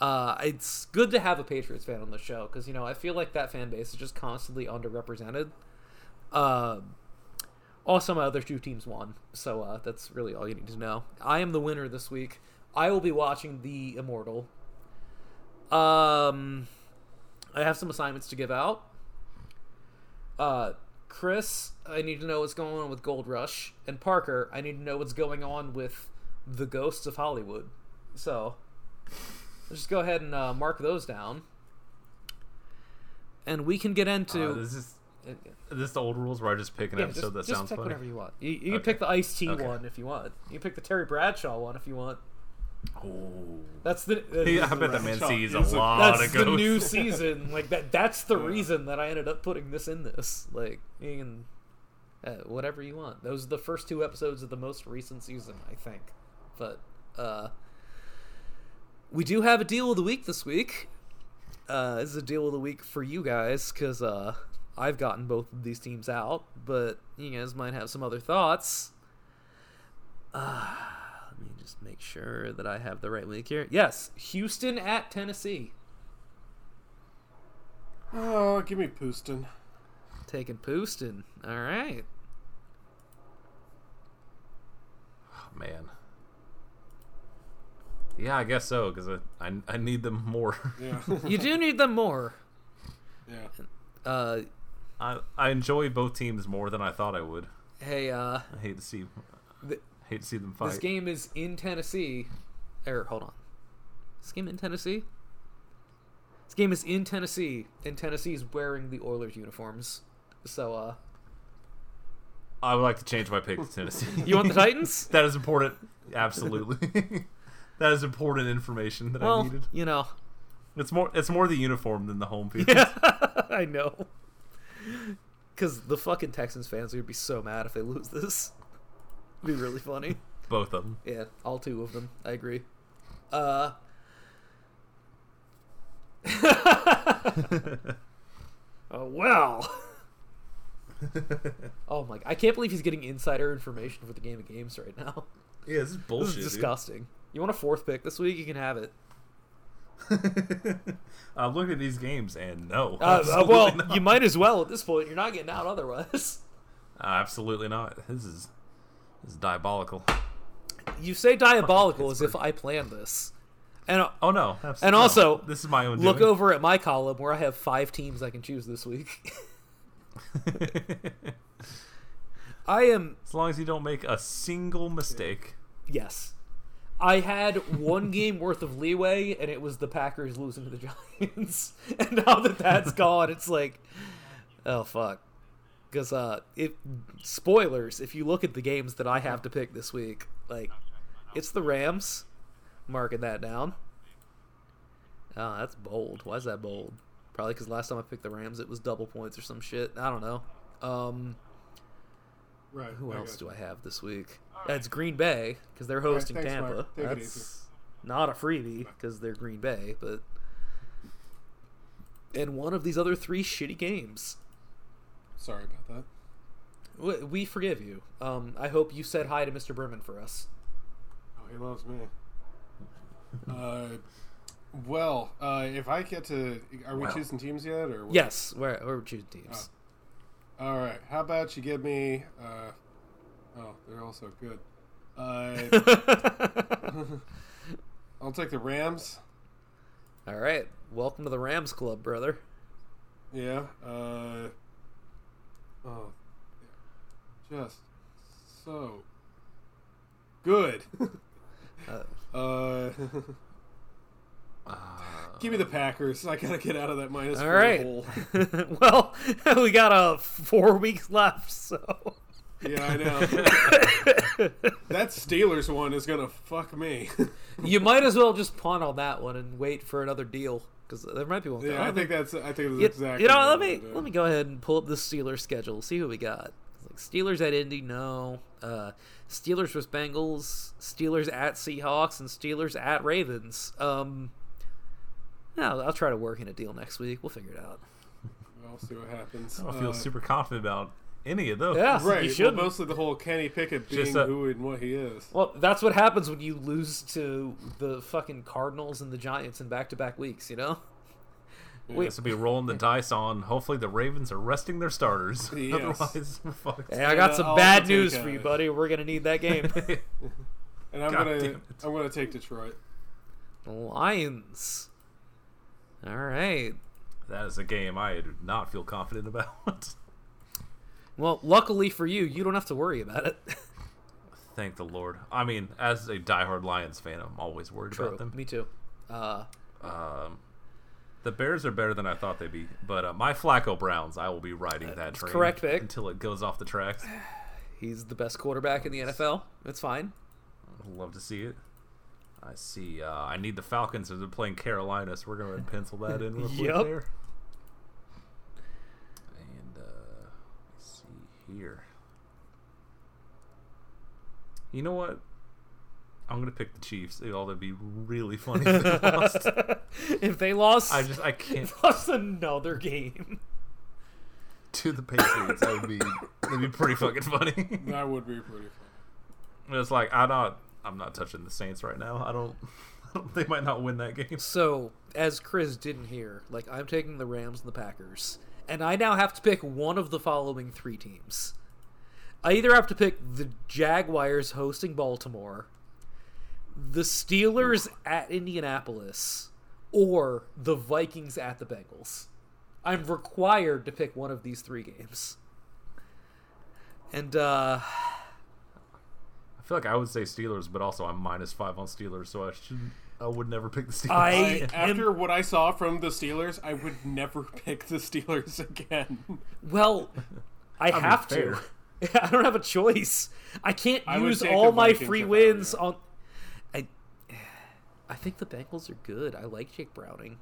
Uh, it's good to have a Patriots fan on the show because you know I feel like that fan base is just constantly underrepresented. Uh, also, my other two teams won, so uh, that's really all you need to know. I am the winner this week. I will be watching The Immortal. Um, I have some assignments to give out. Uh, Chris, I need to know what's going on with Gold Rush, and Parker, I need to know what's going on with The Ghosts of Hollywood. So, let's just go ahead and uh, mark those down, and we can get into. Uh, this is is this the old rules where I just pick an Yeah, episode just, that just sounds pick funny? whatever you want. You, you can pick the Ice T Okay. one if you want. You can pick the Terry Bradshaw one if you want. Oh. That's the. Yeah, I bet that man sees a is a- lot that's of the new season. Like that. That's the reason that I ended up putting this in this. Like you can, uh, whatever you want. Those are the first two episodes of the most recent season, I think. But uh, we do have a deal of the week this week. Uh, this is a deal of the week for you guys because uh, I've gotten both of these teams out, but you guys might have some other thoughts. Uh, let me just make sure that I have the right link here. Yes, Houston at Tennessee. Oh, give me Pouston. Taking Pouston. All right. Oh, man. Yeah, I guess so because I, I I need them more. Yeah, You do need them more. yeah. Uh, I I enjoy both teams more than I thought I would. hey, uh, I hate to see th- hate to see them fight. this game is in Tennessee. Or hold on. This game in Tennessee? This game is in Tennessee, and Tennessee's wearing the Oilers uniforms. So, uh, I would like to change my pick to Tennessee. you want the Titans? that is important. Absolutely. that is important information that I Well, needed. you know, It's more it's more the uniform than the home field. I know. Because the fucking Texans fans would be so mad if they lose this. Be really funny. Both of them. Yeah, all two of them. I agree. Uh. oh well. oh my! I can't believe he's getting insider information for the game of games right now. Yeah, this is bullshit. this is disgusting. You want a fourth pick this week? You can have it. I'm looking at these games and no. Uh, uh, well, not. you might as well at this point. You're not getting out otherwise. Uh, absolutely not. This is is diabolical. You say diabolical as if I planned this. And uh, Oh no! abs- and no. also, this is my own. look doing. over at my column where I have five teams I can choose this week. I am as long as you don't make a single mistake. yes. I had one game worth of leeway, and it was the Packers losing to the Giants. and now that that's gone, it's like, oh fuck. Because uh, if spoilers, if you look at the games that I have to pick this week, like it's the Rams. Marking that down. Oh, that's bold. Why is that bold? Probably because last time I picked the Rams, it was double points or some shit. I don't know. Um, Right. who else do. I have this week? It's Green Bay because they're hosting thanks, Tampa. It That's not a freebie because they're Green Bay, but and one of these other three shitty games. Sorry about that. We, we forgive you. Um, I hope you said hi to Mr. Berman for us. Oh, he loves me. uh, well, uh, if I get to, are we Well. choosing teams yet, or what? Yes, we're, we're choosing teams. All right. How about you give me? Uh, oh, they're all so good. Uh, I'll take the Rams. All right, welcome to the Rams Club, brother. Yeah. Uh, oh, just so good. uh, give me the Packers. I gotta get out of that minus All four right. hole. well, we got uh, four weeks left, so Yeah, I know. that Steelers one is gonna fuck me. you might as well just pawn on that one and wait for another deal because there might be one. yeah, I think that's. I think that's You, exactly. you know, what let me do. let me go ahead and pull up the Steelers schedule. See who we got. Like Steelers at Indy, no. Uh, Steelers vs Bengals, Steelers at Seahawks, and Steelers at Ravens. Um, yeah, I'll try to work in a deal next week. We'll figure it out. We'll see what happens. I don't feel Uh, super confident about any of those. Yeah, Right. you should well, should. mostly the whole Kenny Pickett being Just, uh, who and what he is. Well, that's what happens when you lose to the fucking Cardinals and the Giants in back-to-back weeks. You know. We have to be rolling the dice on. Hopefully, the Ravens are resting their starters. Yes. Otherwise, we're. Hey, I got some bad news take, for you, buddy. We're gonna need that game. And I'm God gonna. I'm gonna take Detroit. Lions. All right. That is a game I do not feel confident about. Well, luckily for you, you don't have to worry about it. Thank the Lord. I mean, as a diehard Lions fan, I'm always worried True. about them. Me too. Uh, Um, the Bears are better than I thought they'd be, but uh, my Flacco Browns, I will be riding that train correct pick. until it goes off the tracks. he's the best quarterback in the NFL. It's fine. I'd love to see it. I see. Uh, I need the Falcons as they're playing Carolina, so we're going to pencil that in real quick Yep. there. And uh, let's see here. You know what? I'm gonna pick the Chiefs. Oh, that'd be really funny if they lost. if they lost, I just I can't lost another game. to the Patriots. That would be that'd be pretty fucking funny. That would be pretty funny. it's like I'm not I'm not touching the Saints right now. I don't. They might not win that game. So, as Chris didn't hear, like I'm taking the Rams and the Packers, and I now have to pick one of the following three teams. I either have to pick the Jaguars hosting Baltimore, the Steelers at Indianapolis, or the Vikings at the Bengals. I'm required to pick one of these three games. And uh I feel like I would say Steelers, but also I'm minus five on Steelers, so I should I would never pick the Steelers. I I, am- after what I saw from the Steelers, I would never pick the Steelers again. Well, I mean, have fair. to. I don't have a choice. I can't I use all my free if I were wins on. I, I think the Bengals are good. I like Jake Browning.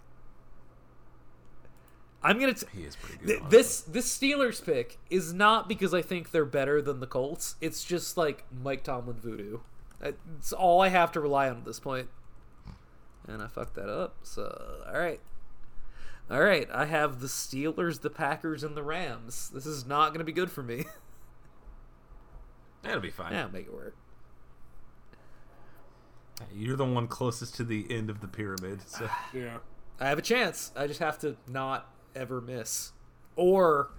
I'm gonna. T- he is pretty good. th- this this Steelers pick is not because I think they're better than the Colts. It's just like Mike Tomlin voodoo. It's all I have to rely on at this point. And I fucked that up. So all right. All right, I have the Steelers, the Packers, and the Rams. This is not going to be good for me. That'll be fine. yeah, it'll make it work. You're the one closest to the end of the pyramid. So Yeah. I have a chance. I just have to not ever miss, or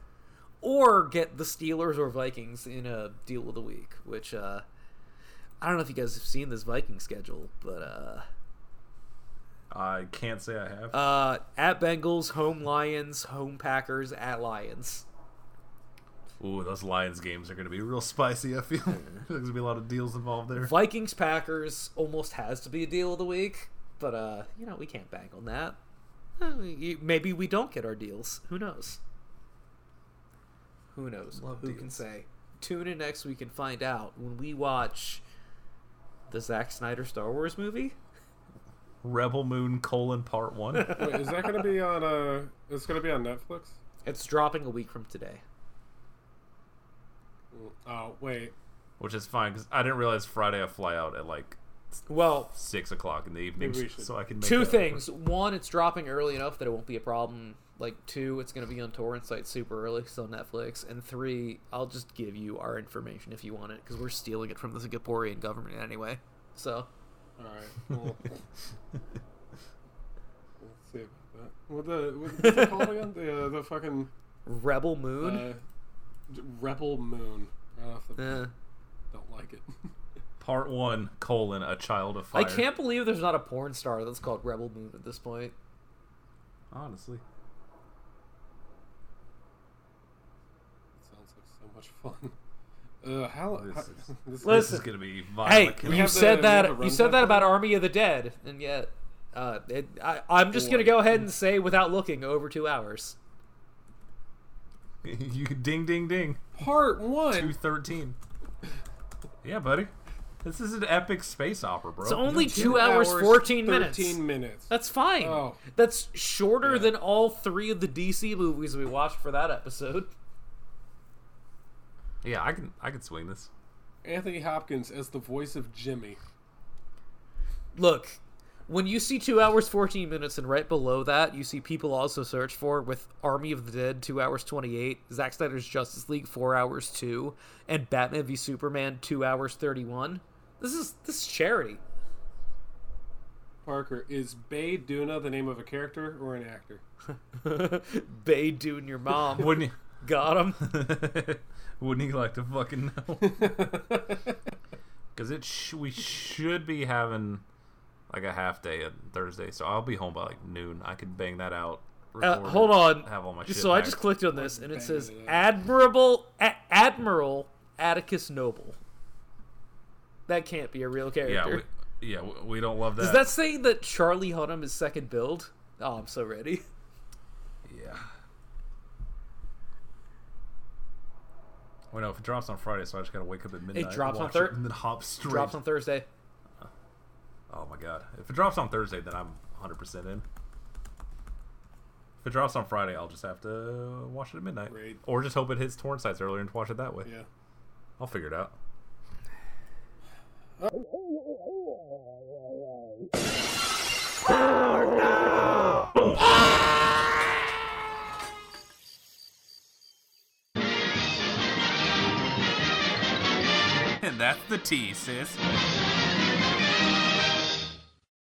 or get the Steelers or Vikings in a deal of the week. Which uh, I don't know if you guys have seen this Viking schedule, but uh, I can't say I have. Uh, at Bengals, home Lions, home Packers, at Lions. Ooh, those Lions games are going to be real spicy. I feel there's going to be a lot of deals involved there. Vikings Packers almost has to be a deal of the week, but uh, you know we can't bank on that. Uh, Maybe we don't get our deals. Who knows? Who knows? Love Who can say? Tune in next week and find out when we watch the Zack Snyder Star Wars movie. Rebel Moon colon part one. Wait, is that gonna be on? Uh, it's gonna be on Netflix. It's dropping a week from today. Oh wait, which is fine because I didn't realize Friday I fly out at like Well, six o'clock in the evening, Maybe we should- so I can make two that things. One, it's dropping early enough that it won't be a problem. Like two, it's going to be on torrent sites super early, so Netflix. And three, I'll just give you our information if you want it, because we're stealing it from the Singaporean government anyway. So all right. Well, let's see about that. What the what, what's it called again? The uh, the fucking Rebel Moon. uh, Rebel Moon. Right off the Eh. don't like it. Part one colon a child of fire. I can't believe there's not a porn star that's called Rebel Moon at this point. honestly. Sounds like so much fun. Uh, how, This how is- this This Listen. is gonna be Hey, you have the- said that you said that about it? Army of the Dead, and yet uh, it, I, I'm just gonna go ahead and say without looking over two hours. you ding ding ding. part one. Two thirteen. Yeah, buddy. This is an epic space opera, bro. It's only two, hours, fourteen minutes. Thirteen minutes. That's fine. Oh. That's shorter Yeah. than all three of the DC movies we watched for that episode. Yeah, I can I can swing this. Anthony Hopkins as the voice of Jimmy. Look, when you see two hours fourteen minutes, and right below that you see people also search for with Army of the Dead two hours twenty eight, Zack Snyder's Justice League four hours two, and Batman v Superman two hours thirty one. This is this is charity. Parker is Bae Doona the name of a character or an actor? Bay doing your mom. Wouldn't Got him. you? Wouldn't you like to fucking know? Because it sh- we should be having like a half day on Thursday, so I'll be home by like noon. I could bang that out. Uh, hold on. Have all my shit so I just clicked on this, and it says it. Admirable A- Admiral Atticus Noble. That can't be a real Yeah, character. we, yeah, we, we don't love that. Does that say that Charlie Hunnam is second build? Oh, I'm so ready. Yeah. Well, no, if it drops on Friday, so I just gotta wake up at midnight. It drops on watch Thur- it, and then hop straight. Drops on Thursday. Oh my god! If it drops on Thursday, then I'm 100 percent in. If it drops on Friday, I'll just have to watch it at midnight, Great. or just hope it hits torrent sites earlier and watch it that way. Yeah. I'll figure it out. And that's the T, sis.